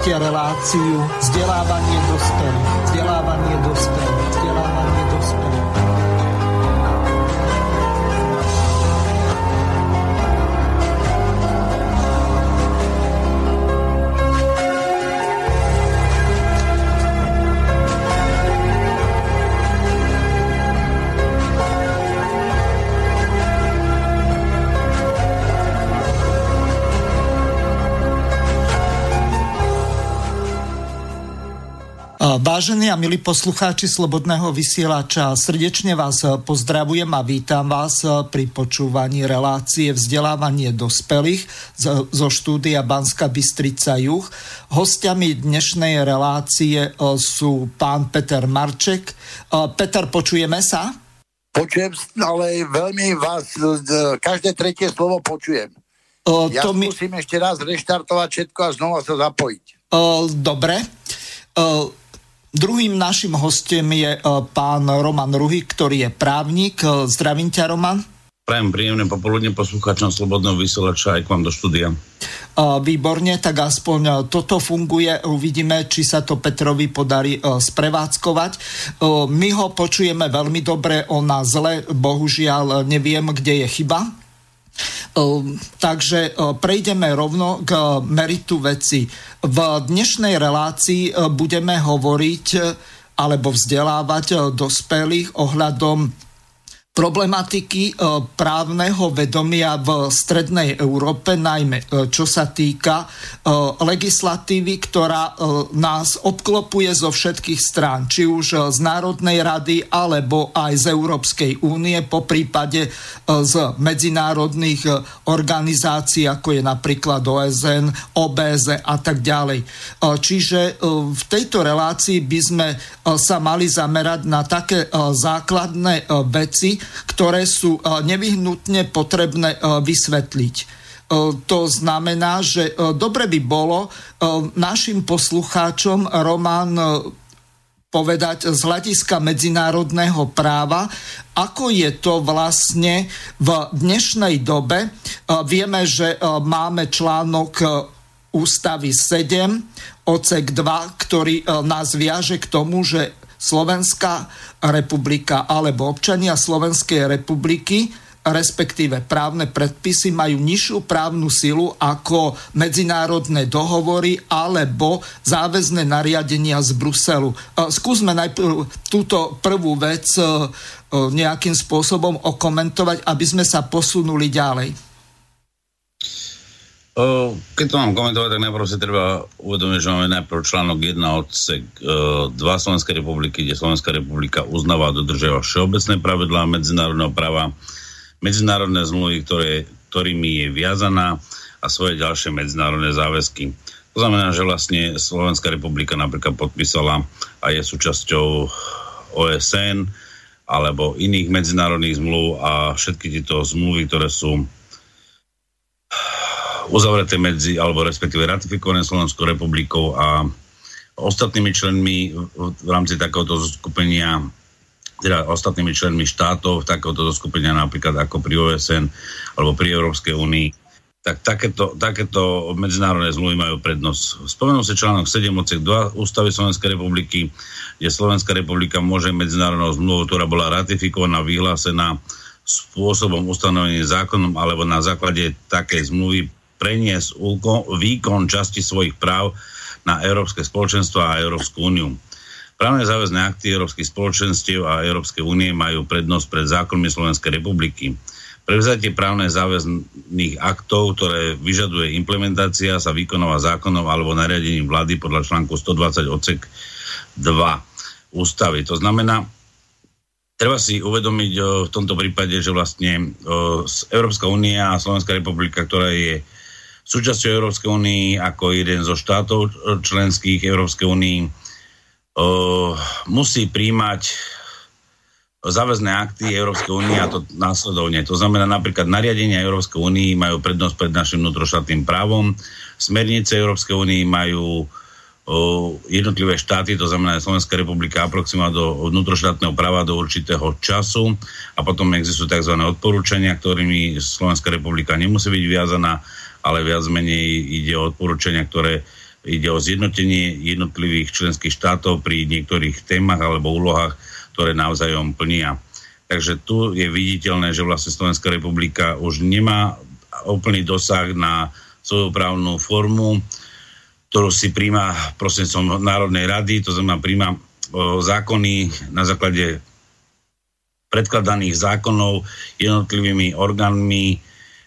Počúvate reláciu vzdelávanie dospelých. Vážení a milí poslucháči Slobodného vysielača, srdečne vás pozdravujem a vítam vás pri počúvaní relácie vzdelávanie dospelých zo štúdia Banska Bystrica Juch. Hostiami dnešnej relácie e, sú pán Peter Marček. E, Peter, počujeme sa? Počujem, ale veľmi vás, e, každé tretie slovo počujem. Ja to musím mi... ešte raz reštartovať všetko a znova sa zapojiť. Dobre. Druhým našim hostem je e, pán Roman Ruhy, ktorý je právnik. E, zdravím ťa, Roman. Prajem príjemné popoludne poslucháčom Slobodného vysielača aj k vám do štúdia. E, výborne, tak aspoň toto funguje. Uvidíme, či sa to Petrovi podarí sprevádzkovať. My ho počujeme veľmi dobre, ona zle, bohužiaľ neviem, kde je chyba. Ehm, takže e, prejdeme rovno k meritu veci. V dnešnej relácii e, budeme hovoriť e, alebo vzdelávať dospelých ohľadom problematiky e, právneho vedomia v strednej Európe, najmä e, čo sa týka e, legislatívy, ktorá nás obklopuje zo všetkých strán, či už z Národnej rady, alebo aj z Európskej únie, po prípade z medzinárodných organizácií, ako je napríklad OSN, OBZ a tak ďalej. Čiže v tejto relácii by sme sa mali zamerať na také základné veci, ktoré sú e, nevyhnutne potrebné e, vysvetliť. E, to znamená, že dobre by bolo našim poslucháčom Román povedať z hľadiska medzinárodného práva, ako je to vlastne v dnešnej dobe. Vieme, že máme článok ústavy 7, ocek 2, ktorý nás viaže k tomu, že Slovenská republika alebo občania Slovenskej republiky respektíve právne predpisy majú nižšiu právnu silu ako medzinárodné dohovory alebo záväzné nariadenia z Bruselu. Skúsme najprv túto prvú vec e, nejakým spôsobom okomentovať, aby sme sa posunuli ďalej. Keď to mám komentovať, tak najprv si treba uvedomiť, že máme najprv článok 1 odsek 2 Slovenskej republiky, kde Slovenská republika uznáva a dodržiava všeobecné pravidlá medzinárodného práva, medzinárodné zmluvy, ktoré, ktorými je viazaná a svoje ďalšie medzinárodné záväzky. To znamená, že vlastne Slovenská republika napríklad podpísala a je súčasťou OSN alebo iných medzinárodných zmluv a všetky tieto zmluvy, ktoré sú uzavreté medzi, alebo respektíve ratifikované Slovenskou republikou a ostatnými členmi v rámci takéhoto zoskupenia teda ostatnými členmi štátov takéhoto zoskupenia napríklad ako pri OSN alebo pri Európskej únii, tak takéto, takéto medzinárodné zmluvy majú prednosť. Spomenul sa článok 7 odsek 2 Ústavy Slovenskej republiky, kde Slovenská republika môže medzinárodnou zmluvou, ktorá bola ratifikovaná, vyhlásená spôsobom ustanovený zákonom alebo na základe takej zmluvy preniesť výkon časti svojich práv na Európske spoločenstvo a Európsku úniu. Právne záväzné akty Európskych spoločenstiev a Európskej únie majú prednosť pred zákonmi Slovenskej republiky. Prevzatie právne záväzných aktov, ktoré vyžaduje implementácia, sa vykonáva zákonom alebo nariadením vlády podľa článku 120 odsek 2 ústavy. To znamená, treba si uvedomiť v tomto prípade, že vlastne Európska únia a Slovenská republika, ktorá je súčasťou Európskej únie ako jeden zo štátov členských Európskej únii musí príjmať záväzné akty Európskej únie a to následovne. To znamená napríklad nariadenia Európskej únie majú prednosť pred našim vnútroštátnym právom, smernice Európskej únie majú jednotlivé štáty, to znamená Slovenská republika aproximá do vnútroštátneho práva do určitého času a potom existujú tzv. odporúčania, ktorými Slovenská republika nemusí byť viazaná ale viac menej ide o odporúčania, ktoré ide o zjednotenie jednotlivých členských štátov pri niektorých témach alebo úlohách, ktoré navzájom plnia. Takže tu je viditeľné, že vlastne Slovenská republika už nemá úplný dosah na svoju právnu formu, ktorú si príjma prostredníctvom Národnej rady, to znamená príjma zákony na základe predkladaných zákonov jednotlivými orgánmi,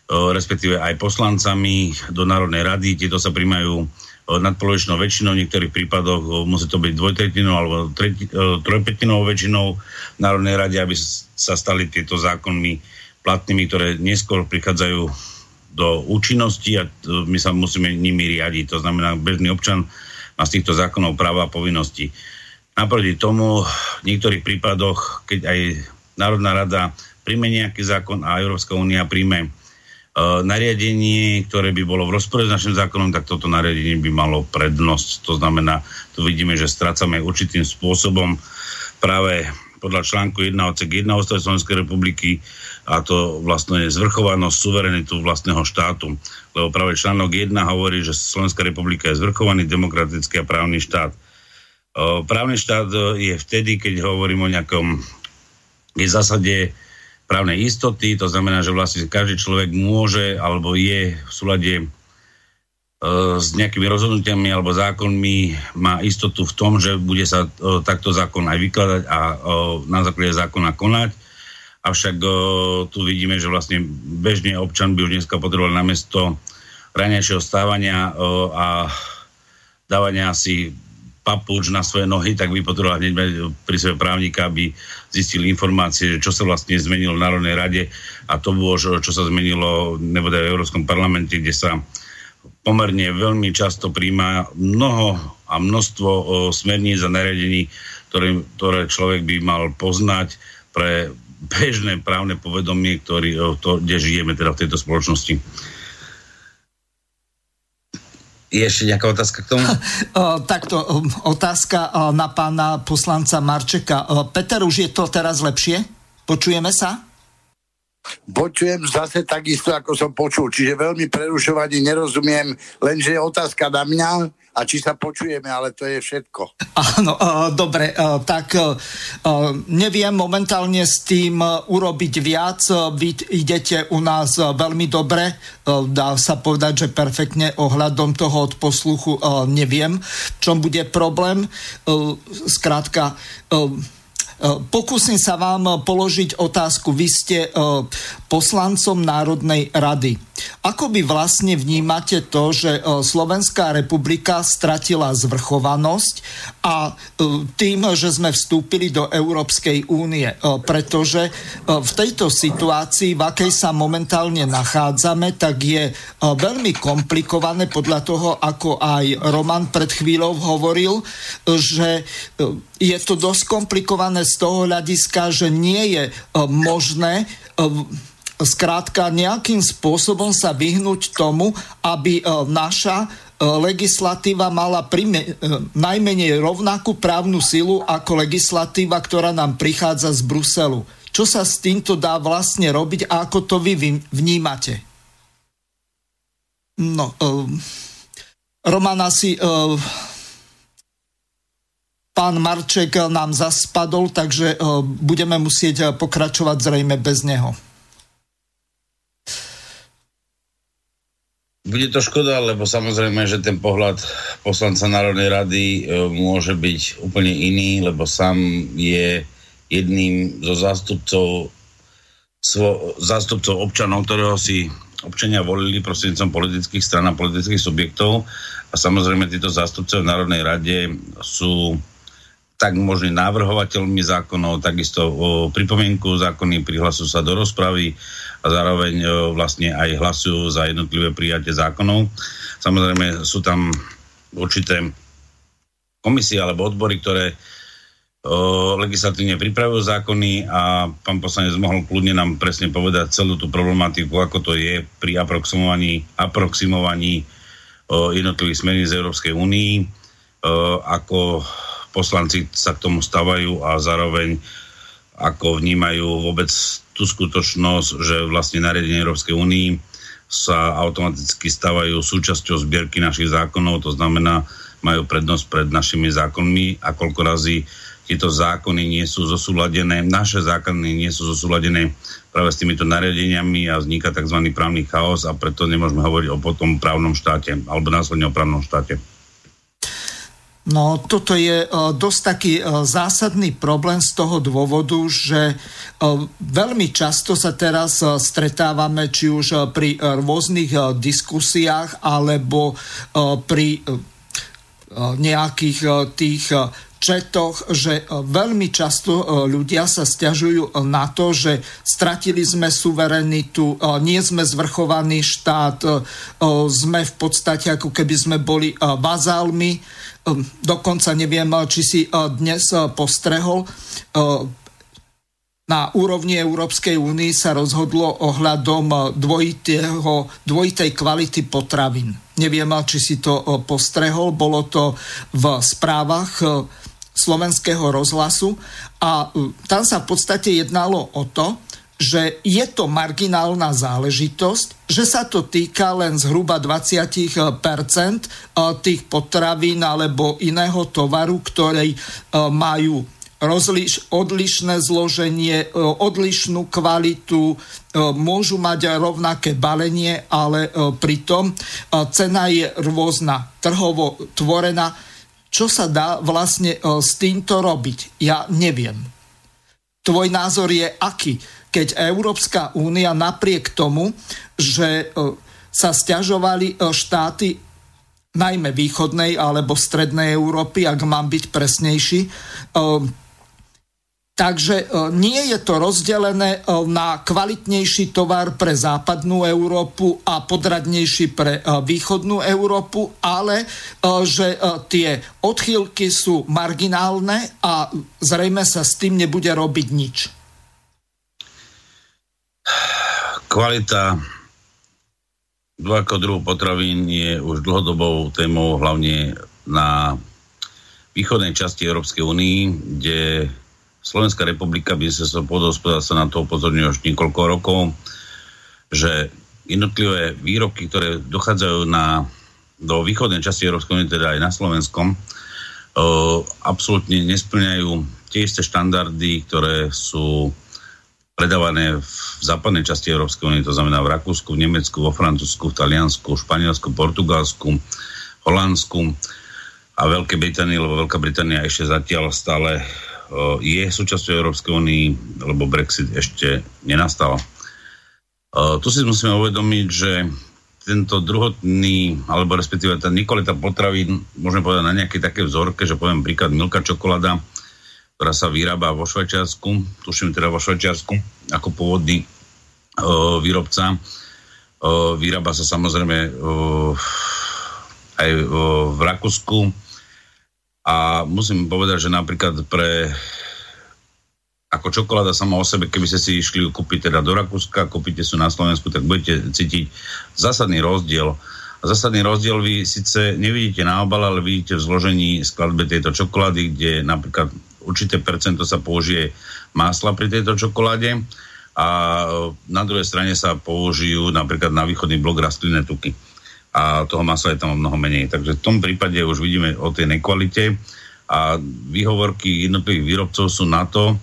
respektíve aj poslancami do Národnej rady. Tieto sa príjmajú nadpolovičnou väčšinou, v niektorých prípadoch musí to byť dvojtretinou alebo trojpetinou väčšinou v Národnej rade, aby sa stali tieto zákony platnými, ktoré neskôr prichádzajú do účinnosti a my sa musíme nimi riadiť. To znamená, bežný občan má z týchto zákonov práva a povinnosti. Naproti tomu v niektorých prípadoch, keď aj Národná rada príjme nejaký zákon a Európska únia príjme nariadenie, ktoré by bolo v rozpore s našim zákonom, tak toto nariadenie by malo prednosť. To znamená, tu vidíme, že strácame určitým spôsobom práve podľa článku 1 odsek 1 Ústavy Slovenskej republiky a to vlastne je zvrchovanosť suverenitu vlastného štátu. Lebo práve článok 1 hovorí, že Slovenská republika je zvrchovaný demokratický a právny štát. Právny štát je vtedy, keď hovorím o nejakom je v zásade právnej istoty, to znamená, že vlastne každý človek môže alebo je v súlade e, s nejakými rozhodnutiami alebo zákonmi má istotu v tom, že bude sa o, takto zákon aj vykladať a o, na základe zákona konať. Avšak o, tu vidíme, že vlastne bežne občan by už dneska potreboval namiesto ranejšieho stávania a dávania si papuč na svoje nohy, tak by potreboval hneď mať pri sebe právnika, aby zistil informácie, čo sa vlastne zmenilo v Národnej rade a to bolo, čo sa zmenilo nebude v Európskom parlamente, kde sa pomerne veľmi často príjma mnoho a množstvo smerníc a nariadení, ktoré, ktoré človek by mal poznať pre bežné právne povedomie, ktorý, to, kde žijeme teda v tejto spoločnosti. Je ešte nejaká otázka k tomu? Takto, otázka na pána poslanca Marčeka. Peter, už je to teraz lepšie? Počujeme sa? Počujem zase takisto, ako som počul. Čiže veľmi prerušovaní nerozumiem, lenže je otázka na mňa a či sa počujeme, ale to je všetko. Áno, dobre, tak neviem momentálne s tým urobiť viac. Vy idete u nás veľmi dobre, dá sa povedať, že perfektne ohľadom toho od posluchu neviem, čom bude problém. Skrátka, E, pokúsim sa vám položiť otázku. Vy ste e, poslancom Národnej rady. Ako by vlastne vnímate to, že e, Slovenská republika stratila zvrchovanosť a tým, že sme vstúpili do Európskej únie, pretože v tejto situácii, v akej sa momentálne nachádzame, tak je veľmi komplikované podľa toho, ako aj Roman pred chvíľou hovoril, že je to dosť komplikované z toho hľadiska, že nie je e, možné e, skrátka nejakým spôsobom sa vyhnúť tomu, aby e, naša legislatíva mala prime, najmenej rovnakú právnu silu ako legislatíva, ktorá nám prichádza z Bruselu. Čo sa s týmto dá vlastne robiť a ako to vy vnímate? No, uh, Roman asi uh, Pán Marček nám zaspadol, takže e, budeme musieť e, pokračovať zrejme bez neho. Bude to škoda, lebo samozrejme, že ten pohľad poslanca Národnej rady e, môže byť úplne iný, lebo sám je jedným zo zástupcov, svo, zástupcov občanov, ktorého si občania volili prostredníctvom politických stran a politických subjektov. A samozrejme, títo zástupcov v Národnej rade sú tak možný návrhovateľmi zákonov, takisto o pripomienku zákony prihlasujú sa do rozpravy a zároveň o, vlastne aj hlasujú za jednotlivé prijatie zákonov. Samozrejme sú tam určité komisie alebo odbory, ktoré o, legislatívne pripravujú zákony a pán poslanec mohol kľudne nám presne povedať celú tú problematiku, ako to je pri aproximovaní, aproximovaní o, jednotlivých smerníc z Európskej únii, ako poslanci sa k tomu stavajú a zároveň ako vnímajú vôbec tú skutočnosť, že vlastne nariadenie Európskej únii sa automaticky stávajú súčasťou zbierky našich zákonov, to znamená, majú prednosť pred našimi zákonmi a koľko razy tieto zákony nie sú zosúladené, naše zákony nie sú zosúladené práve s týmito nariadeniami a vzniká tzv. právny chaos a preto nemôžeme hovoriť o potom právnom štáte alebo následne o právnom štáte. No, toto je uh, dosť taký uh, zásadný problém z toho dôvodu, že uh, veľmi často sa teraz stretávame či už pri rôznych diskusiách alebo pri nejakých uh, tých uh, četoch, že veľmi často ľudia sa stiažujú na to, že stratili sme suverenitu, nie sme zvrchovaný štát, sme v podstate ako keby sme boli vazálmi Ehm, dokonca neviem, či si eh, dnes eh, postrehol, eh, na úrovni Európskej únie sa rozhodlo ohľadom dvojitého, dvojitej kvality potravín. Neviem, či si to postrehol, bolo to v správach slovenského rozhlasu. A tam sa v podstate jednalo o to, že je to marginálna záležitosť, že sa to týka len zhruba 20 tých potravín alebo iného tovaru, ktoré e, majú rozliš, odlišné zloženie, e, odlišnú kvalitu, e, môžu mať rovnaké balenie, ale pritom cena je rôzna, trhovo tvorená. Čo sa dá vlastne s týmto robiť? Ja neviem. Tvoj názor je aký? keď Európska únia napriek tomu, že e, sa stiažovali e, štáty najmä východnej alebo strednej Európy, ak mám byť presnejší. E, takže nie je to rozdelené na kvalitnejší tovar pre západnú Európu a podradnejší pre východnú Európu, ale že tie odchýlky sú marginálne a zrejme sa s tým nebude robiť nič. Kvalita ako druhu potravín je už dlhodobou témou hlavne na východnej časti Európskej únii, kde Slovenská republika by sa na to upozorňuje už niekoľko rokov, že jednotlivé výrobky, ktoré dochádzajú na, do východnej časti Európskej únie, teda aj na Slovenskom, absolútne nesplňajú tie isté štandardy, ktoré sú predávané v západnej časti Európskej únie, to znamená v Rakúsku, v Nemecku, vo Francúzsku, v Taliansku, v Španielsku, Portugalsku, Holandsku a Veľkej Británii, lebo Veľká Británia ešte zatiaľ stále je súčasťou Európskej únie, lebo Brexit ešte nenastal. Uh, tu si musíme uvedomiť, že tento druhotný, alebo respektíve tá nekolita potravín, môžeme povedať na nejakej také vzorke, že poviem príklad Milka čokoláda, ktorá sa vyrába vo Švajčiarsku, tuším teda vo Švajčiarsku, ako pôvodný uh, výrobca. Uh, vyrába sa samozrejme uh, aj uh, v Rakúsku a musím povedať, že napríklad pre ako čokoláda sama o sebe, keby ste si išli kúpiť teda do Rakúska, kúpite sú na Slovensku, tak budete cítiť zásadný rozdiel. A zásadný rozdiel vy síce nevidíte na obale, ale vidíte v zložení skladbe tejto čokolády, kde napríklad určité percento sa použije masla pri tejto čokoláde a na druhej strane sa použijú napríklad na východný blok rastlinné tuky. A toho masla je tam o mnoho menej. Takže v tom prípade už vidíme o tej nekvalite a výhovorky jednotlivých výrobcov sú na to,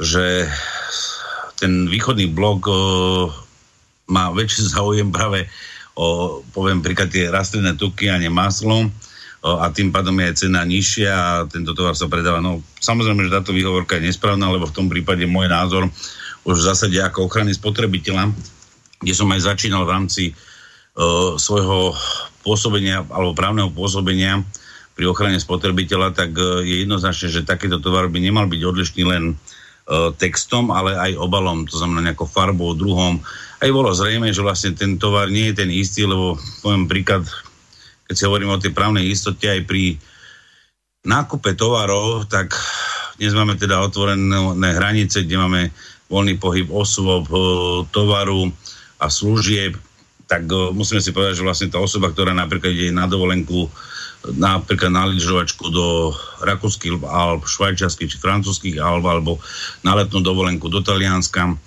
že ten východný blok o, e, má väčší záujem práve o, poviem príklad, tie rastlinné tuky a nie maslo a tým pádom je cena nižšia a tento tovar sa predáva. No samozrejme, že táto výhovorka je nesprávna, lebo v tom prípade môj názor už v zásade ako ochrany spotrebiteľa, kde som aj začínal v rámci svojho pôsobenia alebo právneho pôsobenia pri ochrane spotrebiteľa, tak uh, je jednoznačné, že takýto tovar by nemal byť odlišný len uh, textom, ale aj obalom, to znamená nejakou farbou, druhom. Aj bolo zrejme, že vlastne ten tovar nie je ten istý, lebo poviem príklad, keď si hovoríme o tej právnej istote aj pri nákupe tovarov, tak dnes máme teda otvorené hranice, kde máme voľný pohyb osôb, tovaru a služieb, tak musíme si povedať, že vlastne tá osoba, ktorá napríklad ide na dovolenku, napríklad na lyžovačku do rakúskych alebo švajčiarských či francúzských alebo, alebo na letnú dovolenku do Talianska,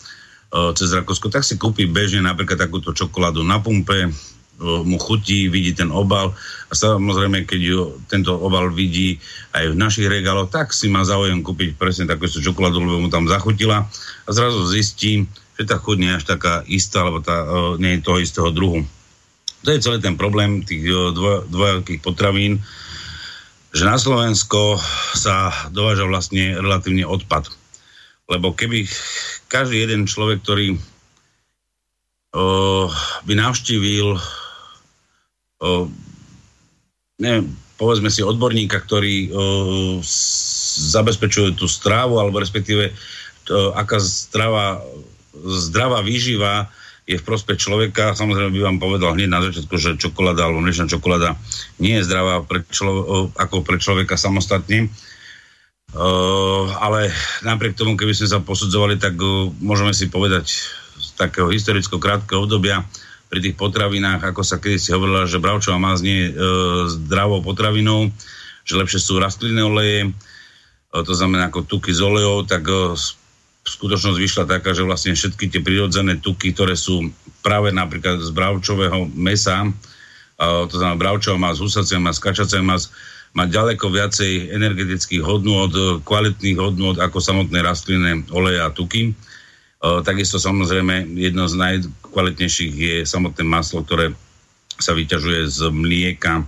cez Rakúsko, tak si kúpi bežne napríklad takúto čokoládu na pumpe, mu chutí, vidí ten obal a samozrejme, keď ju, tento obal vidí aj v našich regáloch, tak si má záujem kúpiť presne takú čokoládu, lebo mu tam zachutila a zrazu zistí, že tá chuť nie je až taká istá, alebo tá, nie je toho istého druhu. To je celý ten problém tých dvo, dvojakých potravín, že na Slovensko sa dováža vlastne relatívne odpad. Lebo keby každý jeden človek, ktorý o, by navštívil neviem, povedzme si odborníka, ktorý zabezpečuje tú strávu, alebo respektíve to, aká zdravá, zdravá výživa je v prospech človeka. Samozrejme by vám povedal hneď na začiatku, že čokoláda alebo mliečna čokoláda nie je zdravá pre člo, ako pre človeka samostatne. Uh, ale napriek tomu, keby sme sa posudzovali, tak uh, môžeme si povedať z takého historického krátkeho obdobia, pri tých potravinách, ako sa kedy si hovorila, že bravčová maz nie e, zdravou potravinou, že lepšie sú rastlinné oleje, to znamená ako tuky z olejov, tak e, skutočnosť vyšla taká, že vlastne všetky tie prirodzené tuky, ktoré sú práve napríklad z bravčového mesa, to znamená bravčová maz, husacia maz, kačacia maz, má ďaleko viacej energetických hodnôt, kvalitných hodnôt ako samotné rastlinné oleje a tuky. Takisto samozrejme jedno z najkvalitnejších je samotné maslo, ktoré sa vyťažuje z mlieka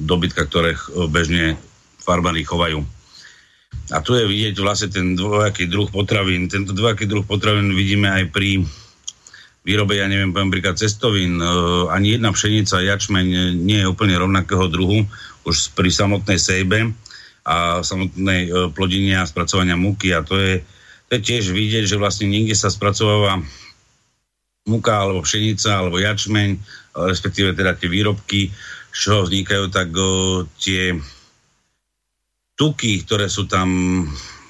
dobytka, ktoré bežne farmári chovajú. A tu je vidieť vlastne ten dvojaký druh potravín. Tento dvojaký druh potravín vidíme aj pri výrobe, ja neviem, poviem príklad cestovín. Ani jedna pšenica, jačmeň nie je úplne rovnakého druhu už pri samotnej sejbe a samotnej plodine a spracovania múky a to je to je tiež vidieť, že vlastne niekde sa spracováva muka alebo pšenica alebo jačmeň, respektíve teda tie výrobky, z čoho vznikajú, tak o, tie tuky, ktoré sú tam,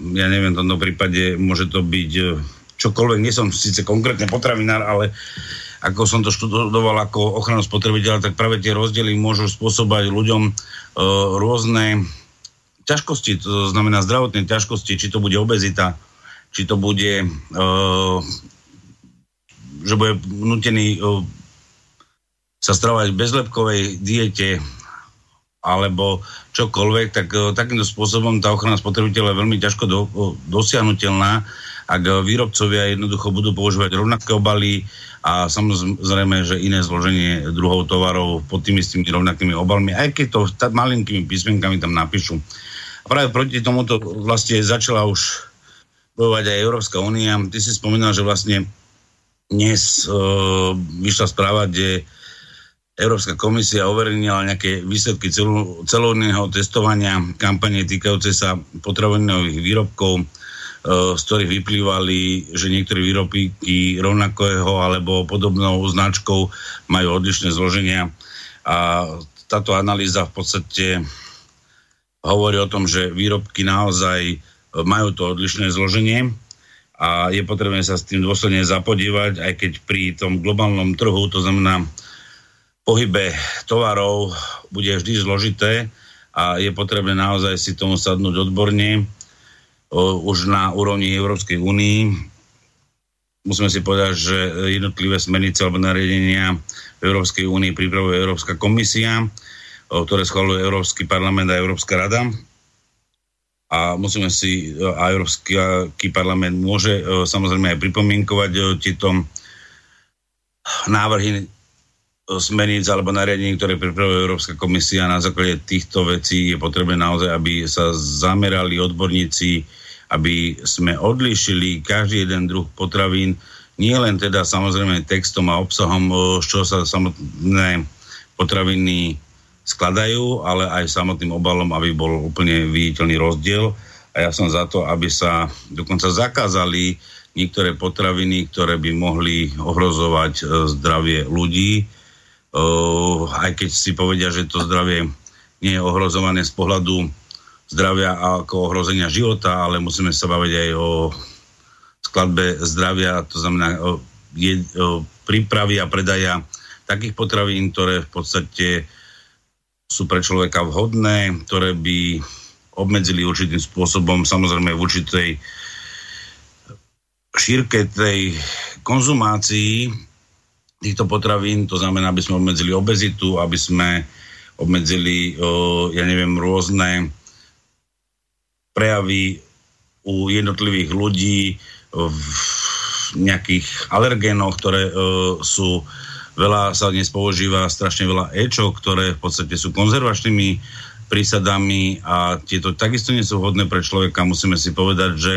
ja neviem, v tomto prípade môže to byť čokoľvek, nie som síce konkrétne potravinár, ale ako som to študoval ako ochranu spotrebiteľa, tak práve tie rozdiely môžu spôsobať ľuďom e, rôzne ťažkosti, to znamená zdravotné ťažkosti, či to bude obezita, či to bude, uh, že bude nutený uh, sa stravovať bezlepkovej diete alebo čokoľvek, tak uh, takýmto spôsobom tá ochrana spotrebiteľa je veľmi ťažko do, uh, dosiahnutelná, ak výrobcovia jednoducho budú používať rovnaké obaly a samozrejme, že iné zloženie druhov tovarov pod tými s tými rovnakými obalmi, aj keď to malinkými písmenkami tam napíšu. A práve proti tomuto vlastne začala už bojovať aj Európska únia. Ty si spomínal, že vlastne dnes uh, vyšla správa, kde Európska komisia overenila nejaké výsledky celovného testovania kampane týkajúce sa potravinových výrobkov, uh, z ktorých vyplývali, že niektoré výrobky rovnakého alebo podobnou značkou majú odlišné zloženia. A táto analýza v podstate hovorí o tom, že výrobky naozaj majú to odlišné zloženie a je potrebné sa s tým dôsledne zapodívať, aj keď pri tom globálnom trhu, to znamená pohybe tovarov, bude vždy zložité a je potrebné naozaj si tomu sadnúť odborne už na úrovni Európskej únii. Musíme si povedať, že jednotlivé smernice alebo nariadenia v Európskej únii pripravuje Európska komisia, ktoré schvaluje Európsky parlament a Európska rada a musíme si, a Európsky parlament môže samozrejme aj pripomienkovať tieto návrhy smerníc alebo nariadení, ktoré pripravuje Európska komisia. Na základe týchto vecí je potrebné naozaj, aby sa zamerali odborníci, aby sme odlišili každý jeden druh potravín, nie len teda samozrejme textom a obsahom, z čoho sa samotné potraviny skladajú, ale aj samotným obalom, aby bol úplne viditeľný rozdiel. A ja som za to, aby sa dokonca zakázali niektoré potraviny, ktoré by mohli ohrozovať e, zdravie ľudí. E, aj keď si povedia, že to zdravie nie je ohrozované z pohľadu zdravia ako ohrozenia života, ale musíme sa baviť aj o skladbe zdravia, to znamená o, je, o prípravy a predaja takých potravín, ktoré v podstate sú pre človeka vhodné, ktoré by obmedzili určitým spôsobom, samozrejme v určitej šírke tej konzumácii týchto potravín, to znamená, aby sme obmedzili obezitu, aby sme obmedzili, ja neviem, rôzne prejavy u jednotlivých ľudí v nejakých alergénoch, ktoré sú veľa sa dnes používa strašne veľa ečok, ktoré v podstate sú konzervačnými prísadami a tieto takisto nie sú vhodné pre človeka. Musíme si povedať, že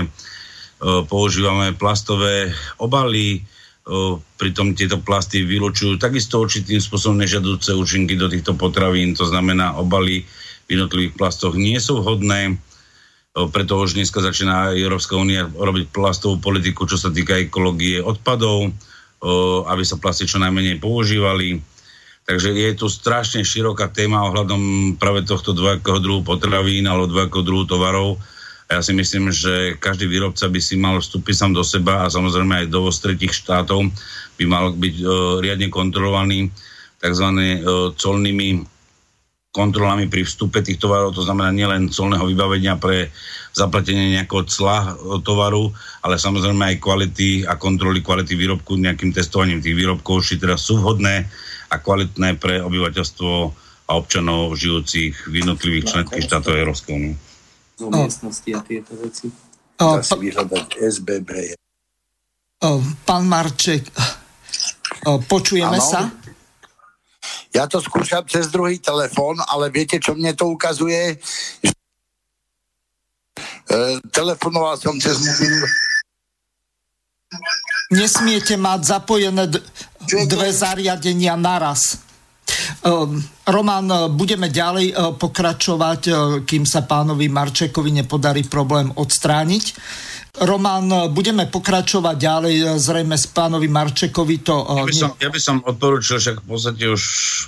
používame plastové obaly, pritom tieto plasty vylučujú takisto určitým spôsobom nežadúce účinky do týchto potravín, to znamená obaly v jednotlivých plastoch nie sú vhodné, preto už dneska začína Európska únia robiť plastovú politiku, čo sa týka ekológie odpadov, aby sa plasty čo najmenej používali. Takže je tu strašne široká téma ohľadom práve tohto dvojakého druhu potravín alebo dvojakého druhu tovarov, ja si myslím, že každý výrobca by si mal vstúpiť sám do seba a samozrejme aj dovoz tretich štátov by mal byť uh, riadne kontrolovaný tzv. Uh, colnými kontrolami pri vstupe tých tovarov, to znamená nielen colného vybavenia pre zaplatenie nejakého cla uh, tovaru, ale samozrejme aj kvality a kontroly kvality výrobku nejakým testovaním tých výrobkov, či teda sú vhodné a kvalitné pre obyvateľstvo a občanov žijúcich v jednotlivých členských štátoch Európskej únie zo miestnosti a tieto veci. Dá si vyhľadať SBB. Pán Marček, počujeme ano. sa? Ja to skúšam cez druhý telefón, ale viete, čo mne to ukazuje? E, telefonoval som cez mobil. Nesmiete mať zapojené d- dve zariadenia naraz. Ehm, Roman, e, budeme ďalej e, pokračovať, e, kým sa pánovi Marčekovi nepodarí problém odstrániť. Roman, budeme pokračovať ďalej, zrejme s pánovi Marčekovi to... Ja by som, ja by som odporúčil, však v podstate už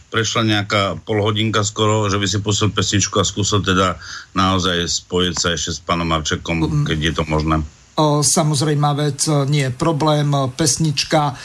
prešla nejaká polhodinka skoro, že by si pustil pesničku a skúsil teda naozaj spojiť sa ešte s pánom Marčekom, mm. keď je to možné. Samozrejme vec, nie je problém, pesnička...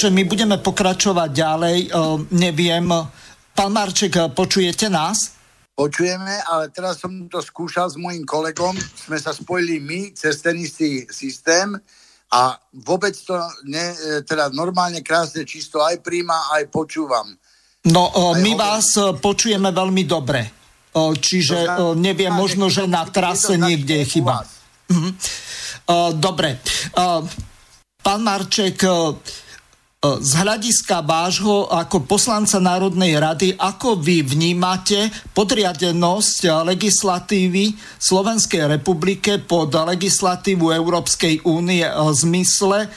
takže my budeme pokračovať ďalej. Neviem, pán Marček, počujete nás? Počujeme, ale teraz som to skúšal s mojim kolegom, sme sa spojili my cez ten istý systém a vôbec to ne, e, teda normálne krásne čisto aj príjma, aj počúvam. No, o, my hovorím. vás e, počujeme veľmi dobre. Čiže o, neviem, možno, že na trase niekde je chyba. Mhm. Dobre. Pán Marček, z hľadiska vášho ako poslanca Národnej rady, ako vy vnímate podriadenosť legislatívy Slovenskej republike pod legislatívu Európskej únie v zmysle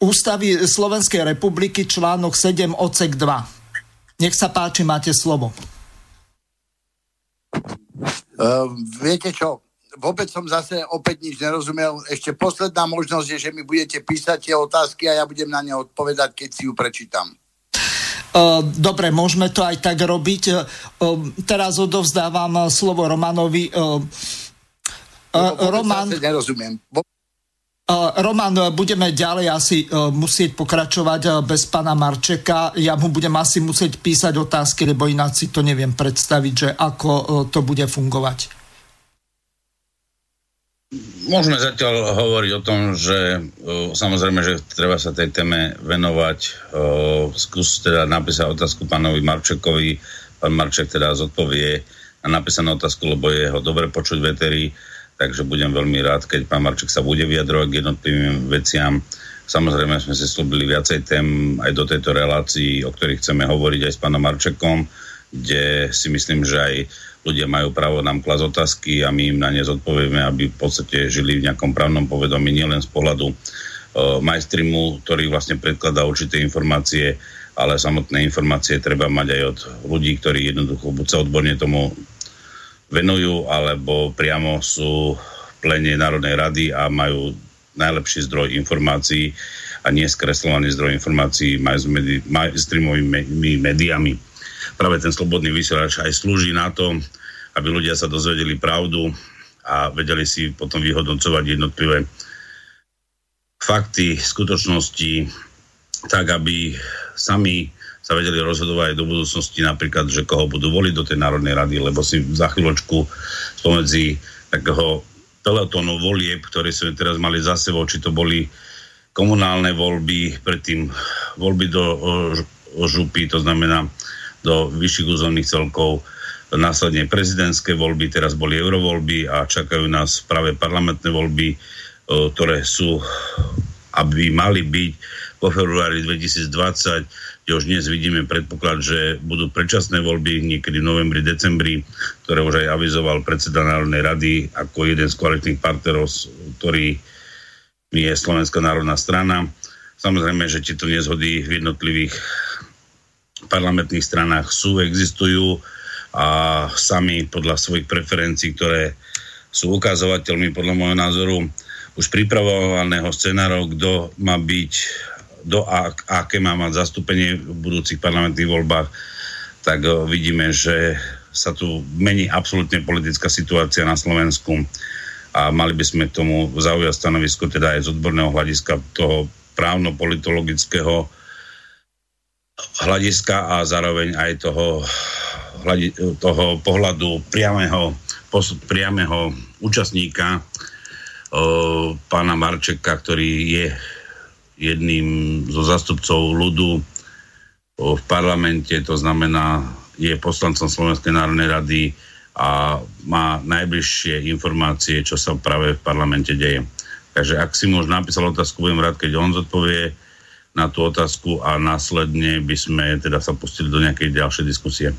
Ústavy Slovenskej republiky článok 7 odsek 2. Nech sa páči, máte slovo. Uh, viete čo, vôbec som zase opäť nič nerozumel. Ešte posledná možnosť je, že mi budete písať tie otázky a ja budem na ne odpovedať, keď si ju prečítam. Dobre, môžeme to aj tak robiť. Teraz odovzdávam slovo Romanovi. Roman... nerozumiem. Roman, budeme ďalej asi musieť pokračovať bez pána Marčeka. Ja mu budem asi musieť písať otázky, lebo ináč si to neviem predstaviť, že ako to bude fungovať. Môžeme zatiaľ hovoriť o tom, že uh, samozrejme, že treba sa tej téme venovať. Uh, skús teda napísať otázku pánovi Marčekovi. Pán Marček teda zodpovie na napísanú otázku, lebo je ho dobre počuť veteri, takže budem veľmi rád, keď pán Marček sa bude vyjadrovať k jednotlivým veciam. Samozrejme sme si slúbili viacej tém aj do tejto relácii, o ktorých chceme hovoriť aj s pánom Marčekom, kde si myslím, že aj ľudia majú právo nám klas otázky a my im na ne zodpovieme, aby v podstate žili v nejakom právnom povedomí, nielen z pohľadu uh, majstrimu, ktorý vlastne predkladá určité informácie, ale samotné informácie treba mať aj od ľudí, ktorí jednoducho buď sa odborne tomu venujú, alebo priamo sú plene Národnej rady a majú najlepší zdroj informácií a nie skreslovaný zdroj informácií mainstreamovými médiami práve ten slobodný vysielač aj slúži na to, aby ľudia sa dozvedeli pravdu a vedeli si potom vyhodnocovať jednotlivé fakty, skutočnosti, tak aby sami sa vedeli rozhodovať aj do budúcnosti napríklad, že koho budú voliť do tej Národnej rady, lebo si za chvíľočku spomedzi takého peletónu volieb, ktoré sme teraz mali za sebou, či to boli komunálne voľby, predtým voľby do župy, to znamená do vyšších územných celkov, následne prezidentské voľby, teraz boli eurovoľby a čakajú nás práve parlamentné voľby, ktoré sú, aby mali byť vo februári 2020, kde už dnes vidíme predpoklad, že budú predčasné voľby niekedy v novembri, decembri, ktoré už aj avizoval predseda Národnej rady ako jeden z kvalitných partnerov, ktorý je Slovenská národná strana. Samozrejme, že tieto nezhody v jednotlivých parlamentných stranách sú, existujú a sami podľa svojich preferencií, ktoré sú ukazovateľmi podľa môjho názoru už pripravovaného scenárov, kto má byť, do a, aké má mať zastúpenie v budúcich parlamentných voľbách, tak eh, vidíme, že sa tu mení absolútne politická situácia na Slovensku a mali by sme k tomu zaujať stanovisko teda aj z odborného hľadiska toho právno-politologického hľadiska a zároveň aj toho, toho pohľadu priamého, priamého účastníka pána Marčeka, ktorý je jedným zo zastupcov ľudu v parlamente, to znamená, je poslancom Slovenskej národnej rady a má najbližšie informácie, čo sa práve v parlamente deje. Takže ak si môž napísal otázku, budem rád, keď on zodpovie na tú otázku a následne by sme teda sa pustili do nejakej ďalšej diskusie.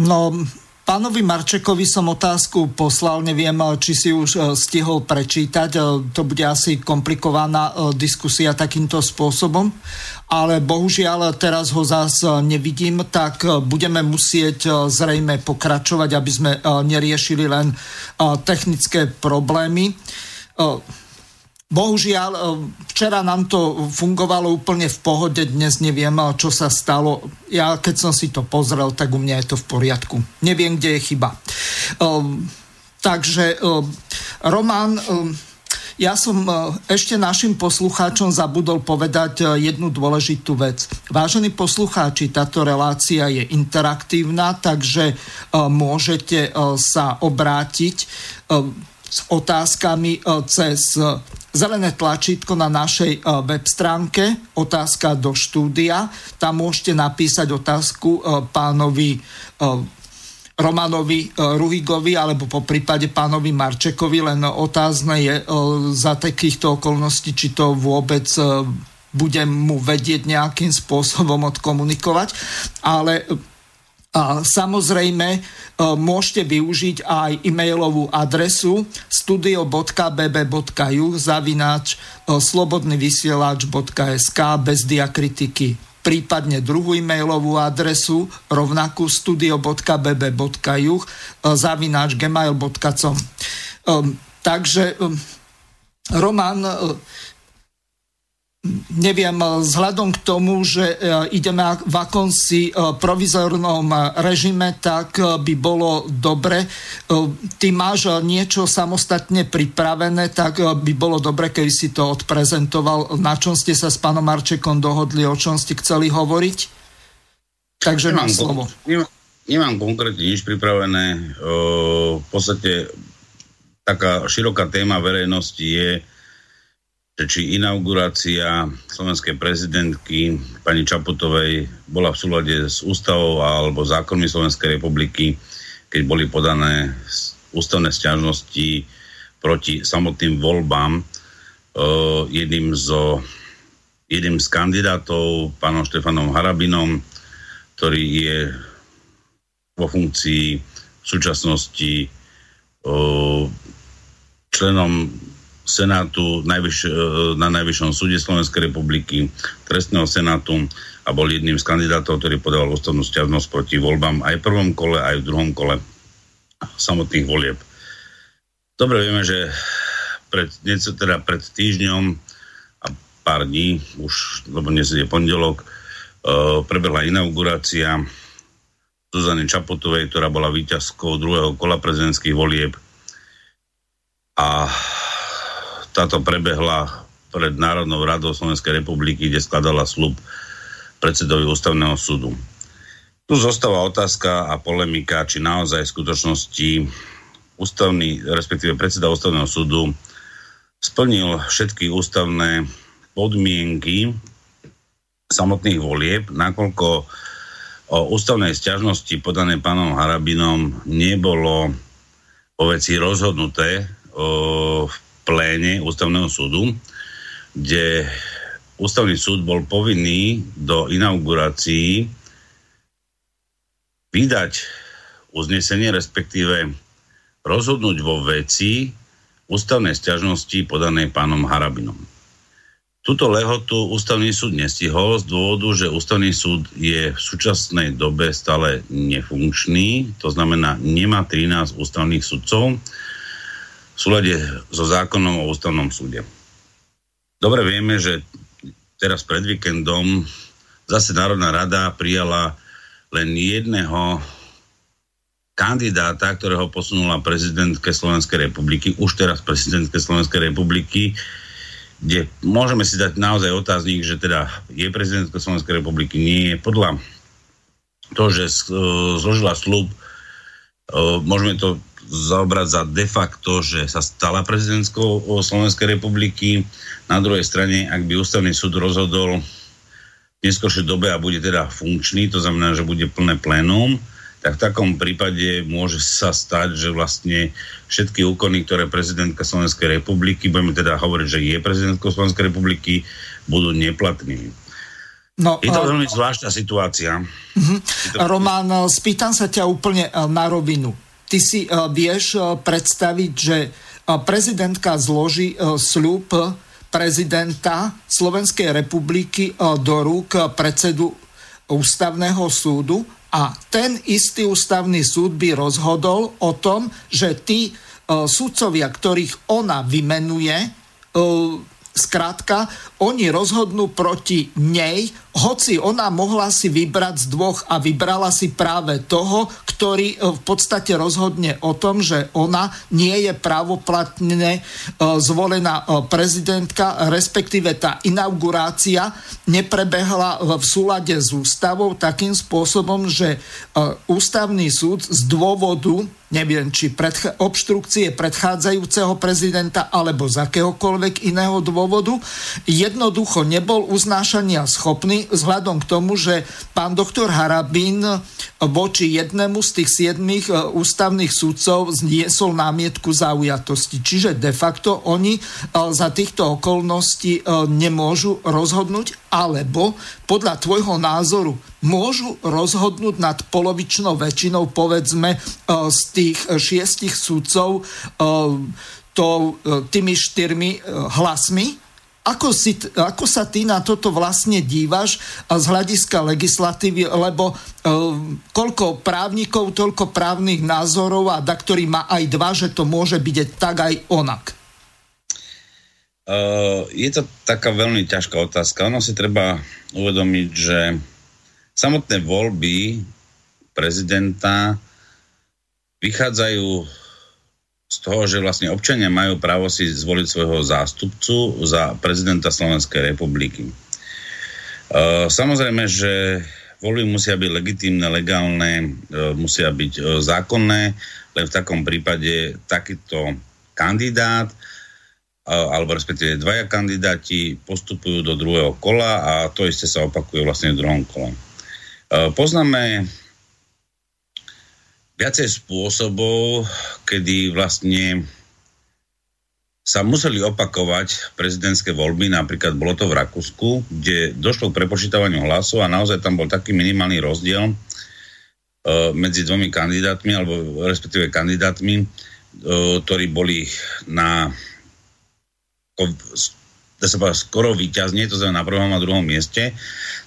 No, Pánovi Marčekovi som otázku poslal, neviem, či si už e, stihol prečítať, e, to bude asi komplikovaná diskusia takýmto spôsobom, ale bohužiaľ teraz ho zás nevidím, tak budeme musieť zrejme pokračovať, aby sme neriešili len technické problémy. Bohužiaľ, e, včera nám to fungovalo úplne v pohode, dnes neviem, e, čo sa stalo. Ja keď som si to pozrel, tak u mňa je to v poriadku. Neviem, kde je chyba. E, takže, Roman, ja som ešte našim poslucháčom zabudol povedať jednu dôležitú vec. Vážení poslucháči, táto relácia je interaktívna, takže môžete sa obrátiť s otázkami cez zelené tlačítko na našej web stránke, otázka do štúdia. Tam môžete napísať otázku pánovi Romanovi e, Ruhigovi alebo po prípade pánovi Marčekovi, len otázne je e, za takýchto okolností, či to vôbec e, budem mu vedieť nejakým spôsobom odkomunikovať, ale samozrejme môžete využiť aj e-mailovú adresu studio.bb.ju zavináč slobodnyvysielač.sk bez diakritiky. Prípadne druhú e-mailovú adresu rovnakú studio.bb.juh zavináč gmail.com um, Takže um, Roman, neviem, vzhľadom k tomu, že e, ideme v akomsi e, provizornom režime, tak by bolo dobre. Ty máš niečo samostatne pripravené, tak by bolo dobre, keby si to odprezentoval. Na čom ste sa s pánom Marčekom dohodli, o čom ste chceli hovoriť? Takže nemám, slovo. Nemám, nemám konkrétne nič pripravené. V podstate taká široká téma verejnosti je, či inaugurácia slovenskej prezidentky pani Čaputovej bola v súlade s ústavou alebo zákonmi Slovenskej republiky, keď boli podané ústavné stiažnosti proti samotným voľbám. Uh, jedným, zo, jedným z kandidátov, pánom Štefanom Harabinom, ktorý je vo funkcii v súčasnosti uh, členom Senátu najvyš, e, na Najvyššom súde Slovenskej republiky, trestného senátu a bol jedným z kandidátov, ktorý podával ústavnú stiažnosť proti voľbám aj v prvom kole, aj v druhom kole samotných volieb. Dobre vieme, že pred, nieco, teda pred týždňom a pár dní, už, lebo dnes je pondelok, uh, prebehla inaugurácia Zuzany Čaputovej, ktorá bola víťazkou druhého kola prezidentských volieb a táto prebehla pred Národnou radou Slovenskej republiky, kde skladala slub predsedovi ústavného súdu. Tu zostáva otázka a polemika, či naozaj v skutočnosti ústavný, respektíve predseda ústavného súdu splnil všetky ústavné podmienky samotných volieb, nakoľko o ústavnej stiažnosti podané pánom Harabinom nebolo o veci rozhodnuté o, v pléne ústavného súdu, kde ústavný súd bol povinný do inaugurácií vydať uznesenie, respektíve rozhodnúť vo veci ústavnej stiažnosti podanej pánom Harabinom. Túto lehotu ústavný súd nestihol z dôvodu, že ústavný súd je v súčasnej dobe stále nefunkčný, to znamená nemá 13 ústavných sudcov, súlade so zákonom o ústavnom súde. Dobre vieme, že teraz pred víkendom zase Národná rada prijala len jedného kandidáta, ktorého posunula prezidentke Slovenskej republiky, už teraz prezidentke Slovenskej republiky, kde môžeme si dať naozaj otáznik, že teda je prezidentka Slovenskej republiky, nie je. Podľa toho, že zložila slub, môžeme to zaobrať za de facto, že sa stala prezidentskou Slovenskej republiky. Na druhej strane, ak by ústavný súd rozhodol v neskôršej dobe a bude teda funkčný, to znamená, že bude plné plénum, tak v takom prípade môže sa stať, že vlastne všetky úkony, ktoré prezidentka Slovenskej republiky, budeme teda hovoriť, že je prezidentkou Slovenskej republiky, budú neplatnými. No, je to veľmi zvláštna situácia. Uh-huh. To... Roman, spýtam sa ťa úplne e, na rovinu ty si uh, vieš uh, predstaviť, že uh, prezidentka zloží sľub prezidenta Slovenskej republiky do rúk predsedu ústavného súdu a ten istý ústavný súd by rozhodol o tom, že tí sudcovia, ktorých ona vymenuje, skrátka, oni rozhodnú proti nej hoci ona mohla si vybrať z dvoch a vybrala si práve toho, ktorý e, v podstate rozhodne o tom, že ona nie je právoplatne e, zvolená e, prezidentka, respektíve tá inaugurácia neprebehla v súlade s ústavou takým spôsobom, že ústavný súd z dôvodu neviem, či predch- obštrukcie predchádzajúceho prezidenta alebo z akéhokoľvek iného dôvodu, jednoducho nebol uznášania schopný vzhľadom k tomu, že pán doktor Harabín voči jednému z tých siedmých e, ústavných súdcov zniesol námietku zaujatosti. Čiže de facto oni e, za týchto okolností e, nemôžu rozhodnúť, alebo podľa tvojho názoru môžu rozhodnúť nad polovičnou väčšinou, povedzme, z tých šiestich súdcov to, tými štyrmi hlasmi, ako, si, ako sa ty na toto vlastne dívaš z hľadiska legislatívy, lebo uh, koľko právnikov, toľko právnych názorov a da, ktorý má aj dva, že to môže byť tak aj onak? Uh, je to taká veľmi ťažká otázka. Ono si treba uvedomiť, že samotné voľby prezidenta vychádzajú z toho, že vlastne občania majú právo si zvoliť svojho zástupcu za prezidenta Slovenskej republiky. E, samozrejme, že voľby musia byť legitímne, legálne, e, musia byť e, zákonné, len v takom prípade takýto kandidát alebo respektíve dvaja kandidáti postupujú do druhého kola a to isté sa opakuje vlastne v druhom kole. Poznáme viacej spôsobov, kedy vlastne sa museli opakovať prezidentské voľby, napríklad bolo to v Rakúsku, kde došlo k prepočítavaniu hlasov a naozaj tam bol taký minimálny rozdiel uh, medzi dvomi kandidátmi, alebo respektíve kandidátmi, uh, ktorí boli na dá sa povedať, skoro výťazne, to znamená na prvom a druhom mieste,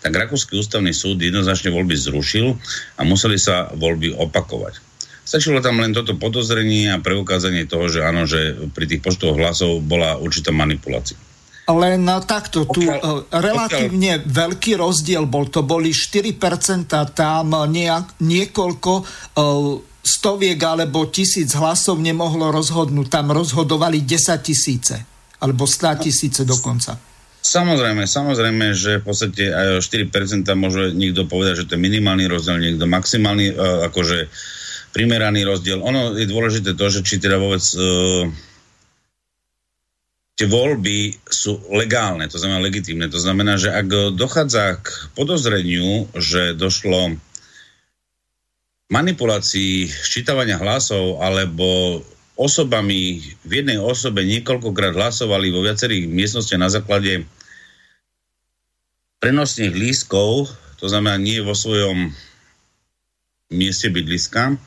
tak Rakúsky ústavný súd jednoznačne voľby zrušil a museli sa voľby opakovať. Stačilo tam len toto podozrenie a preukázanie toho, že áno, že pri tých počtoch hlasov bola určitá manipulácia. Len takto, tu pokiaľ, eh, relatívne pokiaľ... veľký rozdiel bol, to boli 4%, tam nejak, niekoľko uh, stoviek alebo tisíc hlasov nemohlo rozhodnúť, tam rozhodovali 10 tisíce, alebo 100 tisíce dokonca. Samozrejme, samozrejme, že v podstate aj 4% môže niekto povedať, že to je minimálny rozdiel, niekto maximálny, uh, akože primeraný rozdiel. Ono je dôležité to, že či teda vôbec uh, tie voľby sú legálne, to znamená legitímne. To znamená, že ak dochádza k podozreniu, že došlo manipulácii ščítavania hlasov alebo osobami v jednej osobe niekoľkokrát hlasovali vo viacerých miestnostiach na základe prenosných lístkov, to znamená nie vo svojom mieste bydliska,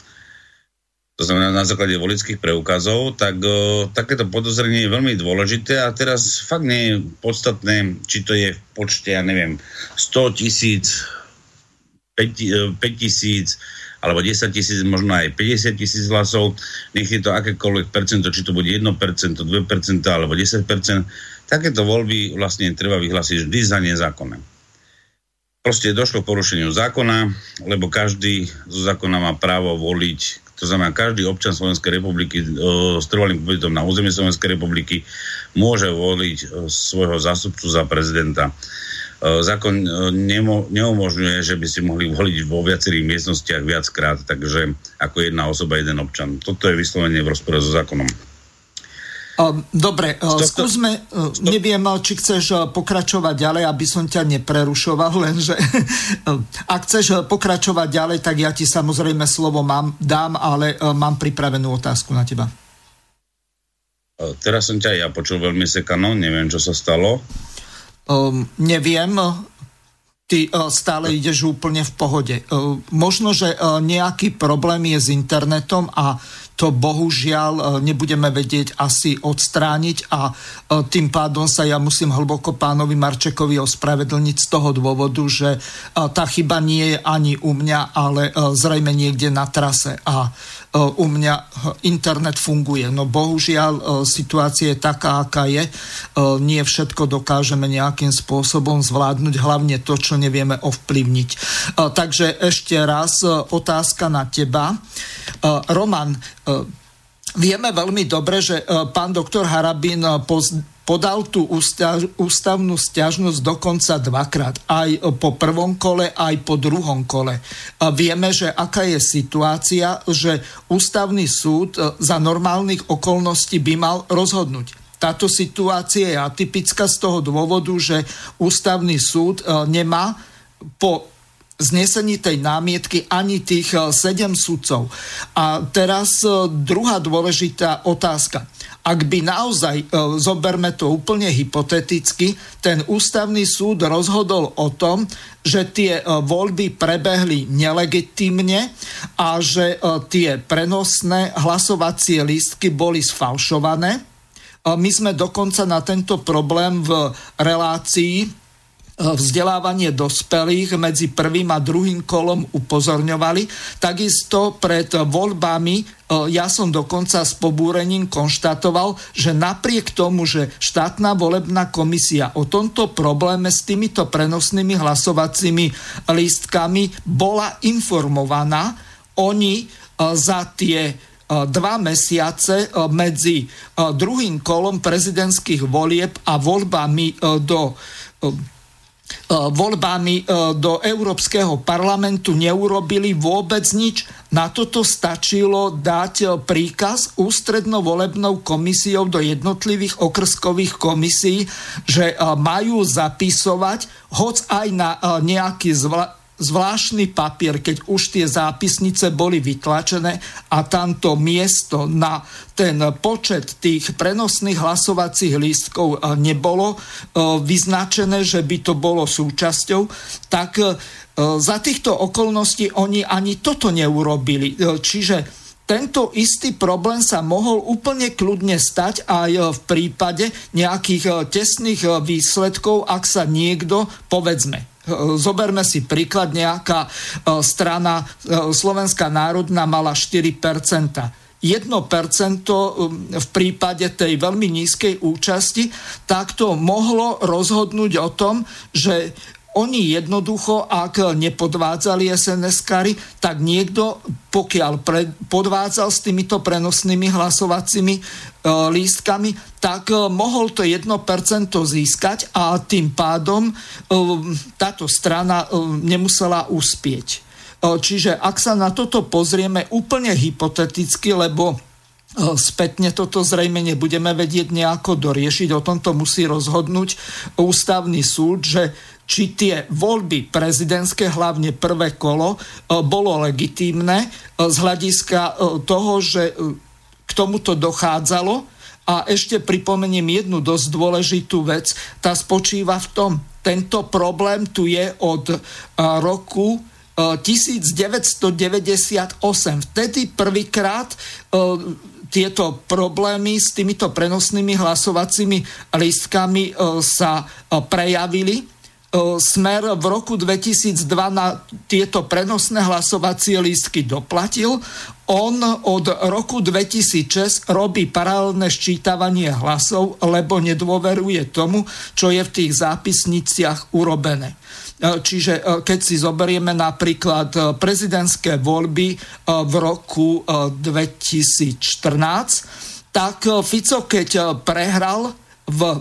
to znamená na základe volických preukazov, tak o, takéto podozrenie je veľmi dôležité a teraz fakt nie je podstatné, či to je v počte, ja neviem, 100 tisíc, 5 e, tisíc, alebo 10 tisíc, možno aj 50 tisíc hlasov, nech je to akékoľvek percento, či to bude 1%, 2% alebo 10%, takéto voľby vlastne treba vyhlásiť vždy za nezákonné. Proste došlo k porušeniu zákona, lebo každý zo zákona má právo voliť to znamená, každý občan Slovenskej republiky e, s trvalým pobytom na území Slovenskej republiky môže voliť e, svojho zástupcu za prezidenta. E, zákon nemo, neumožňuje, že by si mohli voliť vo viacerých miestnostiach viackrát, takže ako jedna osoba, jeden občan. Toto je vyslovene v rozpore so zákonom. Dobre, Stop, skúsme, Stop. neviem, či chceš pokračovať ďalej, aby som ťa neprerušoval, lenže ak chceš pokračovať ďalej, tak ja ti samozrejme slovo mám, dám, ale mám pripravenú otázku na teba. Teraz som ťa ja počul veľmi sekano, neviem, čo sa stalo. Um, neviem, ty uh, stále ideš úplne v pohode. Uh, možno, že uh, nejaký problém je s internetom a to bohužiaľ nebudeme vedieť asi odstrániť a tým pádom sa ja musím hlboko pánovi Marčekovi ospravedlniť z toho dôvodu, že tá chyba nie je ani u mňa, ale zrejme niekde na trase a u mňa internet funguje. No bohužiaľ situácia je taká, aká je. Nie všetko dokážeme nejakým spôsobom zvládnuť, hlavne to, čo nevieme ovplyvniť. Takže ešte raz otázka na teba. Roman, vieme veľmi dobre, že pán doktor Harabín podal tú ústavnú stiažnosť dokonca dvakrát. Aj po prvom kole, aj po druhom kole. Vieme, že aká je situácia, že ústavný súd e, za normálnych okolností by mal rozhodnúť. Táto situácia je atypická z toho dôvodu, že ústavný súd e, nemá po znesení tej námietky ani tých e, sedem sudcov. A teraz druhá dôležitá otázka ak by naozaj, e, zoberme to úplne hypoteticky, ten ústavný súd rozhodol o tom, že tie voľby prebehli nelegitímne a že tie prenosné hlasovacie lístky boli sfalšované. My sme dokonca na tento problém v relácii vzdelávanie dospelých medzi prvým a druhým kolom upozorňovali. Takisto pred voľbami e, ja som dokonca s pobúrením konštatoval, že napriek tomu, že štátna volebná komisia o tomto probléme s týmito prenosnými hlasovacími lístkami bola informovaná, oni e, za tie dva mesiace medzi druhým kolom prezidentských volieb a voľbami do voľbami e, do Európskeho parlamentu neurobili vôbec nič. Na toto stačilo dať e, príkaz ústredno-volebnou komisiou do jednotlivých okrskových komisí, že majú zapisovať, hoc aj na nejaký zvla- zvláštny papier, keď už tie zápisnice boli vytlačené a tamto miesto na ten počet tých prenosných hlasovacích lístkov eh, nebolo eh, vyznačené, že by to bolo súčasťou, tak eh, za týchto okolností oni ani toto neurobili. Čiže tento istý problém sa mohol úplne kľudne stať aj v prípade nejakých tesných výsledkov, ak sa niekto, povedzme, Zoberme si príklad, nejaká e, strana e, Slovenská národná mala 4%. 1% v prípade tej veľmi nízkej účasti, tak to mohlo rozhodnúť o tom, že oni jednoducho, ak nepodvádzali SNS-kary, tak niekto, pokiaľ pre, podvádzal s týmito prenosnými hlasovacími e, lístkami, tak e, mohol to 1% získať a tým pádom e, táto strana e, nemusela uspieť. E, čiže ak sa na toto pozrieme úplne hypoteticky, lebo Spätne toto zrejme nebudeme vedieť nejako doriešiť. O tomto musí rozhodnúť ústavný súd, že či tie voľby prezidentské, hlavne prvé kolo, e, bolo legitímne e, z hľadiska e, toho, že k tomuto dochádzalo. A ešte pripomeniem jednu dosť dôležitú vec. Tá spočíva v tom, tento problém tu je od roku 1998. Vtedy prvýkrát tieto problémy s týmito prenosnými hlasovacími listkami sa prejavili Smer v roku 2002 na tieto prenosné hlasovacie lístky doplatil. On od roku 2006 robí paralelné ščítavanie hlasov, lebo nedôveruje tomu, čo je v tých zápisniciach urobené. Čiže keď si zoberieme napríklad prezidentské voľby v roku 2014, tak Fico keď prehral v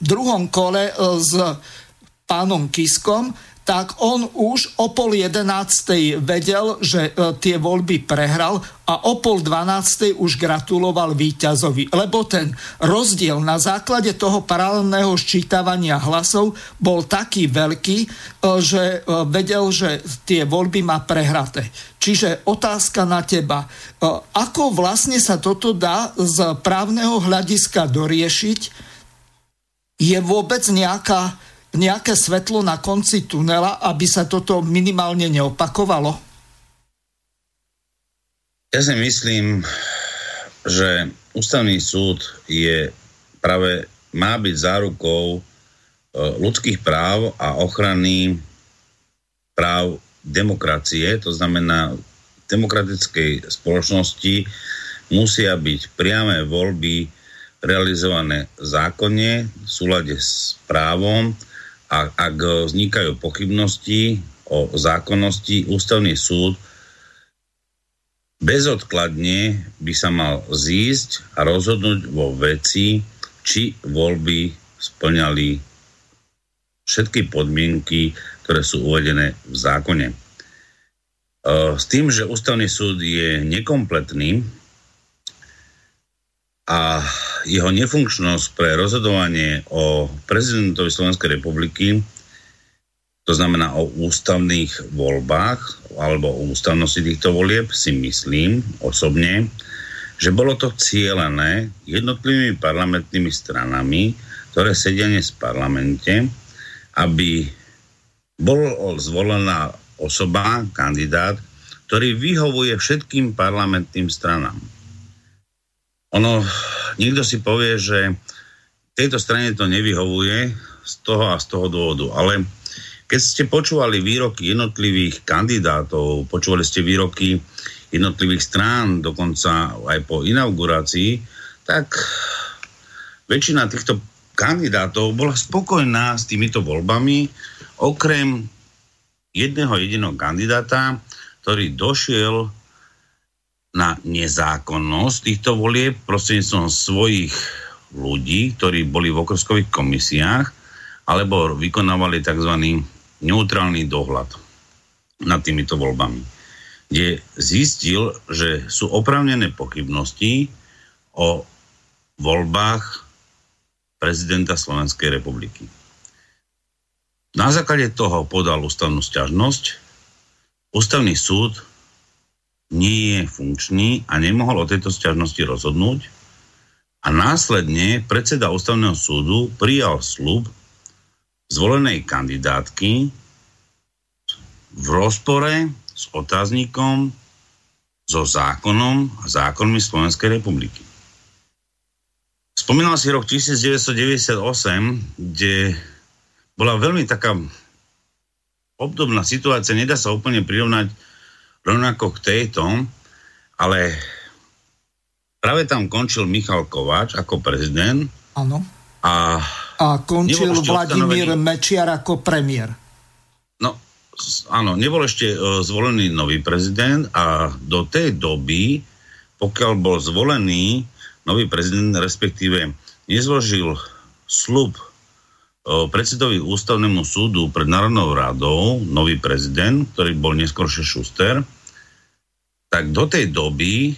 druhom kole e, s pánom Kiskom, tak on už o pol jedenáctej vedel, že e, tie voľby prehral a o pol dvanáctej už gratuloval víťazovi. Lebo ten rozdiel na základe toho paralelného ščítavania hlasov bol taký veľký, e, že vedel, že tie voľby má prehraté. Čiže otázka na teba. Ako vlastne sa toto dá z právneho hľadiska doriešiť, je vôbec nejaká, nejaké svetlo na konci tunela, aby sa toto minimálne neopakovalo? Ja si myslím, že ústavný súd je práve má byť zárukou e, ľudských práv a ochrany práv demokracie, to znamená demokratickej spoločnosti musia byť priame voľby realizované zákonne v súlade s právom a ak vznikajú pochybnosti o zákonnosti, ústavný súd bezodkladne by sa mal zísť a rozhodnúť vo veci, či voľby splňali všetky podmienky, ktoré sú uvedené v zákone. E, s tým, že ústavný súd je nekompletný a jeho nefunkčnosť pre rozhodovanie o prezidentovi Slovenskej republiky to znamená o ústavných voľbách alebo o ústavnosti týchto volieb, si myslím osobne, že bolo to cieľené jednotlivými parlamentnými stranami, ktoré sedia dnes v parlamente, aby bol zvolená osoba, kandidát, ktorý vyhovuje všetkým parlamentným stranám. Ono, niekto si povie, že tejto strane to nevyhovuje z toho a z toho dôvodu, ale keď ste počúvali výroky jednotlivých kandidátov, počúvali ste výroky jednotlivých strán, dokonca aj po inaugurácii, tak väčšina týchto kandidátov bola spokojná s týmito voľbami, okrem jedného jediného kandidáta, ktorý došiel na nezákonnosť týchto volieb prostredníctvom svojich ľudí, ktorí boli v okrskových komisiách alebo vykonávali tzv neutrálny dohľad nad týmito voľbami, kde zistil, že sú opravnené pochybnosti o voľbách prezidenta Slovenskej republiky. Na základe toho podal ústavnú sťažnosť. Ústavný súd nie je funkčný a nemohol o tejto sťažnosti rozhodnúť a následne predseda ústavného súdu prijal slub zvolenej kandidátky v rozpore s otáznikom, so zákonom a zákonmi Slovenskej republiky. Spomínal si rok 1998, kde bola veľmi taká obdobná situácia, nedá sa úplne prirovnať rovnako k tejto, ale práve tam končil Michal Kováč ako prezident. Áno. A a končil Vladimír ustanovený... Mečiar ako premiér. No, áno, nebol ešte uh, zvolený nový prezident a do tej doby, pokiaľ bol zvolený nový prezident, respektíve nezložil slub uh, predsedovi ústavnému súdu pred Národnou radou, nový prezident, ktorý bol neskôršie Šuster, tak do tej doby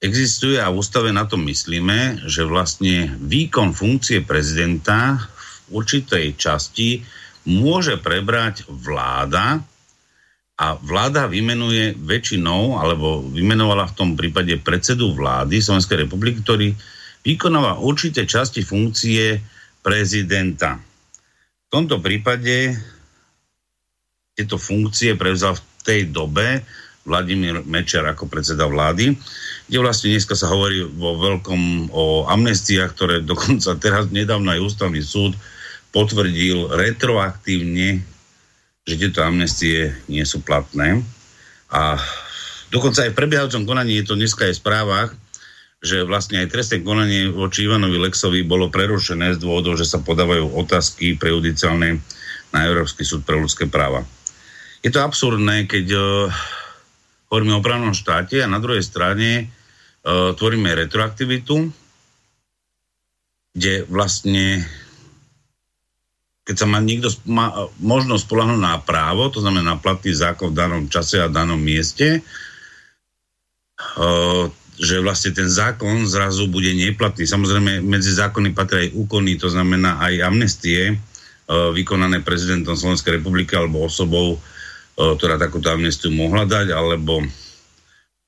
existuje a v ústave na to myslíme, že vlastne výkon funkcie prezidenta v určitej časti môže prebrať vláda a vláda vymenuje väčšinou, alebo vymenovala v tom prípade predsedu vlády Slovenskej republiky, ktorý vykonáva určité časti funkcie prezidenta. V tomto prípade tieto funkcie prevzal v tej dobe Vladimír Mečer ako predseda vlády kde vlastne dneska sa hovorí vo veľkom o amnestiách, ktoré dokonca teraz nedávno aj ústavný súd potvrdil retroaktívne, že tieto amnestie nie sú platné. A dokonca aj v prebiehajúcom konaní je to dneska aj v správach, že vlastne aj trestné konanie voči Ivanovi Lexovi bolo prerušené z dôvodov, že sa podávajú otázky prejudiciálne na Európsky súd pre ľudské práva. Je to absurdné, keď uh, hovoríme o právnom štáte a na druhej strane uh, tvoríme retroaktivitu, kde vlastne keď sa má niekto má možnosť spolahnúť na právo, to znamená na platný zákon v danom čase a danom mieste, uh, že vlastne ten zákon zrazu bude neplatný. Samozrejme, medzi zákony patria aj úkony, to znamená aj amnestie uh, vykonané prezidentom Slovenskej republiky alebo osobou, ktorá takúto amnestiu mohla dať, alebo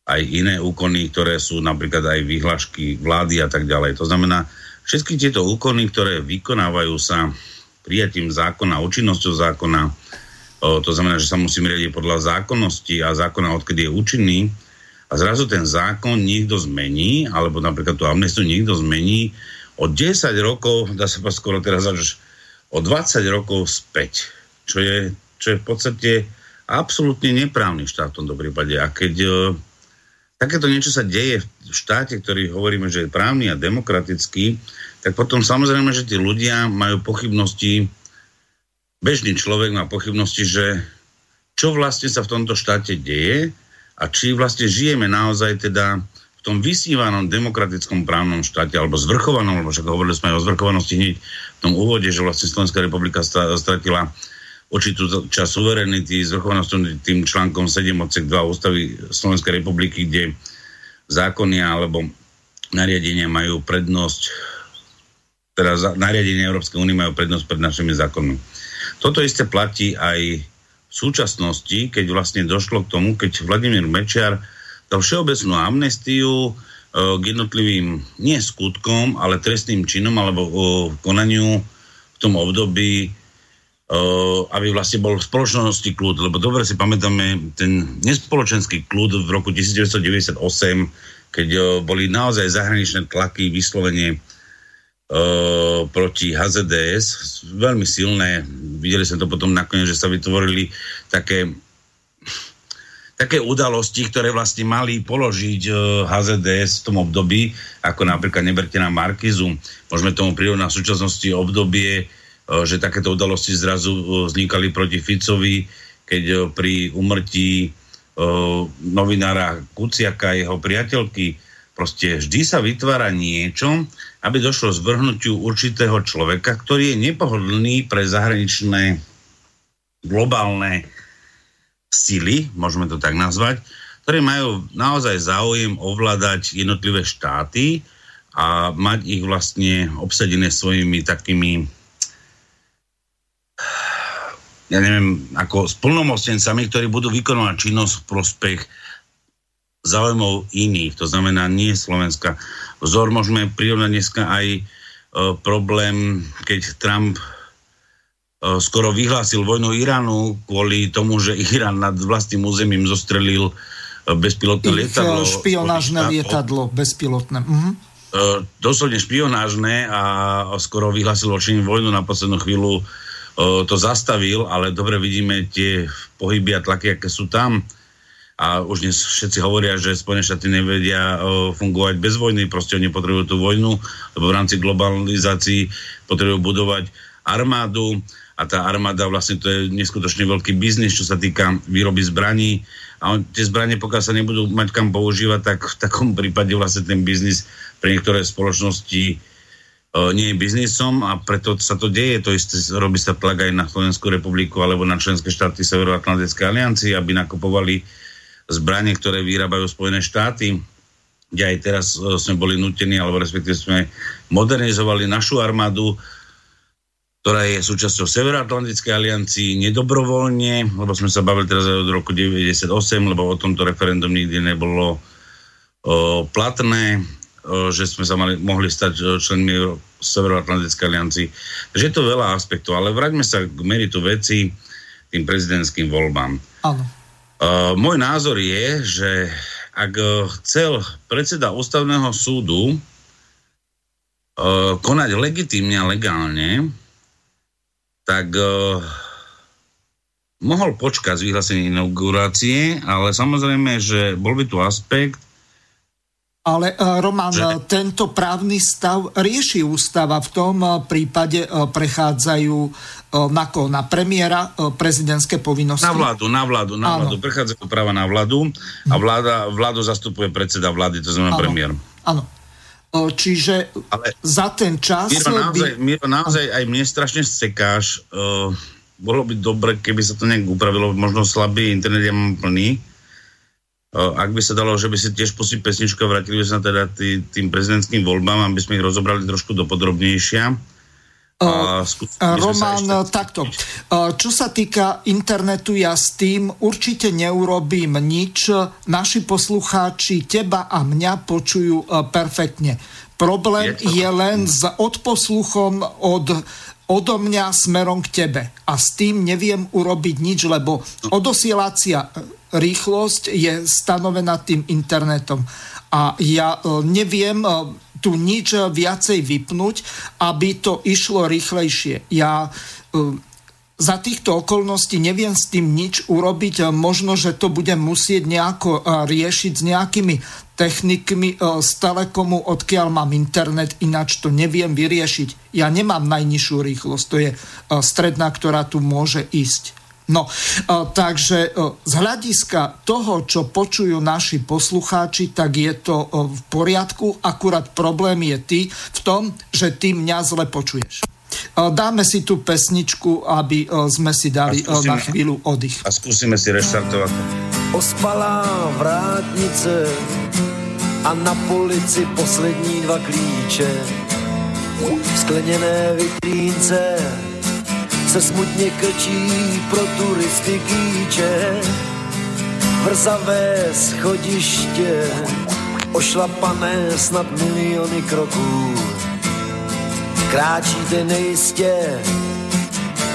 aj iné úkony, ktoré sú napríklad aj výhľašky vlády a tak ďalej. To znamená, všetky tieto úkony, ktoré vykonávajú sa prijatím zákona, účinnosťou zákona, to znamená, že sa musíme riadiť podľa zákonnosti a zákona, odkedy je účinný, a zrazu ten zákon niekto zmení, alebo napríklad tú amnestiu niekto zmení o 10 rokov, dá sa skoro teraz až o 20 rokov späť, čo je, čo je v podstate absolútne neprávny štát v tomto prípade. A keď uh, takéto niečo sa deje v štáte, ktorý hovoríme, že je právny a demokratický, tak potom samozrejme, že tí ľudia majú pochybnosti, bežný človek má pochybnosti, že čo vlastne sa v tomto štáte deje a či vlastne žijeme naozaj teda v tom vysnívanom demokratickom právnom štáte alebo zvrchovanom, lebo však hovorili sme aj o zvrchovanosti hneď v tom úvode, že vlastne Slovenská republika stratila určitú čas suverenity zvrchovanosťou tým článkom 7 odsek 2 ústavy Slovenskej republiky, kde zákony alebo nariadenia majú prednosť teda nariadenia Európskej únie majú prednosť pred našimi zákonmi. Toto isté platí aj v súčasnosti, keď vlastne došlo k tomu, keď Vladimír Mečiar dal všeobecnú amnestiu e, k jednotlivým nie skutkom, ale trestným činom alebo e, konaniu v tom období, aby vlastne bol v spoločnosti kľud. Lebo dobre si pamätáme ten nespoločenský kľud v roku 1998, keď boli naozaj zahraničné tlaky vyslovene proti HZDS, veľmi silné. Videli sme to potom nakoniec, že sa vytvorili také také udalosti, ktoré vlastne mali položiť HZDS v tom období, ako napríklad neberte na Markizu. Môžeme tomu prirovnať v súčasnosti obdobie, že takéto udalosti zrazu vznikali proti Ficovi, keď pri umrtí novinára Kuciaka, jeho priateľky, proste vždy sa vytvára niečo, aby došlo zvrhnutiu určitého človeka, ktorý je nepohodlný pre zahraničné globálne sily, môžeme to tak nazvať, ktoré majú naozaj záujem ovládať jednotlivé štáty a mať ich vlastne obsadené svojimi takými ja neviem, ako splnomocnencami, ktorí budú vykonovať činnosť v prospech záujmov iných, to znamená nie Slovenska. Vzor môžeme prirovnať dneska aj e, problém, keď Trump e, skoro vyhlásil vojnu Iránu kvôli tomu, že Irán nad vlastným územím zostrelil e, bezpilotné Ich lietadlo. špionážne lietadlo, bezpilotné. Mhm. E, doslovne špionážne a skoro vyhlásil voči vojnu na poslednú chvíľu e, to zastavil, ale dobre vidíme tie pohyby a tlaky, aké sú tam. A už dnes všetci hovoria, že Spojené štáty nevedia fungovať bez vojny, proste oni potrebujú tú vojnu, lebo v rámci globalizácií potrebujú budovať armádu. A tá armáda vlastne to je neskutočne veľký biznis, čo sa týka výroby zbraní. A on, tie zbranie, pokiaľ sa nebudú mať kam používať, tak v takom prípade vlastne ten biznis pre niektoré spoločnosti nie je biznisom a preto sa to deje. To isté robí sa tlak aj na Slovenskú republiku alebo na členské štáty Severoatlantickej aliancie, aby nakupovali zbranie, ktoré vyrábajú Spojené štáty, kde aj teraz e, sme boli nutení, alebo respektíve sme modernizovali našu armádu, ktorá je súčasťou Severoatlantickej aliancii nedobrovoľne, lebo sme sa bavili teraz aj od roku 98, lebo o tomto referendum nikdy nebolo o, platné, o, že sme sa mali, mohli stať členmi Severoatlantickej aliancii. Takže je to veľa aspektov, ale vráťme sa k meritu veci tým prezidentským voľbám. Áno. Uh, môj názor je, že ak chcel predseda ústavného súdu uh, konať legitímne a legálne, tak uh, mohol počkať z vyhlásenia inaugurácie, ale samozrejme, že bol by tu aspekt, ale Roman, že... tento právny stav rieši ústava. V tom prípade prechádzajú na ko? Na premiéra prezidentské povinnosti? Na vládu, na vládu, na vládu. Prechádzajú práva na vládu a vláda, vládu zastupuje predseda vlády, to znamená ano. premiér. Áno. Čiže Ale za ten čas... Miro, naozaj, by... Miro, naozaj aj mne strašne sekáš. Uh, bolo by dobre, keby sa to nejak upravilo. Možno slabý internet ja mám plný ak by sa dalo, že by si tiež pustili pesničku a vrátili by sa teda tý, tým prezidentským voľbám, aby sme ich rozobrali trošku dopodrobnejšia. Uh, Roman, ešte... takto. Uh, čo sa týka internetu, ja s tým určite neurobím nič. Naši poslucháči teba a mňa počujú uh, perfektne. Problém je, je len s odposluchom od odo mňa smerom k tebe. A s tým neviem urobiť nič, lebo odosielacia rýchlosť je stanovená tým internetom. A ja neviem tu nič viacej vypnúť, aby to išlo rýchlejšie. Ja za týchto okolností neviem s tým nič urobiť. Možno, že to budem musieť nejako e, riešiť s nejakými technikmi e, z Telekomu, odkiaľ mám internet, ináč to neviem vyriešiť. Ja nemám najnižšiu rýchlosť, to je e, stredná, ktorá tu môže ísť. No, takže z hľadiska toho, čo počujú naši poslucháči, tak je to v poriadku, akurát problém je ty v tom, že ty mňa zle počuješ. Dáme si tú pesničku, aby sme si dali skúsime, na chvíľu oddych. A skúsime si reštartovať. Ospalá vrátnice a na polici poslední dva klíče. V skleněné vitrínce se smutně krčí pro turisty kýče. Vrzavé schodiště, ošlapané snad miliony kroků Kráčíte nejistě,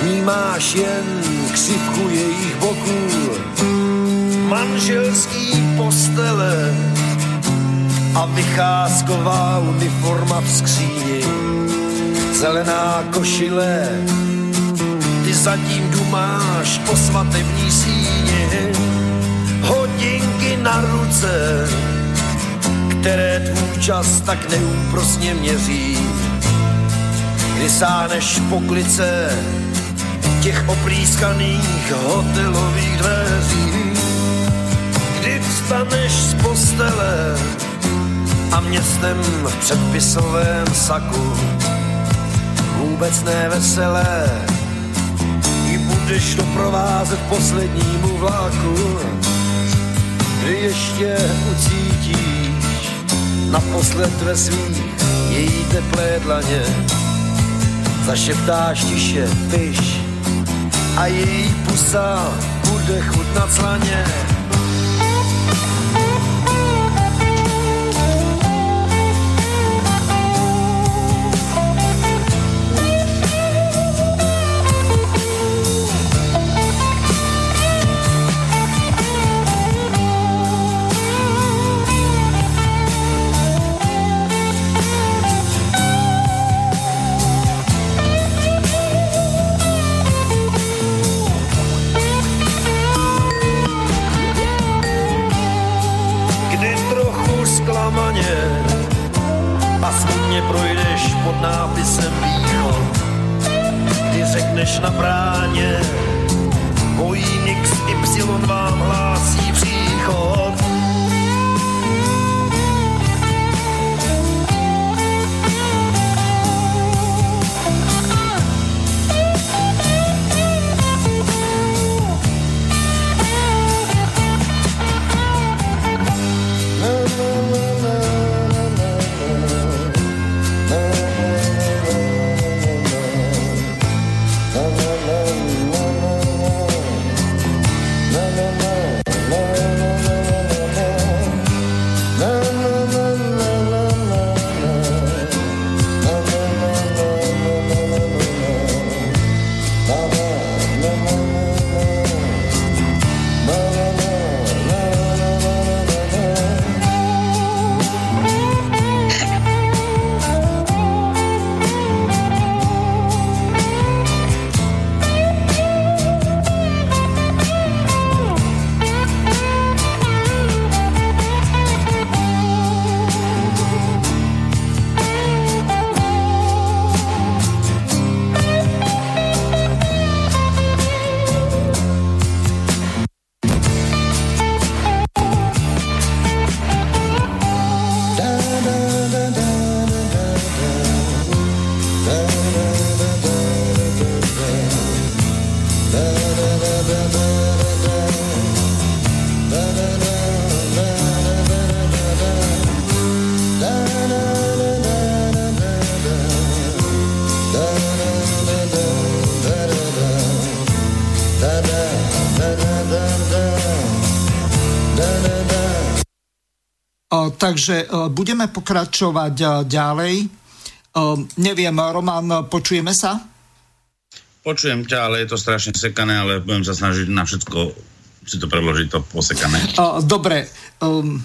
vnímáš jen křivku jejich boků. Manželský postele a vycházková uniforma v skříni. Zelená košile, zatím dumáš o svatební síně. Hodinky na ruce, které tvůj čas tak neúprosně měří. Kdy sáhneš po těch oplískaných hotelových dveří, kdy vstaneš z postele a městem v předpisovém saku. Vůbec neveselé. i budeš doprovázet poslednímu vlaku, kdy ještě ucítíš naposled ve svých její teplé dlaně zašeptáš tiše piš a její pusa bude chutnat slaně. Na bráně. Takže e, budeme pokračovať e, ďalej. E, neviem, Roman, počujeme sa? Počujem ťa, ale je to strašne sekané, ale budem sa snažiť na všetko si to preložiť to posekané. Dobre. Um,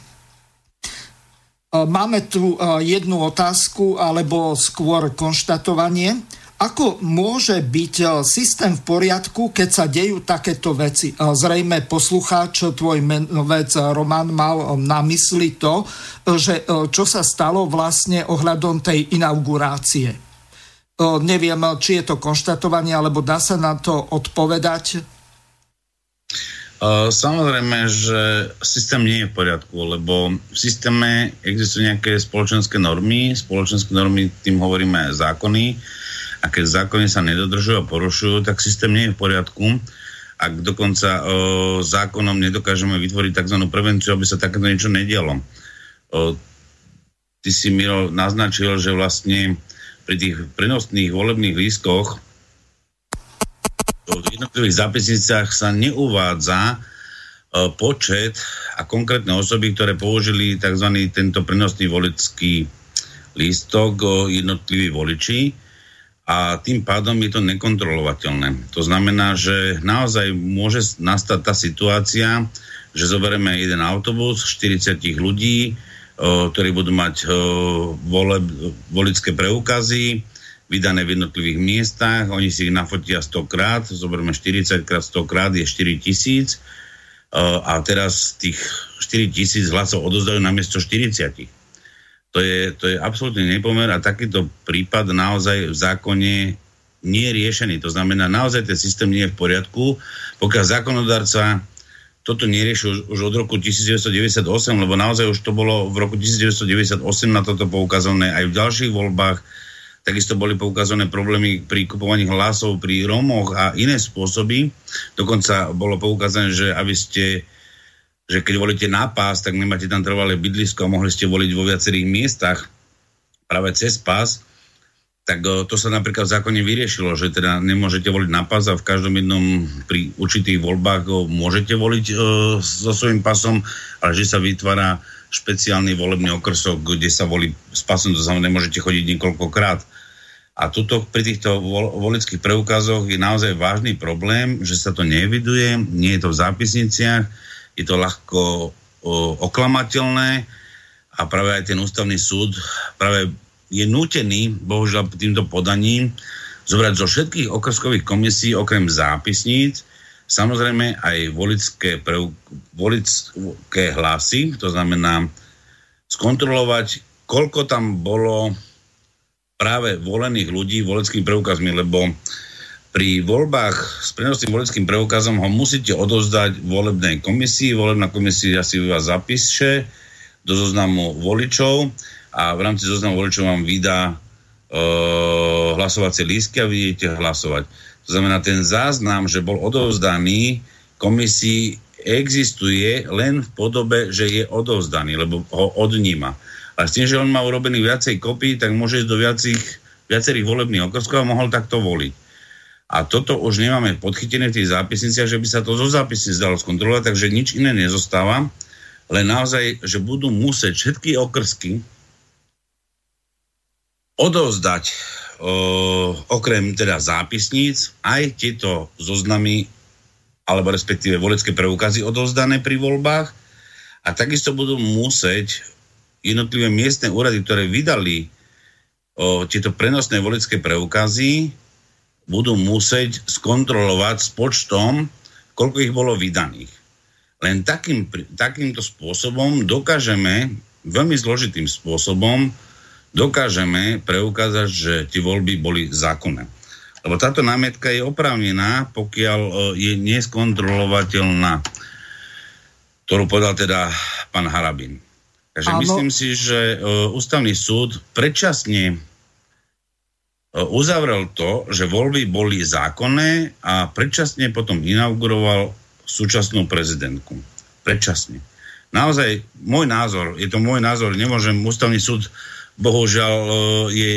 máme tu jednu otázku, alebo skôr konštatovanie. Ako môže byť e, systém v poriadku, keď sa dejú takéto veci? E, zrejme poslucháč, tvoj menovec Roman mal na mysli to, že čo sa stalo vlastne ohľadom tej inaugurácie. Neviem, či je to konštatovanie, alebo dá sa na to odpovedať? Samozrejme, že systém nie je v poriadku, lebo v systéme existujú nejaké spoločenské normy. Spoločenské normy, tým hovoríme zákony, a keď zákony sa nedodržujú a porušujú, tak systém nie je v poriadku. Ak dokonca o, zákonom nedokážeme vytvoriť tzv. prevenciu, aby sa takéto niečo nedialo. O, ty si, Miro, naznačil, že vlastne pri tých prenosných volebných lístkoch v jednotlivých zápisnicách sa neuvádza počet a konkrétne osoby, ktoré použili tzv. tento prenosný volický lístok jednotliví voliči a tým pádom je to nekontrolovateľné. To znamená, že naozaj môže nastať tá situácia, že zoberieme jeden autobus, 40 ľudí, ktorí budú mať vole, volické preukazy, vydané v jednotlivých miestach, oni si ich nafotia 100 krát, zoberieme 40 krát 100 krát je 4 tisíc a teraz tých 4 tisíc hlasov odozdajú na miesto 40 to je, to je absolútne nepomer a takýto prípad naozaj v zákone nie je riešený. To znamená, naozaj ten systém nie je v poriadku, pokiaľ zákonodarca toto nerieši už, už od roku 1998, lebo naozaj už to bolo v roku 1998 na toto poukazané aj v ďalších voľbách. Takisto boli poukazané problémy pri kupovaní hlasov pri Rómoch a iné spôsoby. Dokonca bolo poukázané, že aby ste že keď volíte na pás, tak nemáte tam trvalé bydlisko a mohli ste voliť vo viacerých miestach práve cez pás, tak to sa napríklad v zákone vyriešilo, že teda nemôžete voliť na pás a v každom jednom pri určitých voľbách môžete voliť e, so svojím pasom, ale že sa vytvára špeciálny volebný okrsok, kde sa volí s pasom, to znamená, nemôžete chodiť niekoľkokrát. A tuto pri týchto volických preukazoch je naozaj vážny problém, že sa to neviduje, nie je to v zápisniciach, je to ľahko oklamateľné a práve aj ten ústavný súd práve je nútený, bohužiaľ týmto podaním, zobrať zo všetkých okrskových komisí okrem zápisníc samozrejme aj volické, volické hlasy, to znamená skontrolovať, koľko tam bolo práve volených ľudí volickými preukazmi, lebo pri voľbách s prenosným volickým preukazom ho musíte odozdať volebnej komisii. Volebná komisia si vás zapíše do zoznamu voličov a v rámci zoznamu voličov vám vydá e, hlasovacie lístky a vy hlasovať. To znamená, ten záznam, že bol odovzdaný komisii existuje len v podobe, že je odovzdaný, lebo ho odníma. A s tým, že on má urobený viacej kopí, tak môže ísť do viacich, viacerých volebných okrskov a mohol takto voliť. A toto už nemáme podchytené v tých zápisniciach, že by sa to zo zápisnic dalo skontrolovať, takže nič iné nezostáva, len naozaj, že budú musieť všetky okrsky odovzdať o, okrem teda zápisníc aj tieto zoznamy alebo respektíve volecké preukazy odovzdané pri voľbách. A takisto budú musieť jednotlivé miestne úrady, ktoré vydali o, tieto prenosné volecké preukazy, budú musieť skontrolovať s počtom, koľko ich bolo vydaných. Len takým, takýmto spôsobom dokážeme, veľmi zložitým spôsobom, dokážeme preukázať, že tie voľby boli zákonné. Lebo táto námietka je oprávnená, pokiaľ e, je neskontrolovateľná, ktorú povedal teda pán Harabin. Takže Áno. myslím si, že uh, ústavný súd predčasne E, uzavrel to, že voľby boli zákonné a predčasne potom inauguroval súčasnú prezidentku. Predčasne. Naozaj, môj názor, je to môj názor, nemôžem, ústavný súd bohužiaľ e, je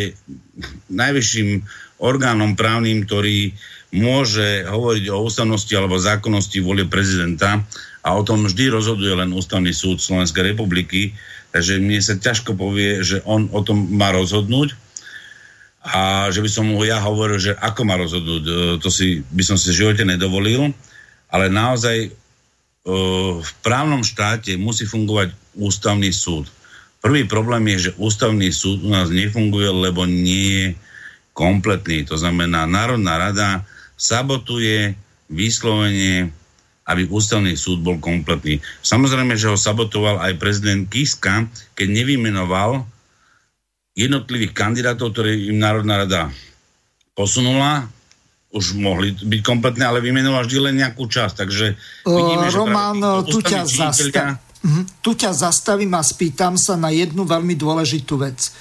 najvyšším orgánom právnym, ktorý môže hovoriť o ústavnosti alebo zákonnosti volie prezidenta a o tom vždy rozhoduje len ústavný súd Slovenskej republiky, takže mne sa ťažko povie, že on o tom má rozhodnúť a že by som mu ja hovoril, že ako má rozhodnúť, e, to si, by som si v živote nedovolil, ale naozaj v právnom štáte musí fungovať ústavný súd. Prvý problém je, že ústavný súd u nás nefunguje, lebo nie je kompletný. To znamená, Národná rada sabotuje vyslovene, aby ústavný súd bol kompletný. Samozrejme, že ho sabotoval aj prezident Kiska, keď nevymenoval jednotlivých kandidátov, ktoré im Národná rada posunula, už mohli byť kompletné, ale vymenoval vždy len nejakú časť. Takže vidíme, Roman, tu ťa, zastav... Mhm. tu ťa zastavím a spýtam sa na jednu veľmi dôležitú vec. E,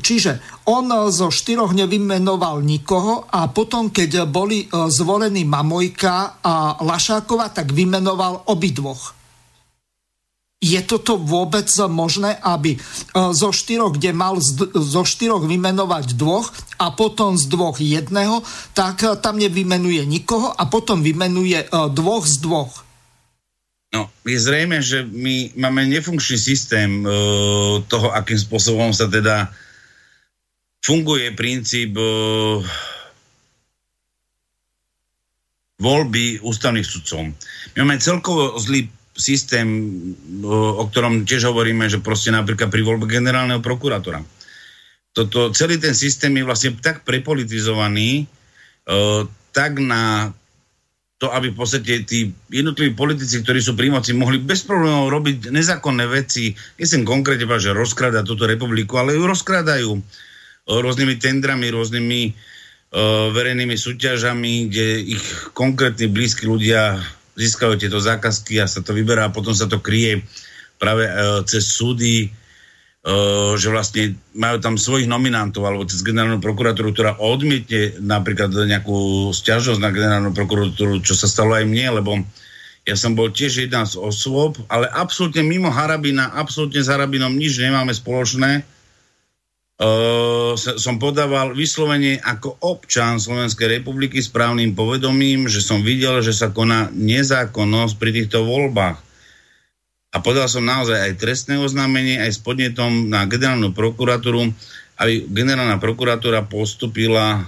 čiže on zo štyroch nevymenoval nikoho a potom, keď boli zvolení Mamojka a Lašákova, tak vymenoval obidvoch. Je toto vôbec možné, aby zo štyroch, kde mal zo štyroch vymenovať dvoch a potom z dvoch jedného, tak tam nevymenuje nikoho a potom vymenuje dvoch z dvoch. No, je zrejme, že my máme nefunkčný systém uh, toho, akým spôsobom sa teda funguje princíp uh, voľby ústavných sudcov. My máme celkovo zlý systém, o ktorom tiež hovoríme, že proste napríklad pri voľbe generálneho prokurátora. Toto, celý ten systém je vlastne tak prepolitizovaný, tak na to, aby v podstate tí jednotliví politici, ktorí sú pri moci, mohli bez problémov robiť nezákonné veci. Nechcem konkrétne povedať, že rozkradať túto republiku, ale ju rozkradajú rôznymi tendrami, rôznymi uh, verejnými súťažami, kde ich konkrétni blízki ľudia získajú tieto zákazky a sa to vyberá a potom sa to kryje práve uh, cez súdy že vlastne majú tam svojich nominantov alebo cez generálnu prokuratúru, ktorá odmietne napríklad nejakú stiažnosť na generálnu prokuratúru, čo sa stalo aj mne, lebo ja som bol tiež jedna z osôb, ale absolútne mimo Harabina, absolútne s Harabinom nič nemáme spoločné. Uh, som podával vyslovene ako občan Slovenskej republiky s právnym povedomím, že som videl, že sa koná nezákonnosť pri týchto voľbách. A podal som naozaj aj trestné oznámenie, aj s podnetom na generálnu prokuratúru, aby generálna prokuratúra postupila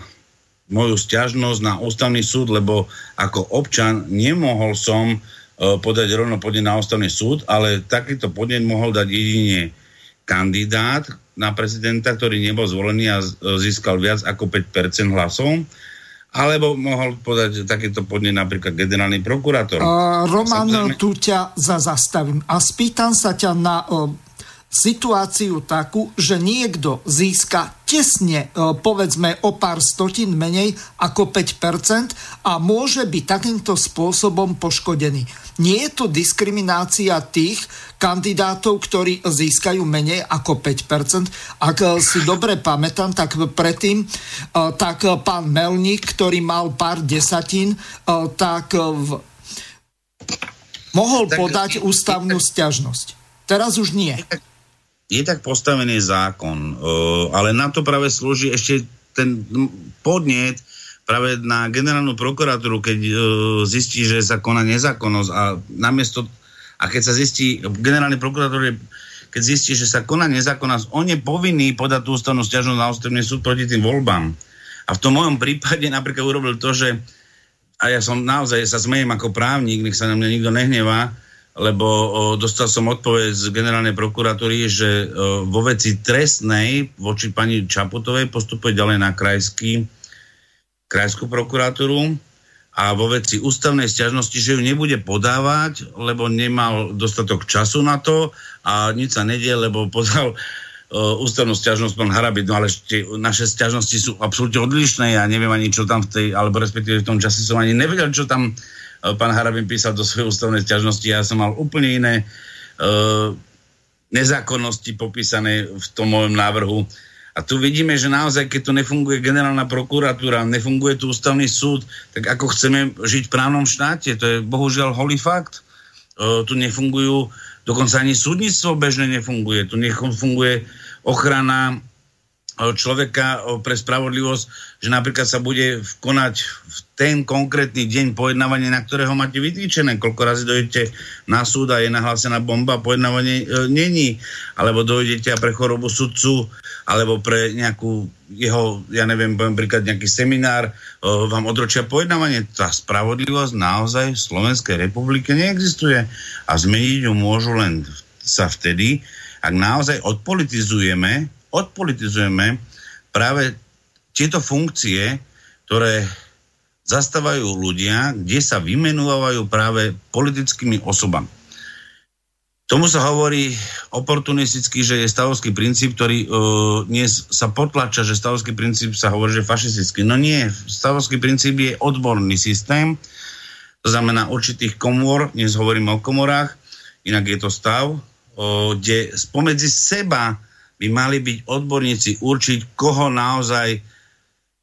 moju stiažnosť na ústavný súd, lebo ako občan nemohol som uh, podať rovno podnet na ústavný súd, ale takýto podnet mohol dať jedine kandidát na prezidenta, ktorý nebol zvolený a získal viac ako 5% hlasov alebo mohol podať takýto podnet napríklad generálny prokurátor. Uh, Roman, Samozrejme... tu ťa za zastavím a spýtam sa ťa na uh, situáciu takú, že niekto získa tesne, uh, povedzme, o pár stotín menej ako 5% a môže byť takýmto spôsobom poškodený. Nie je to diskriminácia tých kandidátov, ktorí získajú menej ako 5%. Ak si dobre pamätám, tak predtým e, tak pán Melník, ktorý mal pár desatín, e, tak v... mohol podať ústavnú stiažnosť. Teraz už nie. Je tak, postavený zákon, e, ale na to práve slúži ešte ten podnet, práve na generálnu prokuratúru, keď uh, zistí, že sa koná nezákonnosť a namiesto, a keď sa zistí, generálny prokurátor keď zistí, že sa koná nezákonnosť, on je povinný podať tú ústavnú stiažnosť na ústavný súd proti tým voľbám. A v tom mojom prípade napríklad urobil to, že a ja som naozaj sa smejem ako právnik, nech sa na mňa nikto nehnevá, lebo dostal som odpoveď z generálnej prokuratúry, že vo veci trestnej voči pani Čaputovej postupuje ďalej na krajský krajskú prokuratúru a vo veci ústavnej stiažnosti, že ju nebude podávať, lebo nemal dostatok času na to a nič sa nedie, lebo podal ústavnú stiažnosť pán Harabit, no ale tie, naše stiažnosti sú absolútne odlišné, ja neviem ani čo tam v tej, alebo respektíve v tom čase som ani nevedel, čo tam pán Harabin písal do svojej ústavnej stiažnosti, ja som mal úplne iné uh, nezákonnosti popísané v tom mojom návrhu. A tu vidíme, že naozaj, keď tu nefunguje generálna prokuratúra, nefunguje tu ústavný súd, tak ako chceme žiť v právnom štáte? To je bohužiaľ holý fakt. O, tu nefungujú, dokonca ani súdnictvo bežne nefunguje. Tu nefunguje ochrana človeka pre spravodlivosť, že napríklad sa bude konať v ten konkrétny deň pojednávanie, na ktorého máte vytýčené, koľko razy dojdete na súd a je nahlásená bomba, pojednávanie e, není, alebo dojdete a pre chorobu sudcu, alebo pre nejakú jeho, ja neviem, poviem príklad, nejaký seminár, e, vám odročia pojednávanie. Tá spravodlivosť naozaj v Slovenskej republike neexistuje a zmeniť ju môžu len sa vtedy, ak naozaj odpolitizujeme odpolitizujeme práve tieto funkcie, ktoré zastávajú ľudia, kde sa vymenúvajú práve politickými osobami. Tomu sa hovorí oportunisticky, že je stavovský princíp, ktorý uh, dnes sa potlača, že stavovský princíp sa hovorí, že fašistický. No nie, stavovský princíp je odborný systém, to znamená určitých komôr, dnes hovoríme o komorách, inak je to stav, uh, kde spomedzi seba by mali byť odborníci určiť, koho naozaj,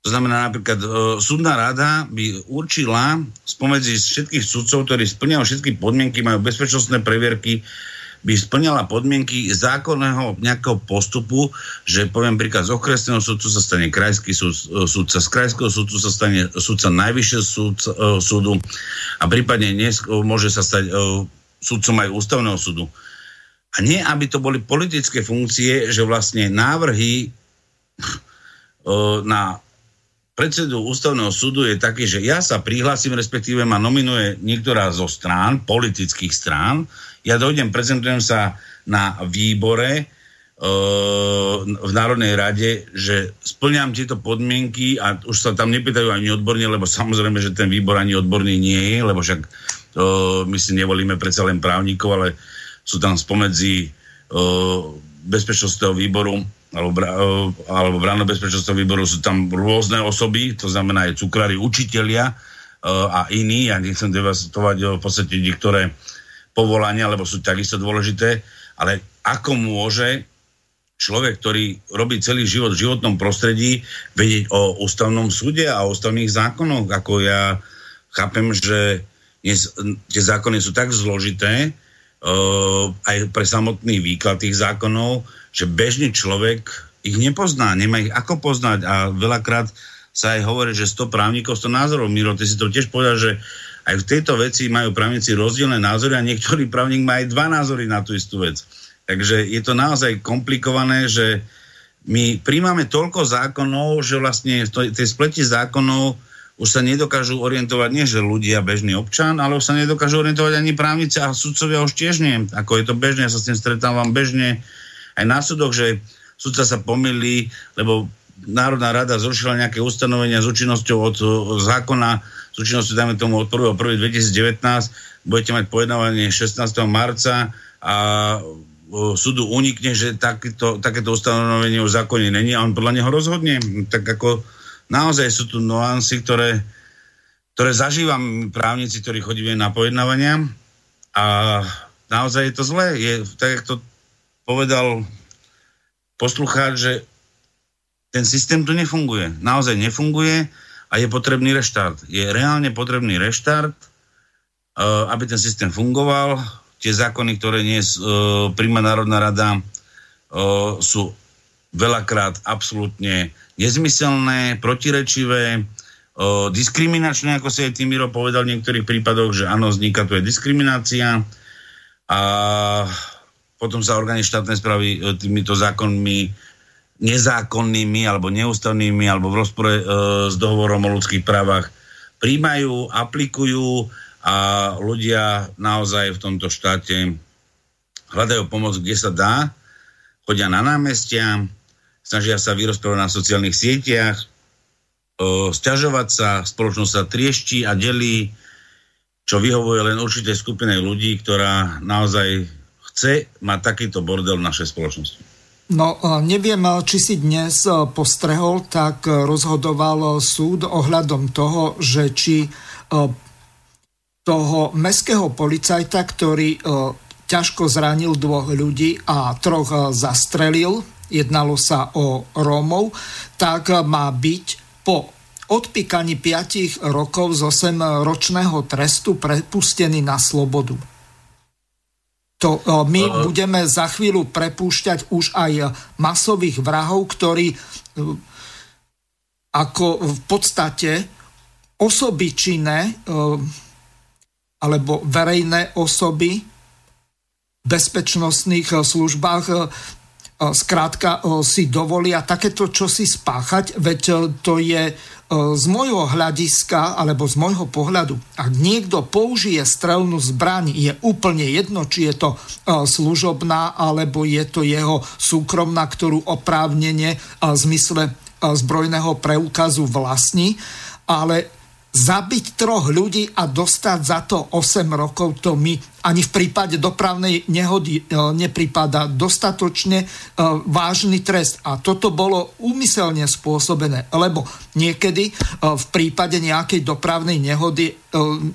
to znamená napríklad e, súdna rada by určila spomedzi všetkých sudcov, ktorí splňajú všetky podmienky, majú bezpečnostné previerky, by splňala podmienky zákonného nejakého postupu, že poviem príklad z okresného súdcu sa stane krajský súd, e, súdca, z krajského súdcu sa stane súdca najvyššieho súd, e, súdu a prípadne dnes e, môže sa stať súdcom aj ústavného súdu. A nie, aby to boli politické funkcie, že vlastne návrhy na predsedu ústavného súdu je taký, že ja sa prihlásim, respektíve ma nominuje niektorá zo strán, politických strán, ja dojdem, prezentujem sa na výbore v Národnej rade, že splňam tieto podmienky a už sa tam nepýtajú ani odborne, lebo samozrejme, že ten výbor ani odborný nie je, lebo však uh, my si nevolíme predsa len právnikov, ale sú tam spomedzi uh, bezpečnostného výboru alebo, uh, alebo bráno bezpečnostného výboru sú tam rôzne osoby, to znamená aj cukrári, učitelia uh, a iní. Ja nechcem devastovať uh, v podstate niektoré povolania, lebo sú takisto dôležité, ale ako môže človek, ktorý robí celý život v životnom prostredí, vedieť o ústavnom súde a o ústavných zákonoch, ako ja chápem, že dnes tie zákony sú tak zložité, aj pre samotný výklad tých zákonov, že bežný človek ich nepozná, nemá ich ako poznať a veľakrát sa aj hovorí, že 100 právnikov, 100 názorov. Miro, ty si to tiež povedal, že aj v tejto veci majú právnici rozdielne názory a niektorý právnik má aj dva názory na tú istú vec. Takže je to naozaj komplikované, že my príjmame toľko zákonov, že vlastne v tej spleti zákonov už sa nedokážu orientovať nie, že ľudia, bežný občan, ale už sa nedokážu orientovať ani právnici a sudcovia už tiež nie. Ako je to bežné, ja sa s tým stretávam bežne aj na súdoch, že sudca sa pomýli, lebo Národná rada zrušila nejaké ustanovenia s účinnosťou od, od zákona, s účinnosťou, dajme tomu, od 1.1.2019, budete mať pojednávanie 16. marca a súdu unikne, že takýto, takéto ustanovenie v zákone není a on podľa neho rozhodne. Tak ako naozaj sú tu nuancy, ktoré, ktoré zažívam právnici, ktorí chodíme na pojednávania a naozaj je to zlé. Je, tak, jak to povedal poslucháč, že ten systém tu nefunguje. Naozaj nefunguje a je potrebný reštart. Je reálne potrebný reštart, uh, aby ten systém fungoval. Tie zákony, ktoré dnes uh, príjma Národná rada, uh, sú veľakrát absolútne nezmyselné, protirečivé, diskriminačné, ako si aj Timiro povedal v niektorých prípadoch, že áno, vzniká tu aj diskriminácia. A potom sa orgány štátnej správy e, týmito zákonmi nezákonnými alebo neústavnými alebo v rozpore e, s dohovorom o ľudských právach príjmajú, aplikujú a ľudia naozaj v tomto štáte hľadajú pomoc, kde sa dá, chodia na námestia, snažia sa vyrozprávať na sociálnych sieťach, sťažovať sa, spoločnosť sa triešti a delí, čo vyhovuje len určitej skupine ľudí, ktorá naozaj chce mať takýto bordel v našej spoločnosti. No, neviem, či si dnes postrehol, tak rozhodoval súd ohľadom toho, že či toho meského policajta, ktorý ťažko zranil dvoch ľudí a troch zastrelil, jednalo sa o Rómov, tak má byť po odpíkaní 5 rokov z 8-ročného trestu prepustený na slobodu. To my uh, budeme za chvíľu prepúšťať už aj masových vrahov, ktorí ako v podstate osoby činné alebo verejné osoby v bezpečnostných službách skrátka si dovolia takéto čosi spáchať, veď to je z môjho hľadiska, alebo z môjho pohľadu, ak niekto použije strelnú zbraň, je úplne jedno, či je to služobná, alebo je to jeho súkromná, ktorú oprávnene v zmysle zbrojného preukazu vlastní, ale zabiť troch ľudí a dostať za to 8 rokov, to mi ani v prípade dopravnej nehody e, nepripada dostatočne e, vážny trest. A toto bolo úmyselne spôsobené, lebo niekedy e, v prípade nejakej dopravnej nehody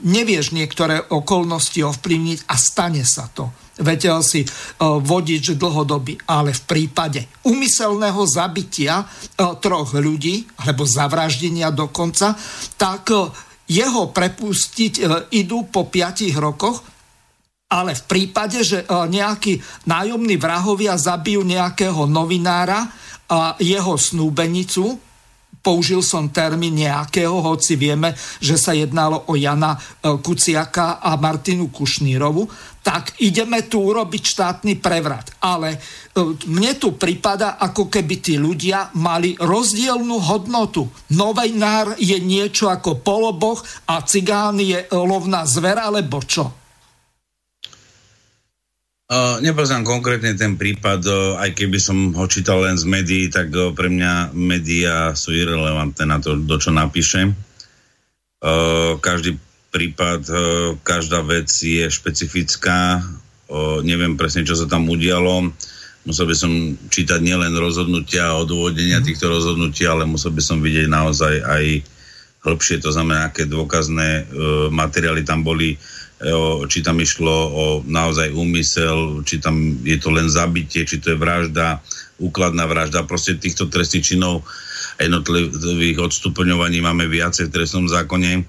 nevieš niektoré okolnosti ovplyvniť a stane sa to veď si vodič dlhodobý. Ale v prípade umyselného zabitia troch ľudí, alebo zavraždenia dokonca, tak jeho prepustiť idú po 5 rokoch, ale v prípade, že nejakí nájomní vrahovia zabijú nejakého novinára a jeho snúbenicu, použil som termín nejakého, hoci vieme, že sa jednalo o Jana Kuciaka a Martinu Kušnírovu, tak ideme tu urobiť štátny prevrat. Ale e, mne tu prípada, ako keby tí ľudia mali rozdielnú hodnotu. Novinár je niečo ako poloboch a cigán je lovná zvera, alebo čo? Uh, nepoznám konkrétne ten prípad, uh, aj keby som ho čítal len z médií, tak pre mňa médiá sú irrelevantné na to, do čo napíšem. Uh, každý prípad, e, každá vec je špecifická, neviem presne, čo sa tam udialo. Musel by som čítať nielen rozhodnutia a odôvodnenia mhm. týchto rozhodnutí, ale musel by som vidieť naozaj aj hĺbšie, to znamená, aké dôkazné e, materiály tam boli, e, či tam išlo o naozaj úmysel, či tam je to len zabitie, či to je vražda, úkladná vražda. Proste týchto trestných činov jednotlivých odstupňovaní máme viacej v trestnom zákone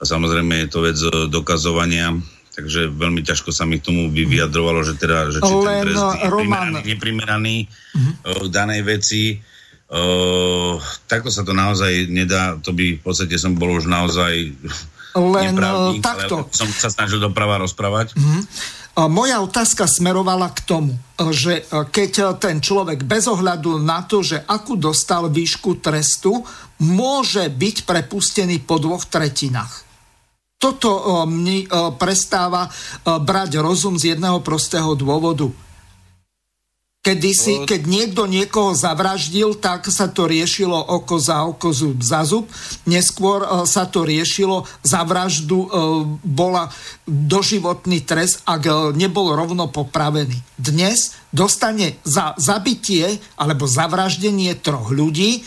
a samozrejme je to vec e, dokazovania, takže veľmi ťažko sa mi k tomu vyjadrovalo, že teda, že či ten trest je Roman... primeraný, neprimeraný uh-huh. v danej veci. Uh, takto sa to naozaj nedá, to by v podstate som bol už naozaj len takto. Ale som sa snažil doprava rozprávať. Uh-huh. Moja otázka smerovala k tomu, že keď ten človek bez ohľadu na to, že akú dostal výšku trestu, môže byť prepustený po dvoch tretinách. Toto mi prestáva brať rozum z jedného prostého dôvodu Kedysi, keď niekto niekoho zavraždil, tak sa to riešilo oko za oko, zub za zub. Neskôr sa to riešilo, za vraždu bola doživotný trest, ak nebol rovno popravený. Dnes dostane za zabitie alebo zavraždenie troch ľudí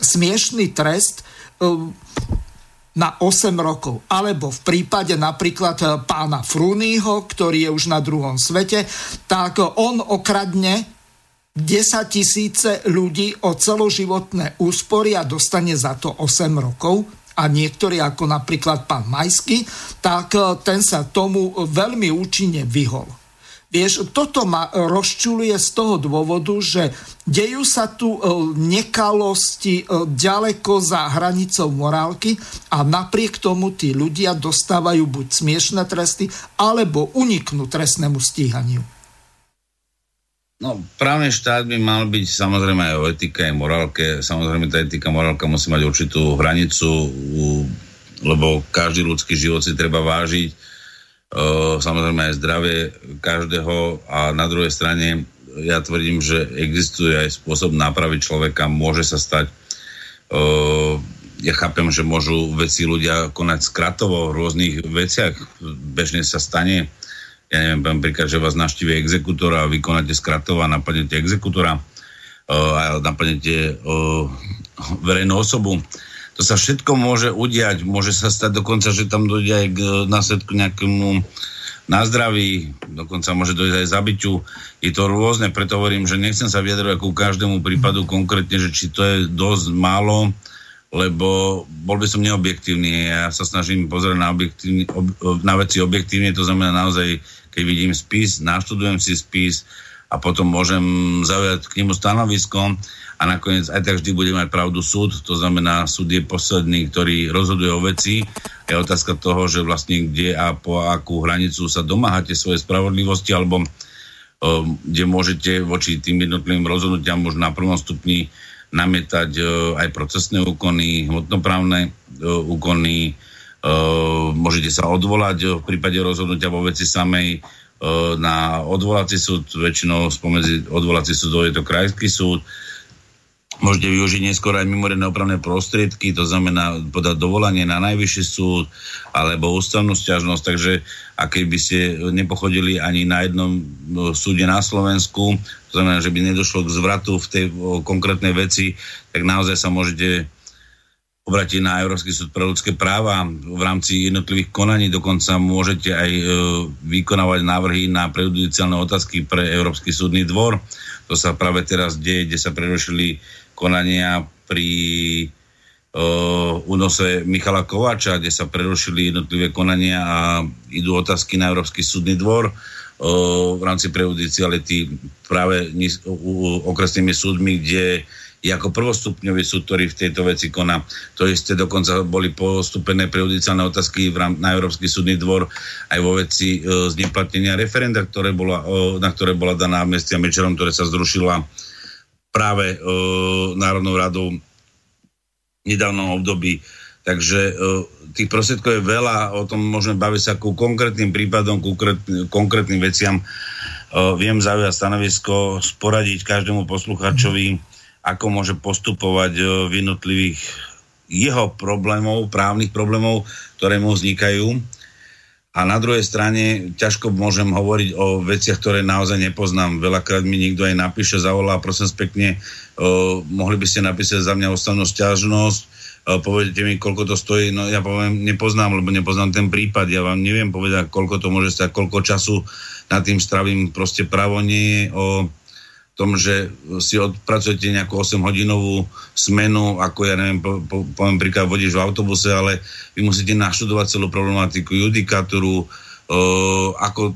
smiešný trest na 8 rokov. Alebo v prípade napríklad eh, pána Frúnyho, ktorý je už na druhom svete, tak on okradne 10 tisíce ľudí o celoživotné úspory a dostane za to 8 rokov a niektorí, ako napríklad pán Majský, tak eh, ten sa tomu veľmi účinne vyhol. Vieš, toto ma rozčuluje z toho dôvodu, že dejú sa tu e, nekalosti e, ďaleko za hranicou morálky a napriek tomu tí ľudia dostávajú buď smiešné tresty, alebo uniknú trestnému stíhaniu. No, právny štát by mal byť samozrejme aj o etike, aj morálke. Samozrejme, tá etika, morálka musí mať určitú hranicu, lebo každý ľudský život si treba vážiť samozrejme aj zdravie každého a na druhej strane ja tvrdím, že existuje aj spôsob nápravy človeka, môže sa stať ja chápem, že môžu veci ľudia konať skratovo v rôznych veciach. Bežne sa stane, ja neviem, napríklad, že vás naštívi exekutora a vykonáte skratovo a napadnete exekutora a napadnete verejnú osobu to sa všetko môže udiať, môže sa stať dokonca, že tam dojde aj k e, následku nejakému na zdraví, dokonca môže dojsť aj zabiťu. Je to rôzne, preto hovorím, že nechcem sa vyjadrovať ku každému prípadu konkrétne, že či to je dosť málo, lebo bol by som neobjektívny. Ja sa snažím pozerať na, ob, na veci objektívne, to znamená naozaj keď vidím spis, naštudujem si spis a potom môžem zaujať k nemu stanovisko a nakoniec aj tak vždy bude mať pravdu súd, to znamená súd je posledný, ktorý rozhoduje o veci. Je otázka toho, že vlastne kde a po akú hranicu sa domáhate svoje spravodlivosti alebo um, kde môžete voči tým jednotlivým rozhodnutiam už na prvom stupni namietať uh, aj procesné úkony, hmotnoprávne uh, úkony, uh, môžete sa odvolať v prípade rozhodnutia vo veci samej na odvolací súd, väčšinou spomedzi odvolací súdov je to krajský súd, Môžete využiť neskôr aj mimoriadne opravné prostriedky, to znamená podať dovolanie na najvyšší súd alebo ústavnú stiažnosť, takže a by ste nepochodili ani na jednom no, súde na Slovensku, to znamená, že by nedošlo k zvratu v tej konkrétnej veci, tak naozaj sa môžete obrátiť na Európsky súd pre ľudské práva. V rámci jednotlivých konaní dokonca môžete aj e, vykonávať návrhy na prejudiciálne otázky pre Európsky súdny dvor. To sa práve teraz deje, kde sa prerušili konania pri uh, Michala Kováča, kde sa prerušili jednotlivé konania a idú otázky na Európsky súdny dvor uh, v rámci prejudiciality práve uh, okresnými súdmi, kde je ako prvostupňový súd, ktorý v tejto veci koná. To isté dokonca boli postupené prejudiciálne otázky v rám, na Európsky súdny dvor aj vo veci e, zneplatnenia referenda, ktoré bola, e, na ktoré bola daná amnestia Mečerom, ktoré sa zrušila práve uh, Národnou radou v nedávnom období. Takže uh, tých prostriedkov je veľa, o tom môžeme baviť sa ku konkrétnym prípadom, ku konkrétnym veciam. Uh, viem zaujať stanovisko, sporadiť každému poslucháčovi, ako môže postupovať uh, v jednotlivých jeho problémov, právnych problémov, ktoré mu vznikajú a na druhej strane ťažko môžem hovoriť o veciach, ktoré naozaj nepoznám. Veľakrát mi niekto aj napíše, zavolá, prosím pekne, uh, mohli by ste napísať za mňa ostavnú stiažnosť, uh, povedete mi, koľko to stojí, no ja poviem, nepoznám, lebo nepoznám ten prípad, ja vám neviem povedať, koľko to môže stať, koľko času nad tým stravím, proste právo nie je o tom, že si odpracujete nejakú 8-hodinovú smenu, ako ja neviem, po, po, poviem príklad, vodíš v autobuse, ale vy musíte naštudovať celú problematiku, judikatúru, uh, ako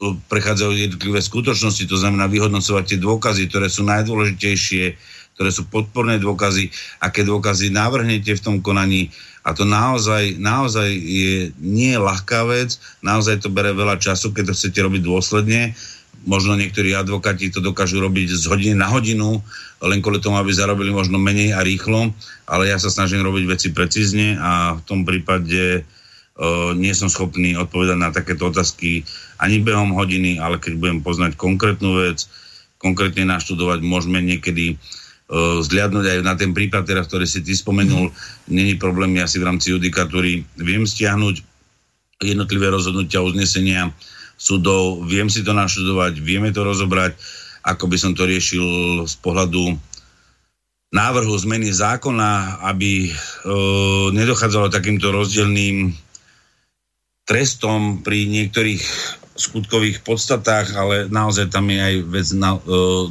prechádzajú jednotlivé skutočnosti, to znamená vyhodnocovať tie dôkazy, ktoré sú najdôležitejšie, ktoré sú podporné dôkazy, aké dôkazy navrhnete v tom konaní. A to naozaj, naozaj je nie ľahká vec, naozaj to bere veľa času, keď to chcete robiť dôsledne možno niektorí advokáti to dokážu robiť z hodiny na hodinu, len kvôli tomu, aby zarobili možno menej a rýchlo, ale ja sa snažím robiť veci precízne a v tom prípade uh, nie som schopný odpovedať na takéto otázky ani behom hodiny, ale keď budem poznať konkrétnu vec, konkrétne naštudovať, môžeme niekedy uh, zliadnúť aj na ten prípad, teraz, ktorý si ty spomenul, není problém, ja si v rámci judikatúry viem stiahnuť jednotlivé rozhodnutia, uznesenia, súdov, viem si to naštudovať, vieme to rozobrať, ako by som to riešil z pohľadu návrhu zmeny zákona, aby e, nedochádzalo takýmto rozdielným trestom pri niektorých skutkových podstatách, ale naozaj tam je aj vec na, e,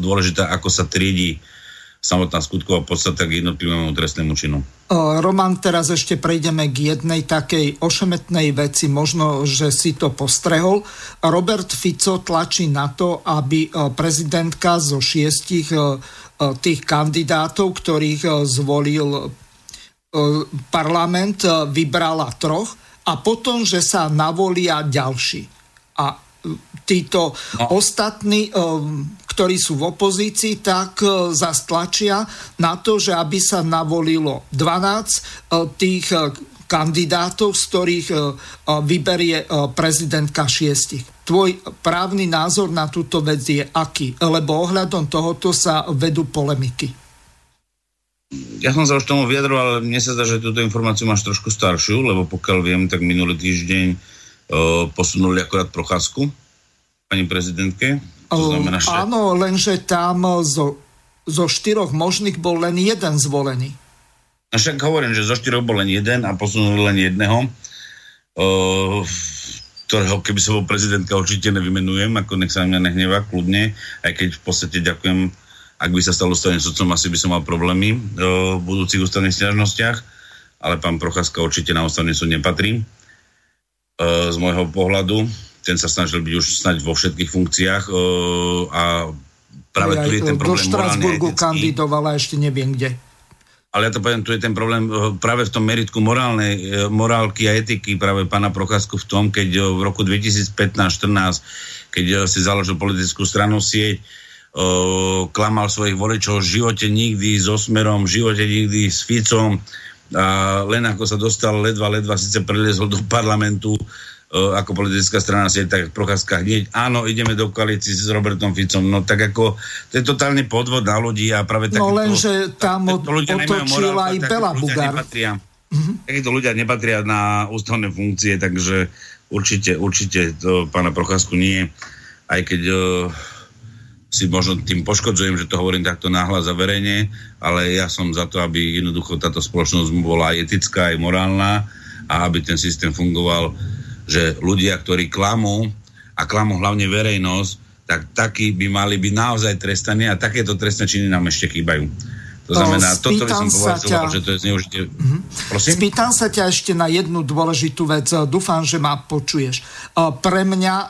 dôležitá, ako sa triedi samotná skutková podstata k jednotlivému trestnému činu. Roman, teraz ešte prejdeme k jednej takej ošemetnej veci, možno, že si to postrehol. Robert Fico tlačí na to, aby prezidentka zo šiestich tých kandidátov, ktorých zvolil parlament, vybrala troch a potom, že sa navolia ďalší. A títo no. ostatní ktorí sú v opozícii, tak e, zastlačia na to, že aby sa navolilo 12 e, tých e, kandidátov, z ktorých vyberie prezidentka šiestich. Tvoj právny názor na túto vec je aký? Lebo ohľadom tohoto sa vedú polemiky. Ja som sa už tomu vyjadril, ale mne sa zdá, že túto informáciu máš trošku staršiu, lebo pokiaľ viem, tak minulý týždeň posunuli akorát procházku pani prezidentke to znamená, že... Áno, lenže tam zo, zo štyroch možných bol len jeden zvolený. A však hovorím, že zo štyroch bol len jeden a posunuli len jedného, uh, ktorého keby som bol prezidentka určite nevymenujem, ako nech sa mňa nehnevá, kľudne, aj keď v podstate ďakujem, ak by sa stalo ústavným sudcom, asi by som mal problémy uh, v budúcich ústavných stiažnostiach, ale pán Procházka určite na ústavný súd nepatrí uh, z môjho pohľadu ten sa snažil byť už snať vo všetkých funkciách uh, a práve tu je ten problém Do Štrasburgu kandidovala ešte neviem kde. Ale ja to poviem, tu je ten problém práve v tom meritku morálnej, morálky a etiky práve pána Procházku v tom, keď v roku 2015-14, keď si založil politickú stranu sieť, klamal svojich voličov v živote nikdy so Smerom, v živote nikdy s Ficom, a len ako sa dostal ledva, ledva síce preliezol do parlamentu e, ako politická strana sieť, tak Procházka hneď, áno, ideme do koalícii s Robertom Ficom, no tak ako, to je totálne podvod na ľudí a práve No len, že tam otočil aj Bela Bugár. Mm-hmm. Takíto ľudia nepatria na ústavné funkcie, takže určite, určite to pána Procházku nie, aj keď uh, si možno tým poškodzujem, že to hovorím takto náhlas a verejne, ale ja som za to, aby jednoducho táto spoločnosť bola aj etická, aj morálna a aby ten systém fungoval, že ľudia, ktorí klamú a klamú hlavne verejnosť, tak takí by mali byť naozaj trestaní a takéto trestné činy nám ešte chýbajú. To znamená, Spýtam toto by som považoval, že to je zneužitie. Mm-hmm. Prosím? Spýtam sa ťa ešte na jednu dôležitú vec. Dúfam, že ma počuješ. Pre mňa e,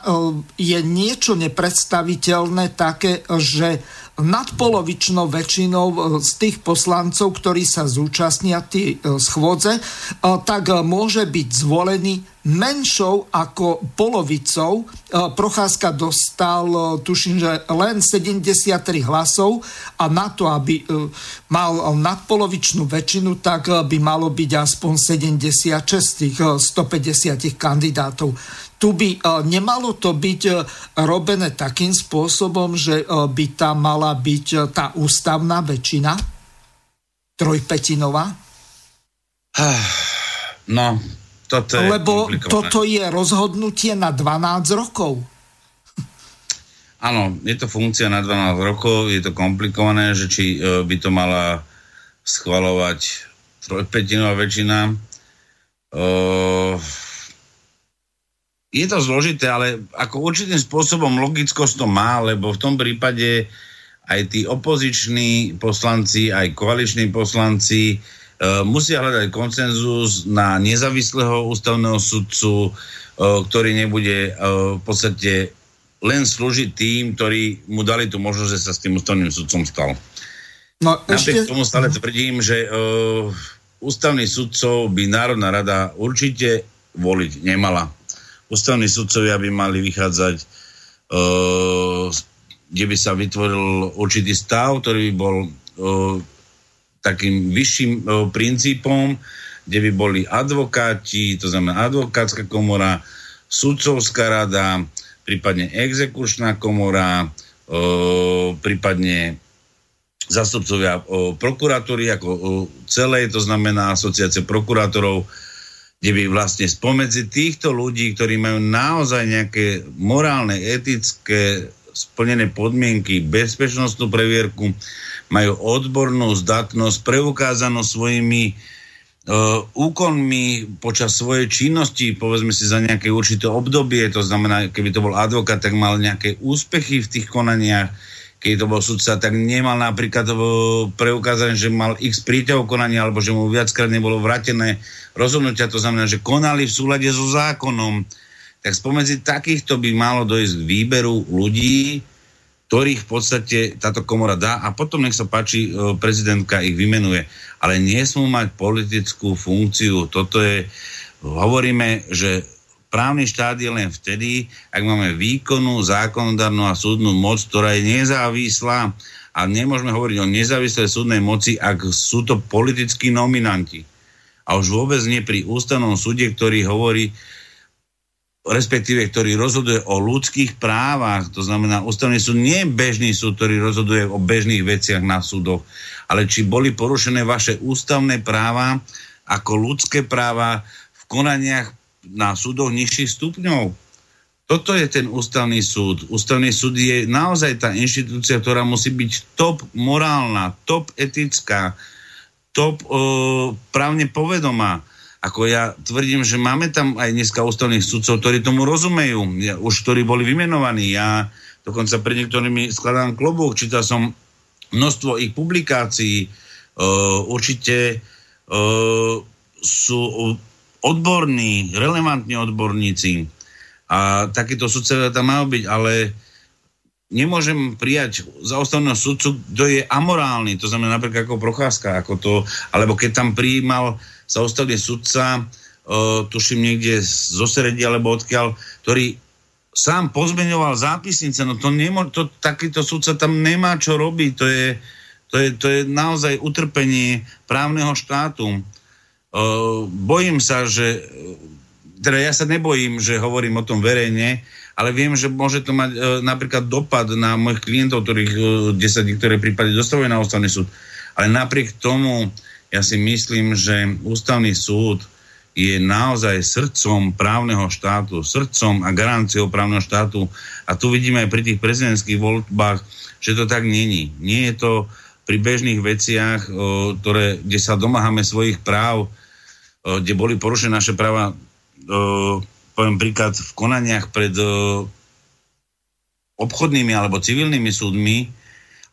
je niečo nepredstaviteľné také, že nadpolovičnou väčšinou e, z tých poslancov, ktorí sa zúčastnia tí e, schôdze, tak môže byť zvolený menšou ako polovicou. Procházka dostal, tuším, že len 73 hlasov a na to, aby mal nadpolovičnú väčšinu, tak by malo byť aspoň 76 z tých 150 kandidátov. Tu by nemalo to byť robené takým spôsobom, že by tam mala byť tá ústavná väčšina trojpetinová? No, toto je Lebo toto je rozhodnutie na 12 rokov. Áno, je to funkcia na 12 rokov, je to komplikované, že či e, by to mala schvalovať trojpetinová väčšina. E, je to zložité, ale ako určitým spôsobom logickosť to má, lebo v tom prípade aj tí opoziční poslanci, aj koaliční poslanci E, musia hľadať koncenzus na nezávislého ústavného sudcu, e, ktorý nebude e, v podstate len slúžiť tým, ktorí mu dali tú možnosť, že sa s tým ústavným sudcom stal. No, Napriek ešte... tomu stále tvrdím, že uh, ústavný sudcov by Národná rada určite voliť nemala. Ústavní sudcovia by mali vychádzať, uh, kde by sa vytvoril určitý stav, ktorý by bol uh, takým vyšším e, princípom, kde by boli advokáti, to znamená advokátska komora, sudcovská rada, prípadne exekučná komora, e, prípadne zastupcovia prokuratúry ako celej, to znamená asociácia prokurátorov, kde by vlastne spomedzi týchto ľudí, ktorí majú naozaj nejaké morálne, etické, splnené podmienky, bezpečnostnú previerku, majú odbornú zdatnosť, preukázanú svojimi uh, úkonmi počas svojej činnosti, povedzme si za nejaké určité obdobie, to znamená, keby to bol advokát, tak mal nejaké úspechy v tých konaniach, keď to bol sudca, tak nemal napríklad uh, preukázané, že mal x príťahov konania, alebo že mu viackrát nebolo vrátené rozhodnutia, to znamená, že konali v súlade so zákonom, tak spomedzi takýchto by malo dojsť k výberu ľudí, ktorých v podstate táto komora dá a potom nech sa páči, e, prezidentka ich vymenuje. Ale nesmú mať politickú funkciu. Toto je, hovoríme, že právny štát je len vtedy, ak máme výkonnú, zákonodárnu a súdnu moc, ktorá je nezávislá a nemôžeme hovoriť o nezávislej súdnej moci, ak sú to politickí nominanti. A už vôbec nie pri ústavnom súde, ktorý hovorí, respektíve ktorý rozhoduje o ľudských právach, to znamená, ústavný súd nie je bežný súd, ktorý rozhoduje o bežných veciach na súdoch, ale či boli porušené vaše ústavné práva ako ľudské práva v konaniach na súdoch nižších stupňov. Toto je ten ústavný súd. Ústavný súd je naozaj tá inštitúcia, ktorá musí byť top morálna, top etická, top uh, právne povedomá ako ja tvrdím, že máme tam aj dneska ústavných sudcov, ktorí tomu rozumejú, ja, už ktorí boli vymenovaní. Ja dokonca pred niektorými skladám klobúk, čítal som množstvo ich publikácií, uh, určite uh, sú odborní, relevantní odborníci A takíto sudcovia tam majú byť, ale nemôžem prijať za ústavného sudcu, kto je amorálny, to znamená napríklad ako Procházka, ako to, alebo keď tam prijímal sa ústavný sudca, uh, tuším niekde zo sredia, alebo odkiaľ, ktorý sám pozmeňoval zápisnice, no to, nemô, to takýto sudca tam nemá čo robiť, to je, to je, to je naozaj utrpenie právneho štátu. Bojím sa, že teda ja sa nebojím, že hovorím o tom verejne, ale viem, že môže to mať e, napríklad dopad na mojich klientov, ktorých e, 10 niektoré prípady dostávajú na ústavný súd. Ale napriek tomu ja si myslím, že ústavný súd je naozaj srdcom právneho štátu, srdcom a garanciou právneho štátu. A tu vidíme aj pri tých prezidentských voľbách, že to tak není. Nie je to pri bežných veciach, o, ktoré, kde sa domáhame svojich práv, kde boli porušené naše práva uh, poviem príklad, v konaniach pred uh, obchodnými alebo civilnými súdmi,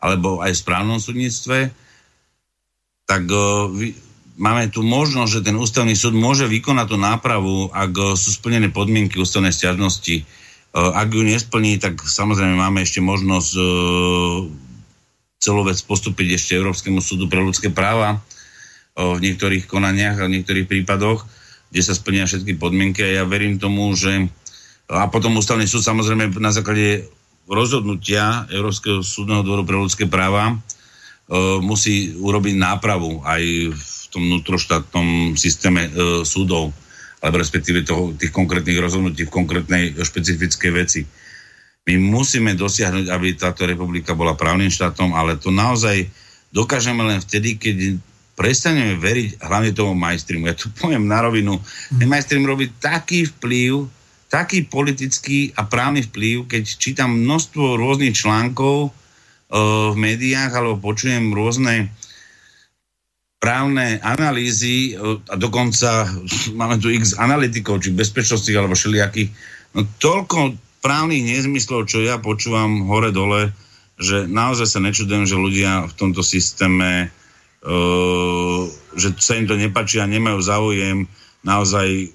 alebo aj v správnom súdnictve, tak máme tu možnosť, že ten ústavný súd môže vykonať tú nápravu, ak sú splnené podmienky ústavnej stiažnosti. Ak ju nesplní, tak samozrejme máme ešte možnosť celú vec postúpiť ešte Európskemu súdu pre ľudské práva v niektorých konaniach a v niektorých prípadoch kde sa splnia všetky podmienky a ja verím tomu, že a potom ústavný súd samozrejme na základe rozhodnutia Európskeho súdneho dvoru pre ľudské práva e, musí urobiť nápravu aj v tom vnútroštátnom systéme e, súdov alebo respektíve toho, tých konkrétnych rozhodnutí v konkrétnej špecifickej veci. My musíme dosiahnuť, aby táto republika bola právnym štátom, ale to naozaj dokážeme len vtedy, keď prestaneme veriť hlavne tomu majstrimu. Ja tu poviem na rovinu, ten majstrim robí taký vplyv, taký politický a právny vplyv, keď čítam množstvo rôznych článkov uh, v médiách alebo počujem rôzne právne analýzy uh, a dokonca máme tu x analytikov, či bezpečnostných alebo všelijakých. No toľko právnych nezmyslov, čo ja počúvam hore-dole, že naozaj sa nečudujem, že ľudia v tomto systéme že sa im to nepačí a nemajú záujem naozaj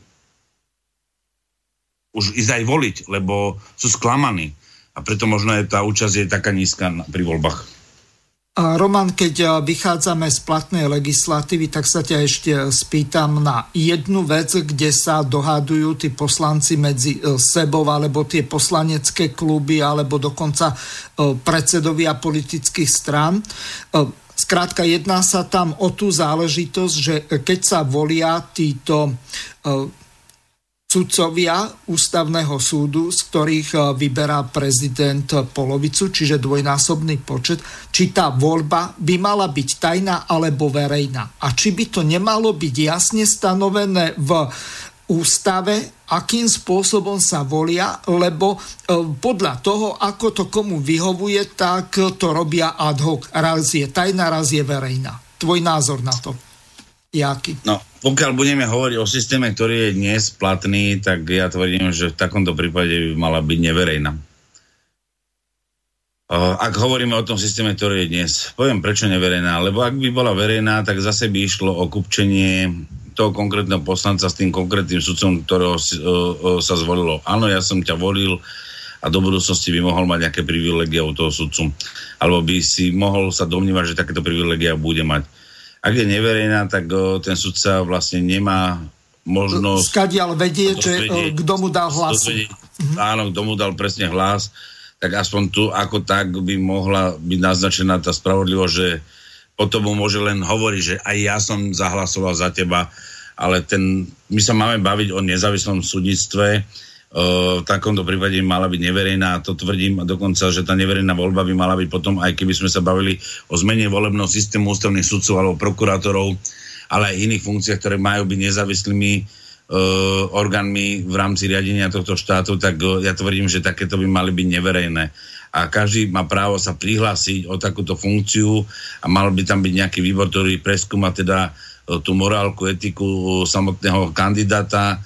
už ísť aj voliť, lebo sú sklamaní. A preto možno aj tá účasť je taká nízka pri voľbách. Roman, keď e, vychádzame z platnej legislatívy, tak sa ťa ešte spýtam na jednu vec, kde sa dohadujú tí poslanci medzi e, sebou, alebo tie poslanecké kluby, alebo dokonca predsedovia politických strán. Skrátka, jedná sa tam o tú záležitosť, že keď sa volia títo e, sudcovia ústavného súdu, z ktorých e, vyberá prezident polovicu, čiže dvojnásobný počet, či tá voľba by mala byť tajná alebo verejná. A či by to nemalo byť jasne stanovené v ústave, akým spôsobom sa volia, lebo e, podľa toho, ako to komu vyhovuje, tak to robia ad hoc. Raz je tajná, raz je verejná. Tvoj názor na to? Jaký? No, pokiaľ budeme hovoriť o systéme, ktorý je dnes platný, tak ja tvrdím, že v takomto prípade by mala byť neverejná. Ak hovoríme o tom systéme, ktorý je dnes, poviem prečo neverejná, lebo ak by bola verejná, tak zase by išlo o kupčenie toho konkrétneho poslanca s tým konkrétnym sudcom, ktorého si, o, o, sa zvolilo. Áno, ja som ťa volil a do budúcnosti by mohol mať nejaké privilegia u toho sudcu. Alebo by si mohol sa domnívať, že takéto privilegia bude mať. Ak je neverejná, tak o, ten sudca vlastne nemá možnosť... Skadiaľ vedie, že kto mu dal hlas. Mhm. Áno, kto mu dal presne hlas, tak aspoň tu ako tak by mohla byť naznačená tá spravodlivosť, že potom mu môže len hovoriť, že aj ja som zahlasoval za teba, ale ten, my sa máme baviť o nezávislom súdnictve, v takomto prípade by mala byť neverejná to tvrdím dokonca, že tá neverejná voľba by mala byť potom, aj keby sme sa bavili o zmene volebného systému ústavných sudcov alebo prokurátorov, ale aj iných funkciách, ktoré majú byť nezávislými orgánmi v rámci riadenia tohto štátu, tak uh, ja tvrdím, že takéto by mali byť neverejné a každý má právo sa prihlásiť o takúto funkciu a mal by tam byť nejaký výbor, ktorý preskúma teda e, tú morálku, etiku samotného kandidáta,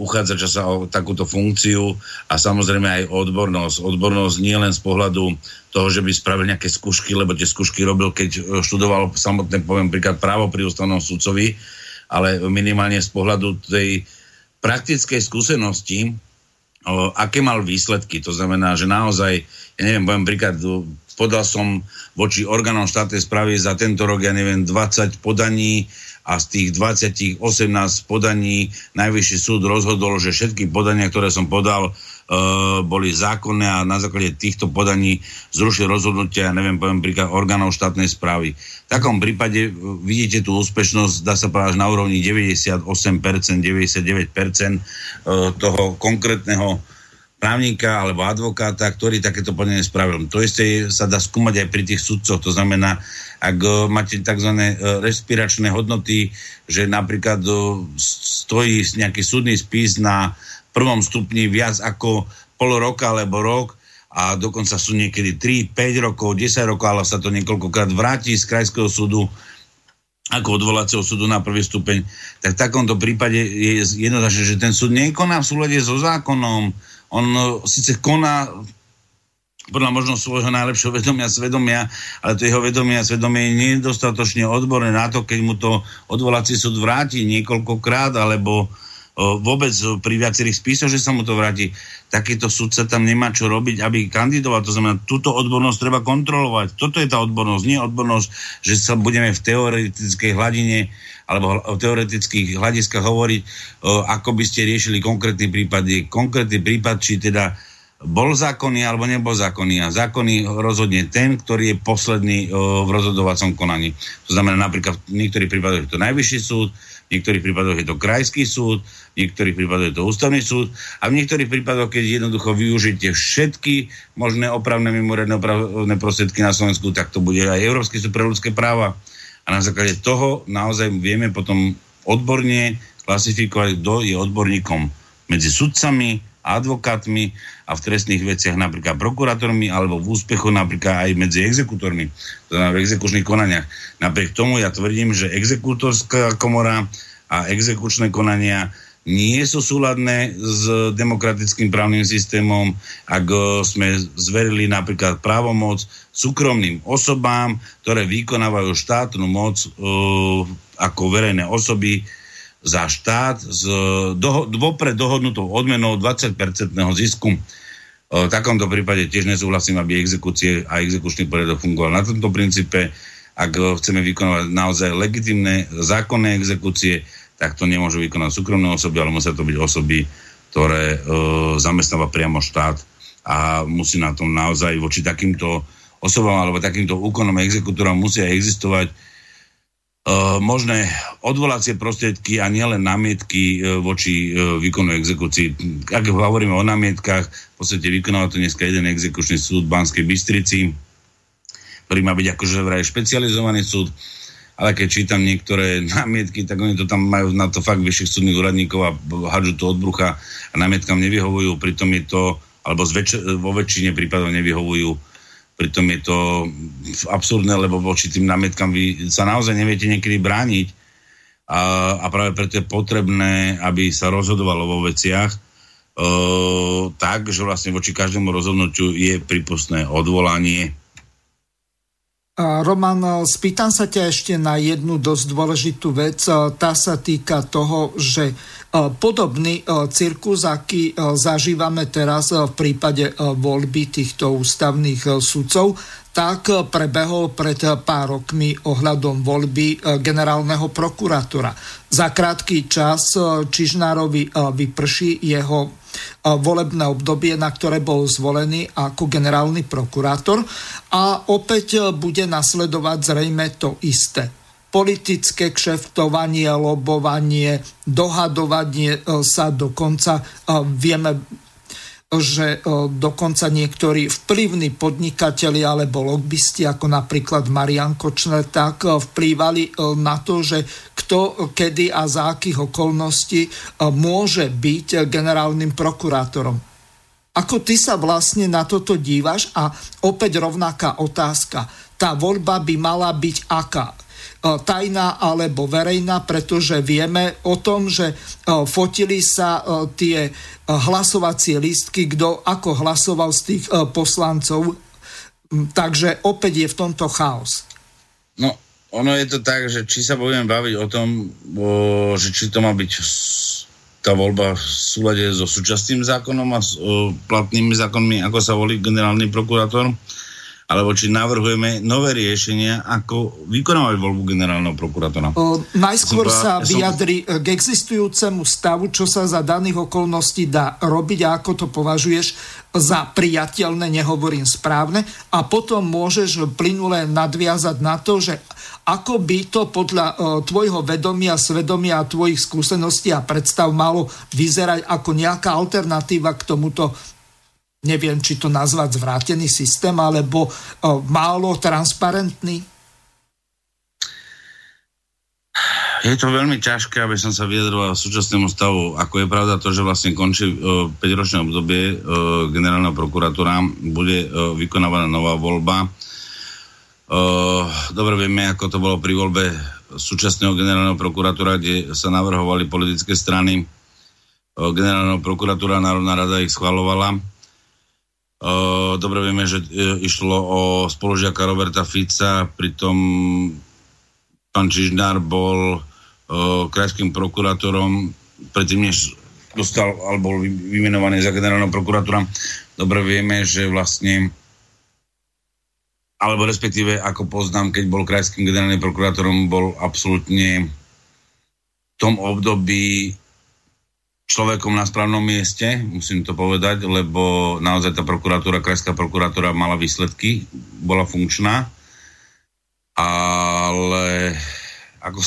uchádzača sa o takúto funkciu a samozrejme aj odbornosť. Odbornosť nie len z pohľadu toho, že by spravil nejaké skúšky, lebo tie skúšky robil, keď študoval samotné, poviem príklad, právo pri ústavnom sudcovi, ale minimálne z pohľadu tej praktickej skúsenosti, o, aké mal výsledky. To znamená, že naozaj, ja neviem, poviem príklad, podal som voči orgánom štátnej správy za tento rok, ja neviem, 20 podaní a z tých 20 18 podaní najvyšší súd rozhodol, že všetky podania, ktoré som podal, e, boli zákonné a na základe týchto podaní zrušil rozhodnutia, neviem, poviem príklad, orgánov štátnej správy. V takom prípade e, vidíte tú úspešnosť, dá sa povedať, na úrovni 98%, 99% e, toho konkrétneho právnika alebo advokáta, ktorý takéto podanie spravil. To isté sa dá skúmať aj pri tých sudcoch. To znamená, ak uh, máte tzv. Uh, respiračné hodnoty, že napríklad uh, stojí nejaký súdny spis na prvom stupni viac ako pol roka alebo rok a dokonca sú niekedy 3, 5 rokov, 10 rokov, ale sa to niekoľkokrát vráti z krajského súdu ako odvolacieho súdu na prvý stupeň, tak v takomto prípade je jednoznačné, že ten súd nekoná v súlade so zákonom, on no, síce koná podľa možno svojho najlepšieho vedomia svedomia, ale to jeho vedomie a svedomie je nedostatočne odborné na to, keď mu to odvolací súd vráti niekoľkokrát, alebo vôbec pri viacerých spisoch, že sa mu to vráti. Takýto sudca tam nemá čo robiť, aby kandidoval. To znamená, túto odbornosť treba kontrolovať. Toto je tá odbornosť, nie odbornosť, že sa budeme v teoretickej hladine alebo o teoretických hľadiskách hovoriť, ako by ste riešili konkrétny prípad. Je konkrétny prípad, či teda bol zákonný alebo nebol zákonný. A zákonný rozhodne ten, ktorý je posledný v rozhodovacom konaní. To znamená napríklad v niektorých prípadoch je to najvyšší súd, niektorých prípadoch je to krajský súd, v niektorých prípadoch je to ústavný súd a v niektorých prípadoch, keď jednoducho využijete všetky možné opravné mimoriadne opravné prostriedky na Slovensku, tak to bude aj Európsky súd pre ľudské práva. A na základe toho naozaj vieme potom odborne klasifikovať, kto je odborníkom medzi sudcami, advokátmi a v trestných veciach napríklad prokurátormi alebo v úspechu napríklad aj medzi exekútormi, to znamená v exekučných konaniach. Napriek tomu ja tvrdím, že exekútorská komora a exekučné konania nie sú súladné s demokratickým právnym systémom, ak eh, sme zverili napríklad právomoc súkromným osobám, ktoré vykonávajú štátnu moc uh, ako verejné osoby za štát s doho- dvopred dohodnutou odmenou 20-percentného zisku. Uh, v takomto prípade tiež nesúhlasím, aby exekúcie a exekučný poriadok fungoval na tomto princípe. Ak chceme vykonávať naozaj legitimné zákonné exekúcie, tak to nemôžu vykonať súkromné osoby, ale musia to byť osoby, ktoré e, zamestnáva priamo štát a musí na tom naozaj voči takýmto osobám alebo takýmto úkonom a exekutúram musia existovať e, možné odvolacie prostriedky a nielen námietky e, voči e, výkonu exekúcii. Ak hovoríme o námietkach, v podstate vykonáva to dneska jeden exekučný súd v Banskej Bystrici, ktorý má byť akože vraj špecializovaný súd ale keď čítam niektoré námietky, tak oni to tam majú na to fakt vyšších súdnych úradníkov a hadžu to od brucha a námietkam nevyhovujú, pritom je to, alebo zväč- vo väčšine prípadov nevyhovujú, pritom je to absurdné, lebo voči tým námietkam vy sa naozaj neviete niekedy brániť a, a práve preto je potrebné, aby sa rozhodovalo vo veciach, Uh, tak, že vlastne voči každému rozhodnutiu je prípustné odvolanie Roman, spýtam sa ťa ešte na jednu dosť dôležitú vec. Tá sa týka toho, že podobný cirkus, aký zažívame teraz v prípade voľby týchto ústavných sudcov, tak prebehol pred pár rokmi ohľadom voľby generálneho prokurátora. Za krátky čas Čižnárovi vyprší jeho volebné obdobie, na ktoré bol zvolený ako generálny prokurátor a opäť bude nasledovať zrejme to isté politické kšeftovanie, lobovanie, dohadovanie sa dokonca. Vieme že e, dokonca niektorí vplyvní podnikatelia alebo lobbysti, ako napríklad Marian Kočner, tak e, vplývali e, na to, že kto, kedy a za akých okolností môže byť generálnym prokurátorom. Ako ty sa vlastne na toto dívaš? A opäť rovnaká otázka. Tá voľba by mala byť aká? Tajná alebo verejná, pretože vieme o tom, že fotili sa tie hlasovacie lístky, kto ako hlasoval z tých poslancov. Takže opäť je v tomto chaos. No, ono je to tak, že či sa budeme baviť o tom, že či to má byť tá voľba v súlade so súčasným zákonom a s platnými zákonmi, ako sa volí generálny prokurátor, alebo či navrhujeme nové riešenia, ako vykonávať voľbu generálneho prokurátora. O, najskôr sa vyjadri som... k existujúcemu stavu, čo sa za daných okolností dá robiť a ako to považuješ za priateľné, nehovorím správne, a potom môžeš plynule nadviazať na to, že ako by to podľa o, tvojho vedomia, svedomia a tvojich skúseností a predstav malo vyzerať ako nejaká alternatíva k tomuto neviem, či to nazvať zvrátený systém, alebo o, málo transparentný? Je to veľmi ťažké, aby som sa vyjadroval súčasnému stavu. Ako je pravda to, že vlastne končí uh, 5-ročné obdobie uh, generálneho prokuratúra, bude uh, vykonávaná nová voľba. Uh, dobre vieme, ako to bolo pri voľbe súčasného generálneho prokuratúra, kde sa navrhovali politické strany. Uh, generálneho prokuratúra Národná rada ich schvalovala dobre vieme, že uh, išlo o spolužiaka Roberta Fica, pritom pán Čižnár bol uh, krajským prokurátorom, predtým než dostal alebo bol vymenovaný za generálneho prokurátora. Dobre vieme, že vlastne alebo respektíve, ako poznám, keď bol krajským generálnym prokurátorom, bol absolútne v tom období človekom na správnom mieste, musím to povedať, lebo naozaj tá prokuratúra, krajská prokuratúra mala výsledky, bola funkčná, ale ako,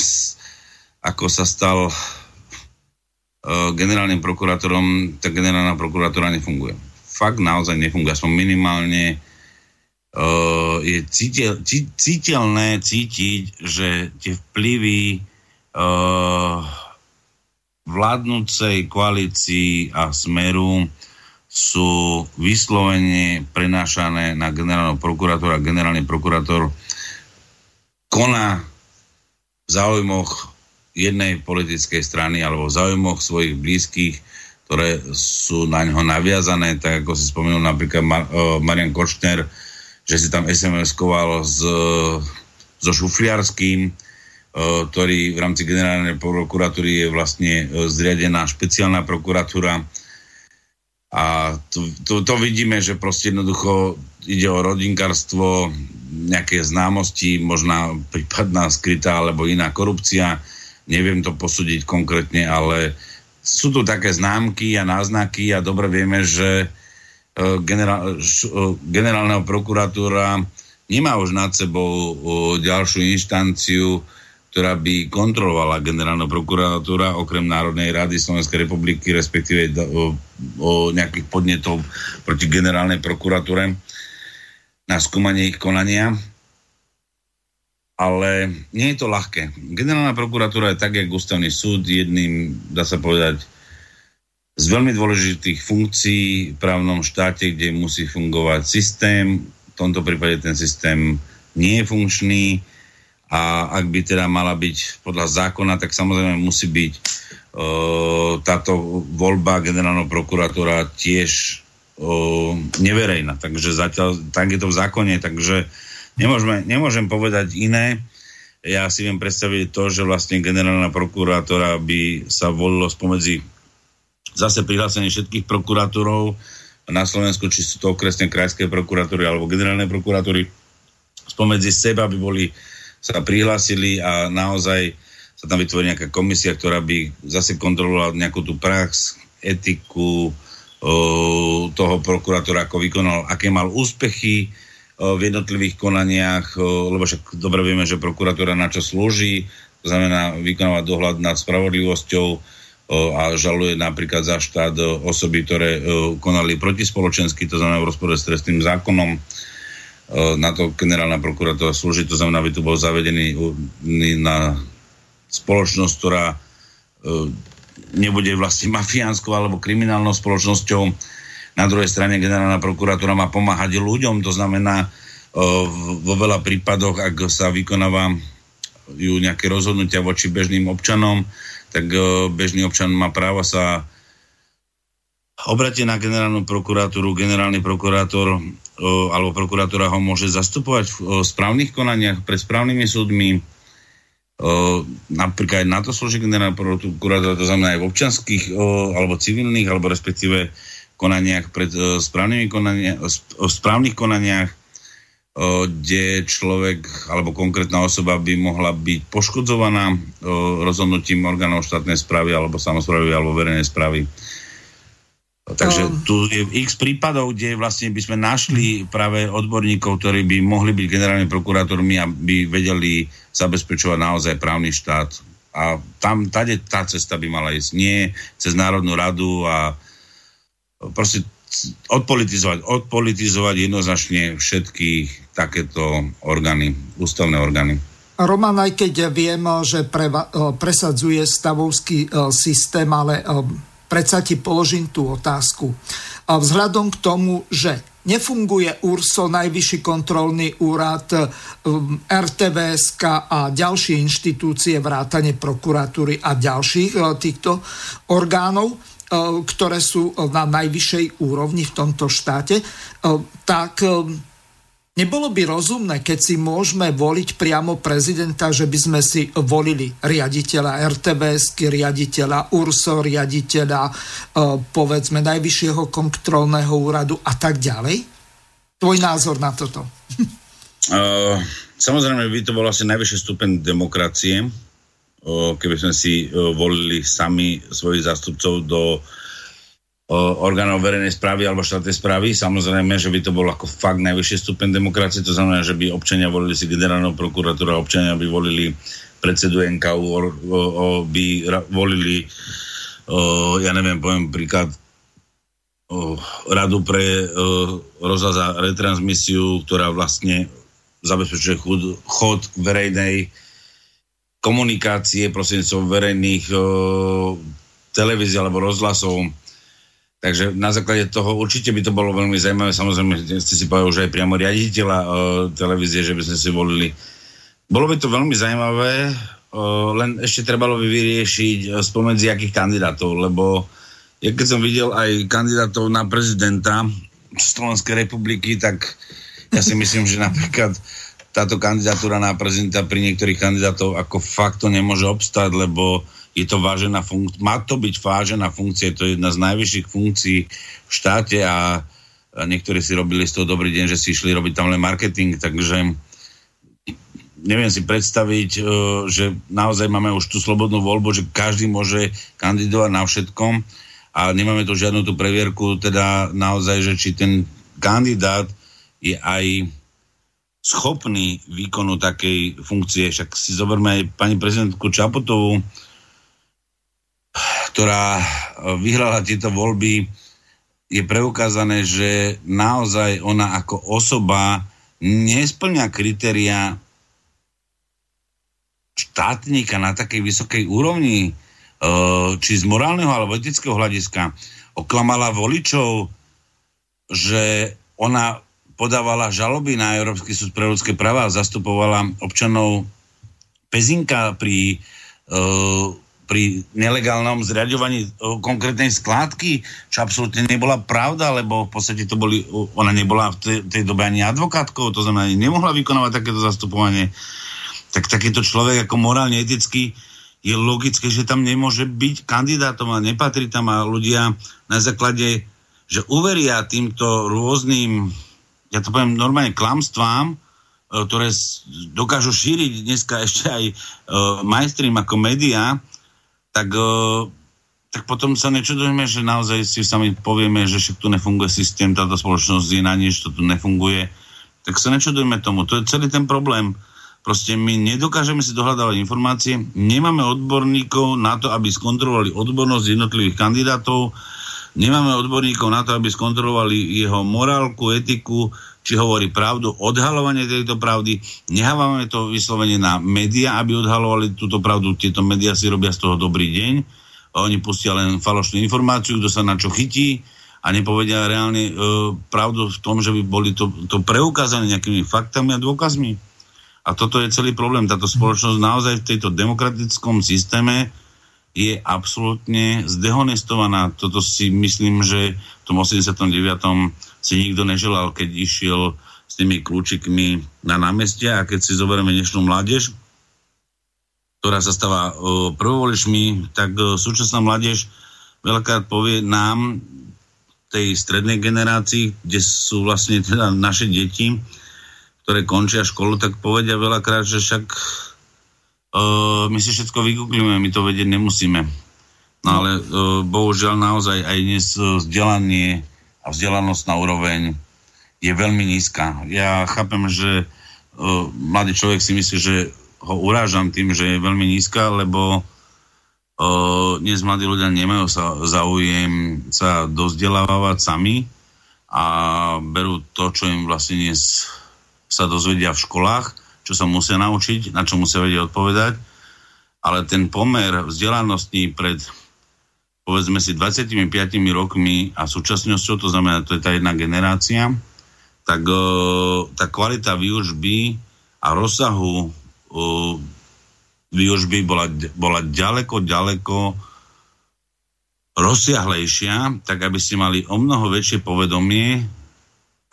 ako sa stal uh, generálnym prokurátorom, tá generálna prokuratúra nefunguje. Fakt naozaj nefunguje, aspoň minimálne uh, je cítil, cí, cítelné cítiť, že tie vplyvy uh, vládnúcej koalícii a smeru sú vyslovene prenášané na generálneho prokurátora. Generálny prokurátor koná v záujmoch jednej politickej strany alebo v záujmoch svojich blízkych, ktoré sú na ňo naviazané, tak ako si spomenul napríklad Mar- uh, Marian Kočner, že si tam SMS-koval s, so Šufliarským, ktorý v rámci generálnej prokuratúry je vlastne zriadená špeciálna prokuratúra. A to, to, to vidíme, že proste jednoducho ide o rodinkárstvo, nejaké známosti, možná prípadná skrytá alebo iná korupcia, neviem to posúdiť konkrétne, ale sú tu také známky a náznaky a dobre vieme, že generál, generálneho prokuratúra nemá už nad sebou ďalšiu inštanciu, ktorá by kontrolovala generálna prokuratúra okrem Národnej rady Slovenskej republiky, respektíve o, o nejakých podnetov proti generálnej prokuratúre na skúmanie ich konania. Ale nie je to ľahké. Generálna prokuratúra je tak, jak ústavný súd, jedným, dá sa povedať, z veľmi dôležitých funkcií v právnom štáte, kde musí fungovať systém. V tomto prípade ten systém nie je funkčný a ak by teda mala byť podľa zákona, tak samozrejme musí byť uh, táto voľba generálneho prokurátora tiež uh, neverejná. Takže zatiaľ tak je to v zákone, takže nemôžeme, nemôžem povedať iné. Ja si viem predstaviť to, že vlastne generálna prokurátora by sa volilo spomedzi zase prihlásenie všetkých prokurátorov na Slovensku, či sú to okresne krajské prokuratúry alebo generálne prokuratúry. Spomedzi seba by boli sa prihlásili a naozaj sa tam vytvorí nejaká komisia, ktorá by zase kontrolovala nejakú tú prax, etiku toho prokurátora, ako vykonal, aké mal úspechy v jednotlivých konaniach, lebo však dobre vieme, že prokuratúra na čo slúži, to znamená vykonávať dohľad nad spravodlivosťou a žaluje napríklad za štát osoby, ktoré konali protispoločensky, to znamená v rozpore s trestným zákonom na to generálna prokuratúra slúži, to znamená, aby tu bol zavedený na spoločnosť, ktorá e, nebude vlastne mafiánskou alebo kriminálnou spoločnosťou. Na druhej strane generálna prokuratúra má pomáhať ľuďom, to znamená e, vo veľa prípadoch, ak sa vykonáva ju nejaké rozhodnutia voči bežným občanom, tak bežný občan má právo sa obrate na generálnu prokuratúru, generálny prokurátor alebo prokuratúra ho môže zastupovať v správnych konaniach pred správnymi súdmi. napríklad aj na to slúži generálna prokurátora, to znamená aj v občanských alebo civilných, alebo respektíve konaniach pred správnymi konania, správnych konaniach, kde človek alebo konkrétna osoba by mohla byť poškodzovaná rozhodnutím orgánov štátnej správy alebo samozprávy alebo verejnej správy. Takže um. tu je x prípadov, kde vlastne by sme našli práve odborníkov, ktorí by mohli byť generálnymi prokurátormi a by vedeli zabezpečovať naozaj právny štát. A tam, tade tá cesta by mala ísť. Nie cez Národnú radu a proste odpolitizovať, odpolitizovať jednoznačne všetky takéto orgány, ústavné orgány. Roman, aj keď viem, že pre, presadzuje stavovský systém, ale predsa ti položím tú otázku. A vzhľadom k tomu, že nefunguje URSO, Najvyšší kontrolný úrad, um, RTVSK a ďalšie inštitúcie, vrátane prokuratúry a ďalších uh, týchto orgánov, uh, ktoré sú na najvyššej úrovni v tomto štáte, tak Nebolo by rozumné, keď si môžeme voliť priamo prezidenta, že by sme si volili riaditeľa RTVS, riaditeľa URSO, riaditeľa e, povedzme Najvyššieho kontrolného úradu a tak ďalej? Tvoj názor na toto? Uh, samozrejme, by to bol asi najvyšší stupeň demokracie, uh, keby sme si uh, volili sami svojich zástupcov do orgánov verejnej správy alebo štátnej správy. Samozrejme, že by to bol ako fakt najvyšší stupeň demokracie, to znamená, že by občania volili si prokuratúru a občania by volili predsedu NKU, o, o, by ra, volili, o, ja neviem, poviem príklad, o, radu pre rozhľad a retransmisiu, ktorá vlastne zabezpečuje chod, chod verejnej komunikácie prostredníctvom verejných o, televízií alebo rozhlasov Takže na základe toho určite by to bolo veľmi zaujímavé. Samozrejme, ste si povedali že aj priamo riaditeľa uh, televízie, že by sme si volili. Bolo by to veľmi zaujímavé, uh, len ešte trebalo by vyriešiť uh, spomedzi akých kandidátov, lebo ja keď som videl aj kandidátov na prezidenta Slovenskej republiky, tak ja si myslím, že napríklad táto kandidatúra na prezidenta pri niektorých kandidátov ako fakt to nemôže obstať, lebo je to vážená funkcia, má to byť vážená funkcia, to je jedna z najvyšších funkcií v štáte a, a niektorí si robili z toho dobrý deň, že si išli robiť tam len marketing, takže neviem si predstaviť, e, že naozaj máme už tú slobodnú voľbu, že každý môže kandidovať na všetkom a nemáme tu žiadnu tú previerku, teda naozaj, že či ten kandidát je aj schopný výkonu takej funkcie. Však si zoberme aj pani prezidentku Čapotovú, ktorá e, vyhrala tieto voľby, je preukázané, že naozaj ona ako osoba nesplňa kritéria štátnika na takej vysokej úrovni, e, či z morálneho alebo etického hľadiska. Oklamala voličov, že ona podávala žaloby na Európsky súd pre ľudské práva a zastupovala občanov Pezinka pri uh, pri nelegálnom zriadovaní konkrétnej skládky, čo absolútne nebola pravda, lebo v podstate to boli, ona nebola v tej, tej dobe ani advokátkou, to znamená, nemohla vykonávať takéto zastupovanie. Tak takýto človek ako morálne etický je logické, že tam nemôže byť kandidátom a nepatrí tam a ľudia na základe, že uveria týmto rôznym, ja to poviem normálne klamstvám, e, ktoré dokážu šíriť dneska ešte aj uh, mainstream ako médiá, tak, tak potom sa nečudujeme, že naozaj si sami povieme, že však tu nefunguje systém, táto spoločnosť je na nič, to tu nefunguje. Tak sa nečudujeme tomu. To je celý ten problém. Proste my nedokážeme si dohľadávať informácie, nemáme odborníkov na to, aby skontrolovali odbornosť jednotlivých kandidátov, nemáme odborníkov na to, aby skontrolovali jeho morálku, etiku, či hovorí pravdu, odhalovanie tejto pravdy. Nehávame to vyslovene na médiá, aby odhalovali túto pravdu. Tieto médiá si robia z toho dobrý deň. Oni pustia len falošnú informáciu, kto sa na čo chytí a nepovedia reálne e, pravdu v tom, že by boli to, to preukázané nejakými faktami a dôkazmi. A toto je celý problém. Táto spoločnosť naozaj v tejto demokratickom systéme je absolútne zdehonestovaná. Toto si myslím, že v tom 89 si nikto neželal, keď išiel s tými kľúčikmi na námestia a keď si zoberieme dnešnú mládež, ktorá sa stáva prvovoličmi, tak súčasná mládež veľakrát povie nám, tej strednej generácii, kde sú vlastne teda naše deti, ktoré končia školu, tak povedia veľakrát, že však uh, my si všetko vygooglíme, my to vedieť nemusíme. No ale uh, bohužiaľ naozaj aj dnes vzdelanie a na úroveň je veľmi nízka. Ja chápem, že uh, mladý človek si myslí, že ho urážam tým, že je veľmi nízka, lebo uh, dnes mladí ľudia nemajú sa záujem sa dozdelávať sami a berú to, čo im vlastne dnes sa dozvedia v školách, čo sa musia naučiť, na čo musia vedieť odpovedať. Ale ten pomer vzdelaností pred povedzme si 25 rokmi a súčasnosťou, to znamená, to je tá jedna generácia, tak uh, tá kvalita výučby a rozsahu uh, výučby bola, bola ďaleko, ďaleko rozsiahlejšia, tak aby ste mali o mnoho väčšie povedomie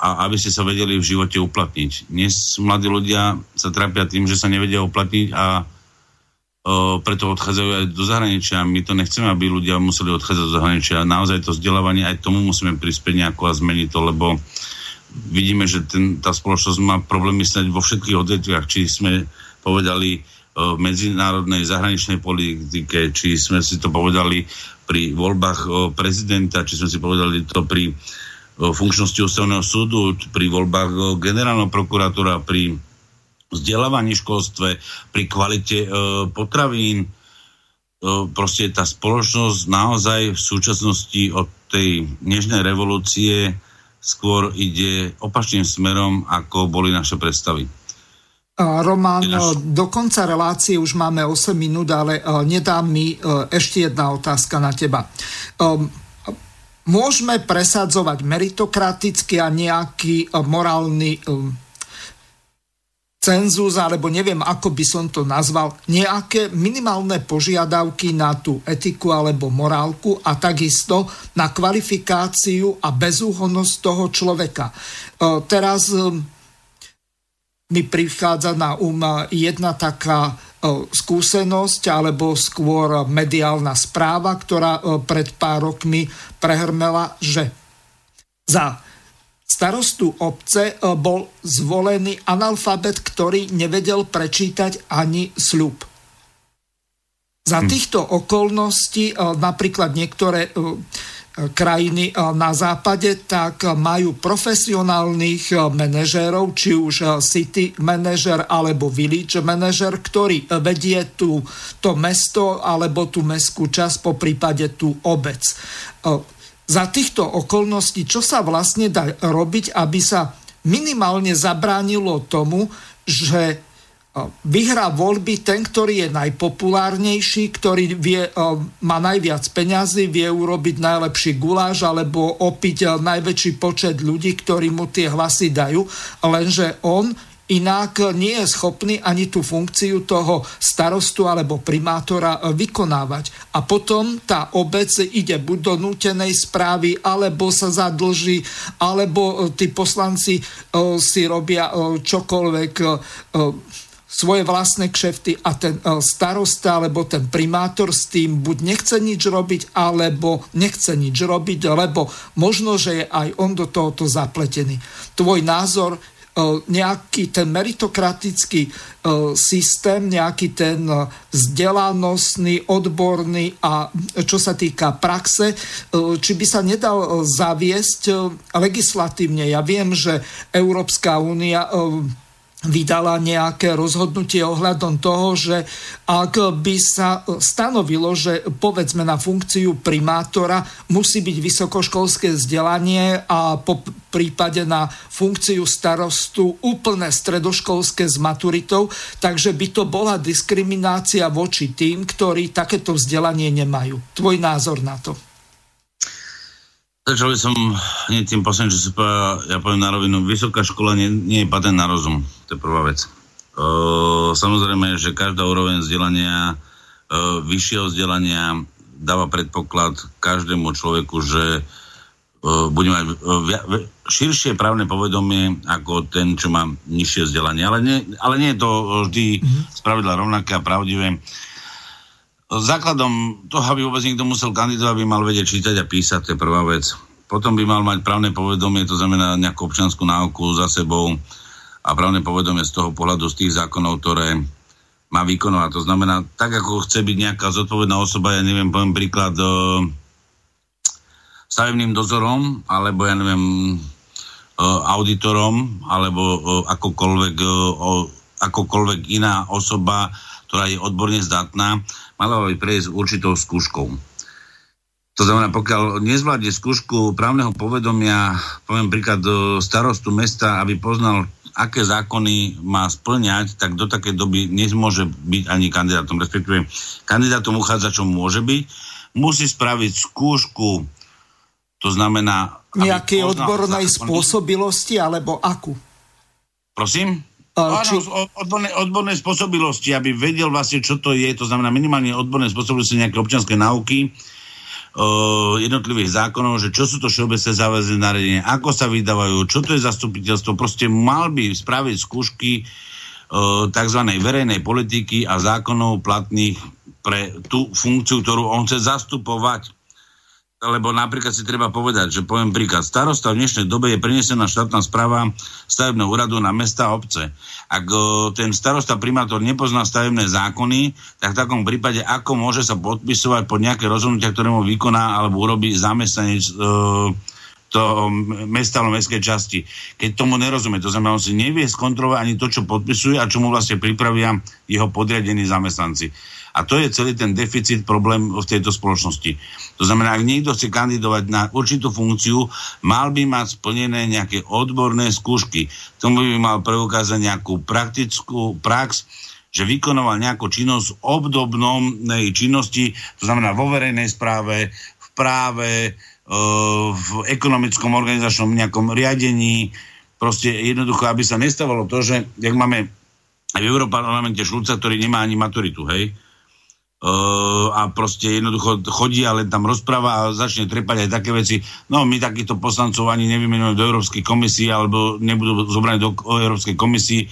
a aby ste sa vedeli v živote uplatniť. Dnes mladí ľudia sa trápia tým, že sa nevedia uplatniť a o, preto odchádzajú aj do zahraničia. My to nechceme, aby ľudia museli odchádzať do zahraničia. Naozaj to vzdelávanie, aj tomu musíme prispieť nejako a zmeniť to, lebo vidíme, že ten, tá spoločnosť má problémy snáď vo všetkých odvetviach, či sme povedali v medzinárodnej zahraničnej politike, či sme si to povedali pri voľbách prezidenta, či sme si povedali to pri funkčnosti ústavného súdu, pri voľbách generálneho prokurátora, pri vzdelávaní školstve, pri kvalite potravín. Proste tá spoločnosť naozaj v súčasnosti od tej dnešnej revolúcie skôr ide opačným smerom, ako boli naše predstavy. Roman, do konca relácie už máme 8 minút, ale nedá mi ešte jedna otázka na teba. Môžeme presadzovať meritokraticky a nejaký morálny cenzus, alebo neviem, ako by som to nazval, nejaké minimálne požiadavky na tú etiku alebo morálku a takisto na kvalifikáciu a bezúhonnosť toho človeka. Teraz mi prichádza na um jedna taká skúsenosť alebo skôr mediálna správa, ktorá pred pár rokmi prehrmela, že za starostu obce bol zvolený analfabet, ktorý nevedel prečítať ani sľub. Za hm. týchto okolností napríklad niektoré krajiny eh, na západe, tak majú profesionálnych eh, manažérov, či už eh, city manažer alebo village manažer, ktorý vedie tú, to mesto alebo tú mestskú časť, po prípade tú obec. Za týchto okolností, čo sa vlastne dá robiť, aby sa minimálne zabránilo tomu, že vyhrá voľby ten, ktorý je najpopulárnejší, ktorý vie, má najviac peňazí, vie urobiť najlepší guláš alebo opiť najväčší počet ľudí, ktorí mu tie hlasy dajú, lenže on inak nie je schopný ani tú funkciu toho starostu alebo primátora vykonávať. A potom tá obec ide buď do nútenej správy, alebo sa zadlží, alebo tí poslanci si robia čokoľvek svoje vlastné kšefty a ten e, starosta alebo ten primátor s tým buď nechce nič robiť, alebo nechce nič robiť, lebo možno, že je aj on do tohoto zapletený. Tvoj názor, e, nejaký ten meritokratický e, systém, nejaký ten vzdelanostný, odborný a čo sa týka praxe, či by sa nedal zaviesť legislatívne. Ja viem, že Európska únia vydala nejaké rozhodnutie ohľadom toho, že ak by sa stanovilo, že povedzme na funkciu primátora musí byť vysokoškolské vzdelanie a po prípade na funkciu starostu úplné stredoškolské s maturitou, takže by to bola diskriminácia voči tým, ktorí takéto vzdelanie nemajú. Tvoj názor na to? Začal by som hneď tým posledným, že si povedal, ja poviem na rovinu, vysoká škola nie, nie je patent na rozum, to je prvá vec. Uh, samozrejme, že každá úroveň vzdelania, uh, vyššieho vzdelania dáva predpoklad každému človeku, že bude mať širšie právne povedomie ako ten, čo má nižšie vzdelanie. Ale nie, ale nie je to vždy mm-hmm. spravidla rovnaké a pravdivé. Základom toho, aby vôbec niekto musel kandidovať, by mal vedieť čítať a písať, to je prvá vec. Potom by mal mať právne povedomie, to znamená nejakú občanskú náuku za sebou a právne povedomie z toho pohľadu z tých zákonov, ktoré má vykonovať. To znamená, tak ako chce byť nejaká zodpovedná osoba, ja neviem, poviem príklad, stavebným dozorom, alebo ja neviem, e, auditorom, alebo e, akokoľvek, e, akokoľvek iná osoba, ktorá je odborne zdatná, mala by prejsť určitou skúškou. To znamená, pokiaľ nezvládne skúšku právneho povedomia, poviem príklad starostu mesta, aby poznal, aké zákony má splňať, tak do takej doby nemôže byť ani kandidátom. Respektíve kandidátom uchádzačom môže byť. Musí spraviť skúšku to znamená... Nejakej odbornej zákon... spôsobilosti, alebo akú? Prosím? Uh, či... Áno, odborné, odborné spôsobilosti, aby vedel vlastne, čo to je, to znamená minimálne odborné spôsobilosti nejaké občianske náuky, uh, jednotlivých zákonov, že čo sú to všeobecné záväzné nariadenia, ako sa vydávajú, čo to je zastupiteľstvo, proste mal by spraviť skúšky uh, tzv. verejnej politiky a zákonov platných pre tú funkciu, ktorú on chce zastupovať lebo napríklad si treba povedať, že poviem príklad, starosta v dnešnej dobe je prenesená štátna správa stavebného úradu na mesta a obce. Ak o, ten starosta primátor nepozná stavebné zákony, tak v takom prípade ako môže sa podpisovať pod nejaké rozhodnutia, ktoré mu vykoná alebo urobí zamestnanec e, toho mesta alebo mestskej časti. Keď tomu nerozumie, to znamená, on si nevie skontrolovať ani to, čo podpisuje a čo mu vlastne pripravia jeho podriadení zamestnanci. A to je celý ten deficit, problém v tejto spoločnosti. To znamená, ak niekto chce kandidovať na určitú funkciu, mal by mať splnené nejaké odborné skúšky. Tomu by mal preukázať nejakú praktickú prax, že vykonoval nejakú činnosť v obdobnej činnosti, to znamená vo verejnej správe, v práve, e, v ekonomickom organizačnom nejakom riadení, proste jednoducho, aby sa nestávalo to, že jak máme v Európarlamente Šulca, ktorý nemá ani maturitu, hej, A proste jednoducho chodí a len tam rozpráva a začne trepať aj také veci. No my takýchto poslancov ani nevymenujeme do Európskej komisie alebo nebudú zobraní do Európskej komisii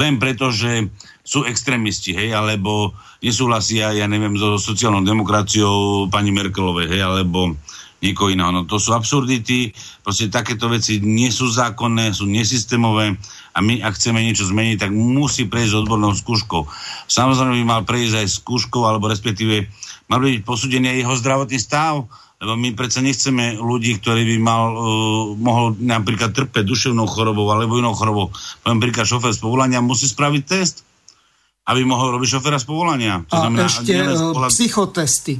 len preto, že sú extrémisti, hej, alebo nesúhlasia, ja neviem, so sociálnou demokraciou pani Merkelovej, hej, alebo niekoho iného. No to sú absurdity, proste takéto veci nie sú zákonné, sú nesystémové a my, ak chceme niečo zmeniť, tak musí prejsť odbornou skúškou. Samozrejme by mal prejsť aj skúškou, alebo respektíve mal byť posúdený aj jeho zdravotný stav, lebo my predsa nechceme ľudí, ktorí by mal, uh, mohol napríklad trpeť duševnou chorobou alebo inou chorobou. Poviem príklad, šofér z povolania musí spraviť test, aby mohol robiť šoféra z povolania. To a znamená, ešte uh, psychotesty.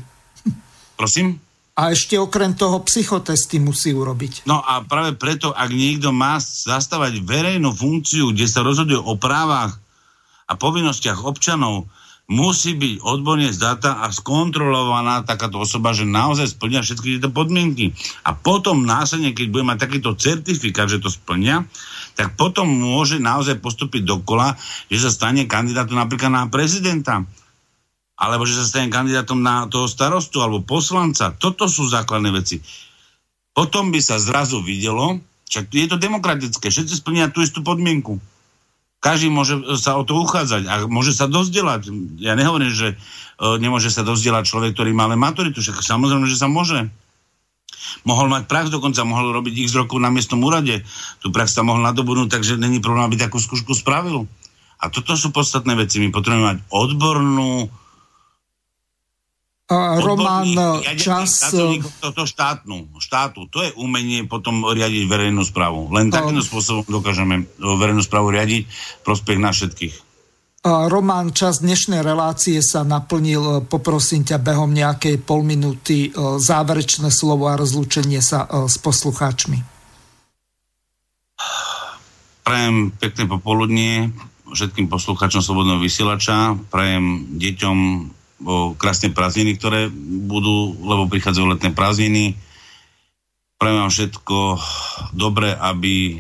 Prosím? A ešte okrem toho psychotesty musí urobiť. No a práve preto, ak niekto má zastávať verejnú funkciu, kde sa rozhoduje o právach a povinnostiach občanov, musí byť odborne zdatá a skontrolovaná takáto osoba, že naozaj splňa všetky tieto podmienky. A potom následne, keď bude mať takýto certifikát, že to splňa, tak potom môže naozaj postúpiť dokola, že sa stane kandidátom napríklad na prezidenta alebo že sa stane kandidátom na toho starostu alebo poslanca. Toto sú základné veci. Potom by sa zrazu videlo, však je to demokratické, všetci splnia tú istú podmienku. Každý môže sa o to uchádzať a môže sa dozdelať. Ja nehovorím, že uh, nemôže sa dozdelať človek, ktorý má len maturitu, však samozrejme, že sa môže. Mohol mať prax dokonca, mohol robiť x rokov na miestnom úrade. Tu prax sa mohol nadobudnúť, takže není problém, aby takú skúšku spravil. A toto sú podstatné veci. My potrebujeme mať odbornú Roman Čas... Toto štátnu, štátu, to je umenie potom riadiť verejnú správu. Len takýmto spôsobom dokážeme verejnú správu riadiť prospech na všetkých. Roman, čas dnešnej relácie sa naplnil. Poprosím ťa behom nejakej pol minúty záverečné slovo a rozlúčenie sa s poslucháčmi. Prajem pekné popoludnie všetkým poslucháčom Slobodného vysielača. Prajem deťom o krásne prázdniny, ktoré budú, lebo prichádzajú letné prázdniny. Prajem vám všetko dobre, aby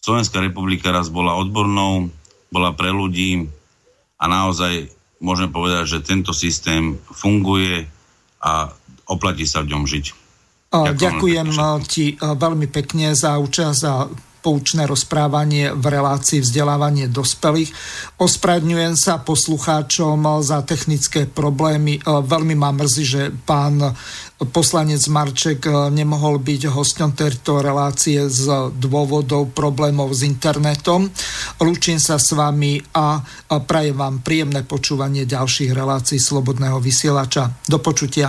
Slovenská republika raz bola odbornou, bola pre ľudí a naozaj môžeme povedať, že tento systém funguje a oplatí sa v ňom žiť. Ďakujem, Ďakujem ti veľmi pekne za účasť a poučné rozprávanie v relácii vzdelávanie dospelých. Ospravedňujem sa poslucháčom za technické problémy. Veľmi ma mrzí, že pán poslanec Marček nemohol byť hosťom tejto relácie z dôvodov problémov s internetom. Lúčim sa s vami a prajem vám príjemné počúvanie ďalších relácií Slobodného vysielača. Do počutia.